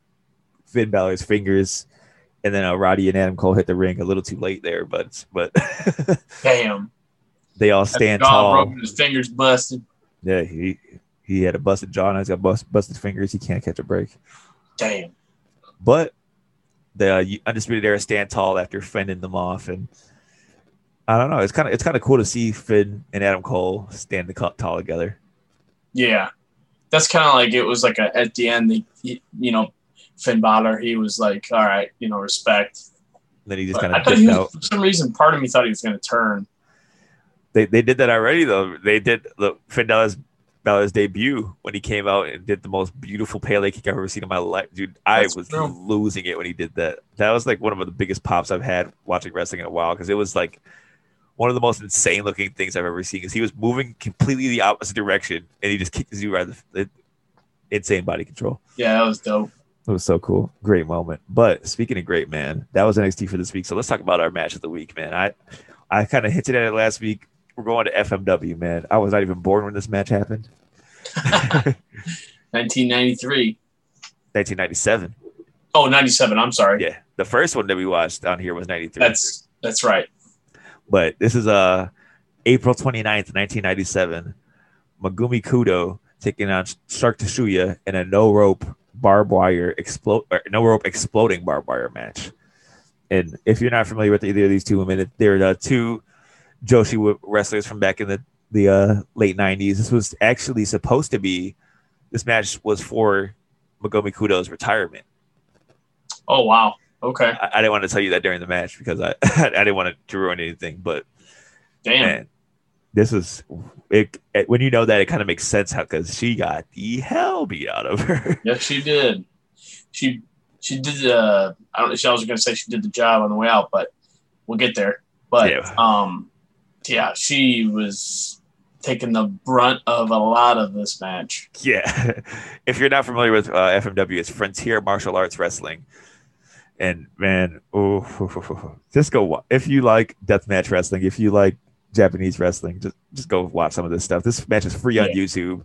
Finn Balor's fingers, and then uh, Roddy and Adam Cole hit the ring a little too late there, but but Damn. they all stand tall. broken, his fingers busted. Yeah, he he had a busted jaw and he's got bust, busted fingers. He can't catch a break. Damn. But the uh, undisputed era stand tall after fending them off, and I don't know. It's kind of it's kind of cool to see Finn and Adam Cole stand the tall together. Yeah, that's kind of like it was like a, at the end. The, he- you know, Finn Balor, he was like, "All right, you know, respect." And then he just kind I of thought dipped he was, out. for some reason, part of me thought he was going to turn. They they did that already though. They did the Finn Balor's, Balor's debut when he came out and did the most beautiful Pele kick I've ever seen in my life, dude. I That's was true. losing it when he did that. That was like one of the biggest pops I've had watching wrestling in a while because it was like one of the most insane looking things I've ever seen. Because he was moving completely the opposite direction and he just kicked his you right. The, the, insane body control. Yeah, that was dope. It was so cool. Great moment. But speaking of great, man, that was NXT for this week. So let's talk about our match of the week, man. I I kind of hinted at it last week. We're going to FMW, man. I was not even born when this match happened. 1993. 1997. Oh, 97. I'm sorry. Yeah. The first one that we watched down here was 93. That's that's right. but this is uh April 29th, 1997. Megumi Kudo taking on Shark Tsuchiya in a no rope barbed wire explode no rope exploding barbed wire match. And if you're not familiar with either of these two women, they're the two Joshi wrestlers from back in the the uh, late 90s. This was actually supposed to be this match was for Megumi Kudo's retirement. Oh wow. Okay. I, I didn't want to tell you that during the match because I I didn't want to ruin anything, but Damn. man, this is it, it- when you know that it kind of makes sense how because she got the hell beat out of her. Yeah, she did. She she did. Uh, I don't know. I was going to say she did the job on the way out, but we'll get there. But Yeah. um, yeah, she was taking the brunt of a lot of this match. yeah, if you're not familiar with uh, FMW, it's Frontier Martial Arts Wrestling, and man, oh, just go if you like deathmatch wrestling, if you like Japanese wrestling, just just go watch some of this stuff. This match is free on Yeah. YouTube.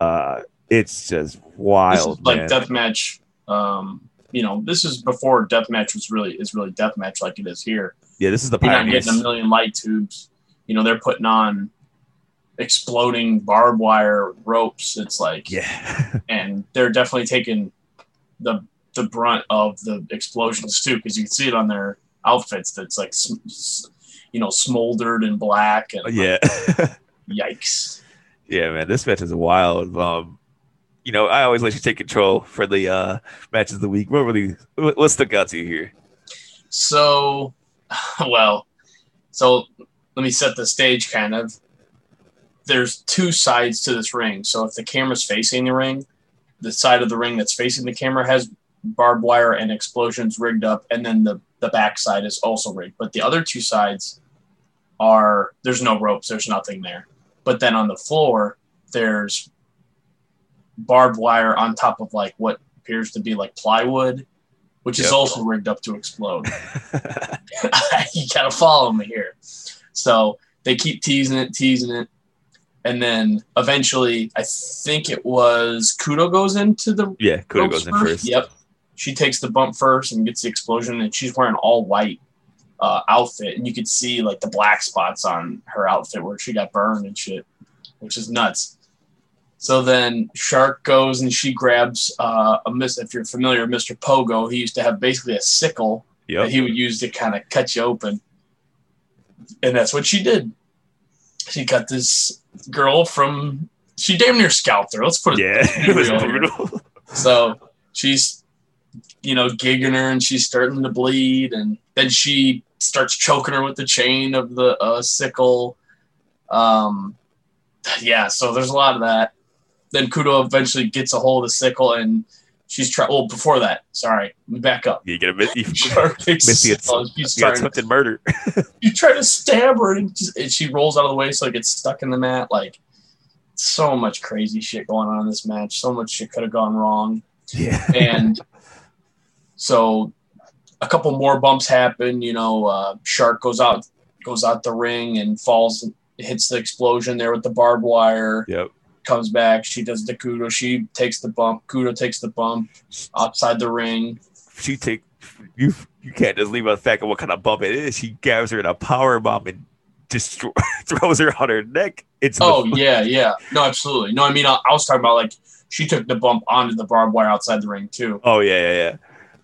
Uh, it's just This wild, is like man. deathmatch. Um, you know, this is before deathmatch was really is really deathmatch like it is here. yeah, this is the You're not getting a million light tubes. You know, they're putting on exploding barbed wire ropes. It's like Yeah. and they're definitely taking the the brunt of the explosions too, because you can see it on their outfits. That's like you know smoldered and black and yeah. yikes. Yeah, man, this match is wild. Um, you know, I always let you take control for the uh matches of the week. What really, what, stuck out to you here? So, well, so let me set the stage kind of. There's two sides to this ring. So if the camera's facing the ring, the side of the ring that's facing the camera has barbed wire and explosions rigged up, and then the the back side is also rigged. But the other two sides are there's no ropes, there's nothing there. But then on the floor, there's barbed wire on top of like what appears to be like plywood, which is also rigged up to explode. you gotta follow me here. So they keep teasing it, teasing it, and then eventually, I think it was Kudo goes into the yeah, Kudo goes in first. Yep, she takes the bump first and gets the explosion, and she's wearing all white uh, outfit, and you could see like the black spots on her outfit where she got burned and shit, which is nuts. So then Shark goes and she grabs uh, a miss. If you're familiar with Mr. Pogo, he used to have basically a sickle that he would use to kind of cut you open. And that's what she did. She cut this girl from. She damn near scalped her. Let's put it. Yeah, it was brutal. So she's, you know, gigging her and she's starting to bleed. And then she starts choking her with the chain of the uh, sickle. Um, yeah, so there's a lot of that. Then Kudo eventually gets a hold of the sickle and she's trying. Well, before that, sorry, back up. You get a miss. You, Missy, sickle she's you trying attempted murder. you try to stab her and, just, and she rolls out of the way so it gets stuck in the mat. Like so much crazy shit going on in this match. So much shit could have gone wrong. Yeah. And so a couple more bumps happen. You know, uh, Shark goes out goes out the ring and falls, hits the explosion there with the barbed wire. Yep. Comes back. She does the kudo. She takes the bump. Kudo takes the bump outside the ring. She take you. You can't just leave out the fact of what kind of bump it is. She grabs her in a power bomb and just throws her on her neck. It's Oh yeah, yeah. No, absolutely. No, I mean I, I was talking about like she took the bump onto the barbed wire outside the ring too. Oh yeah, yeah, yeah.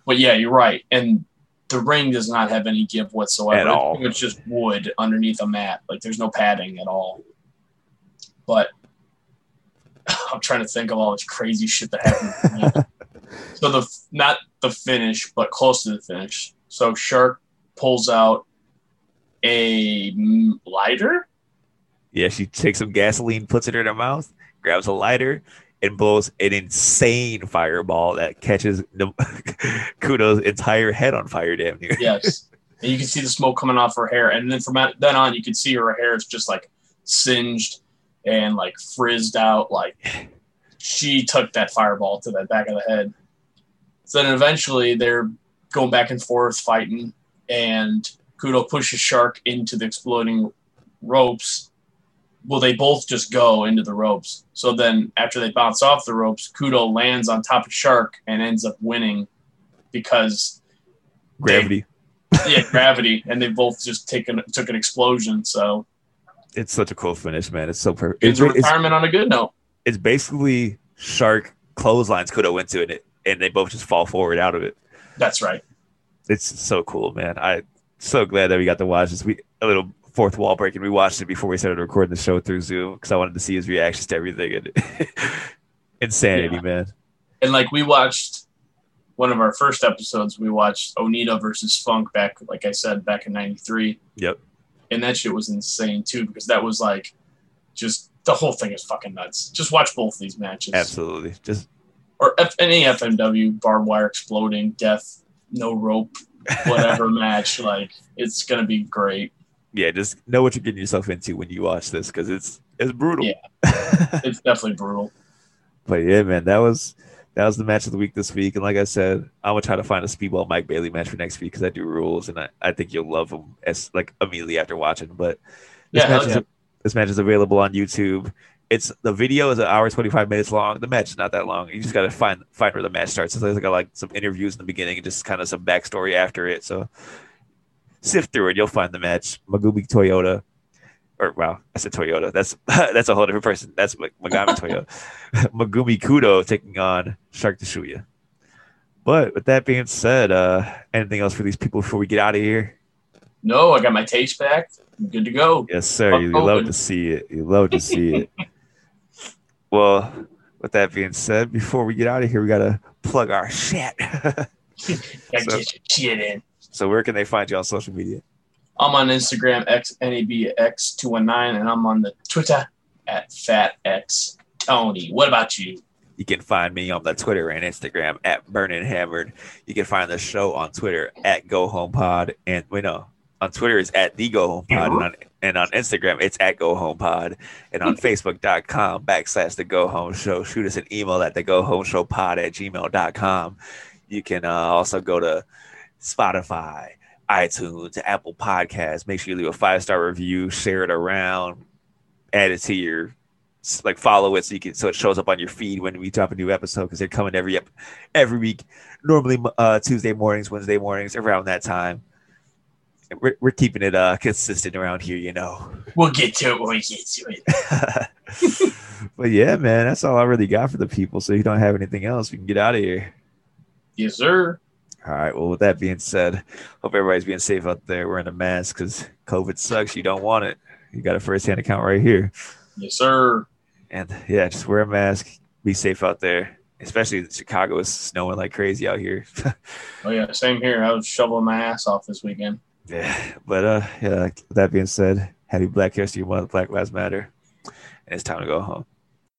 But yeah, you're right. And the ring does not have any give whatsoever. At all. It's just wood underneath a mat. Like there's no padding at all. But I'm trying to think of all this crazy shit that happened. so the not the finish, but close to the finish. So Shark pulls out a lighter. Yeah, she takes some gasoline, puts it in her mouth, grabs a lighter, and blows an insane fireball that catches the, Kudo's entire head on fire. Damn near. Yes. and you can see the smoke coming off her hair. And then from that- then on, you can see her hair is just like singed and like frizzed out. Like she took that fireball to the back of the head. So then eventually they're going back and forth fighting, and Kudo pushes Shark into the exploding ropes. Well, they both just go into the ropes. So then after they bounce off the ropes, Kudo lands on top of Shark and ends up winning because Gravity. yeah, gravity, and they both just taken took an explosion. So It's such a cool finish, man. It's so perfect. it's It's, it's, retirement on a good note. it's basically shark clotheslines Kudo into it, and they both just fall forward out of it. That's right. It's so cool, man. I so glad that we got to watch this. We a little fourth wall break, and we watched it before we started recording the show through Zoom because I wanted to see his reactions to everything. And insanity, Yeah. man. And like we watched one of our first episodes, we watched Onita versus Funk back, like I said, back in '93, Yep. and that shit was insane too because that was like just the whole thing is fucking nuts. Just watch both these matches, Absolutely. Just or F- any FMW barbed wire exploding, death, no rope, whatever match. Like it's gonna be great. Yeah, just know what you're getting yourself into when you watch this because it's it's brutal. Yeah. It's definitely brutal. but yeah, man, that was that was the match of the week this week. And like I said, I'm gonna try to find a Speedball Mike Bailey match for next week because I do rules, and I, I think you'll love them as like immediately after watching. But this Yeah, match is this match is available on YouTube. It's the video is an hour 25 minutes long. The match is not that long. You just gotta find find where the match starts. So there's like, like some interviews in the beginning and just kind of some backstory after it. So sift through it, you'll find the match. Magumi Toyota or wow, that's a Toyota. That's that's a whole different person. That's Magami Toyota. Megumi Kudo taking on Shark Tsuchiya. But with that being said, uh, anything else for these people before we get out of here? No, I got my taste back. I'm good to go. Yes, sir. You love to see it. You love to see it. well, with that being said, before we get out of here, we gotta plug our shit. Gotta So- get your shit in. So where can they find you on social media? I'm on Instagram xnabx219 and I'm on the Twitter at fatxtony. What about you? You can find me on the Twitter and Instagram at Burning Hammered. You can find the show on Twitter at Go Home Pod. And we know on Twitter is at the Go Home Pod. And on, and on Instagram, it's at Go Home Pod. And on Facebook.com backslash the Go Home Show. Shoot us an email at the Go Home Show Pod at gmail.com. You can uh, also go to Spotify, iTunes, Apple Podcasts. Make sure you leave a five star review, share it around, add it to your like follow it so you can so it shows up on your feed when we drop a new episode because they're coming every every week. Normally uh, Tuesday mornings, Wednesday mornings, around that time. We're, we're keeping it uh, consistent around here, you know. We'll get to it when we get to it. but yeah, man, that's all I really got for the people. So if you don't have anything else, we can get out of here. Yes, sir. All right. Well, with that being said, hope everybody's being safe out there wearing a mask because COVID sucks. You don't want it. You got a first hand account right here. Yes, sir. And yeah, just wear a mask. Be safe out there. Especially Chicago is snowing like crazy out here. Oh, yeah. Same here. I was shoveling my ass off this weekend. yeah. But uh yeah, that being said, happy Black History Month, Black Lives Matter. And it's time to go home.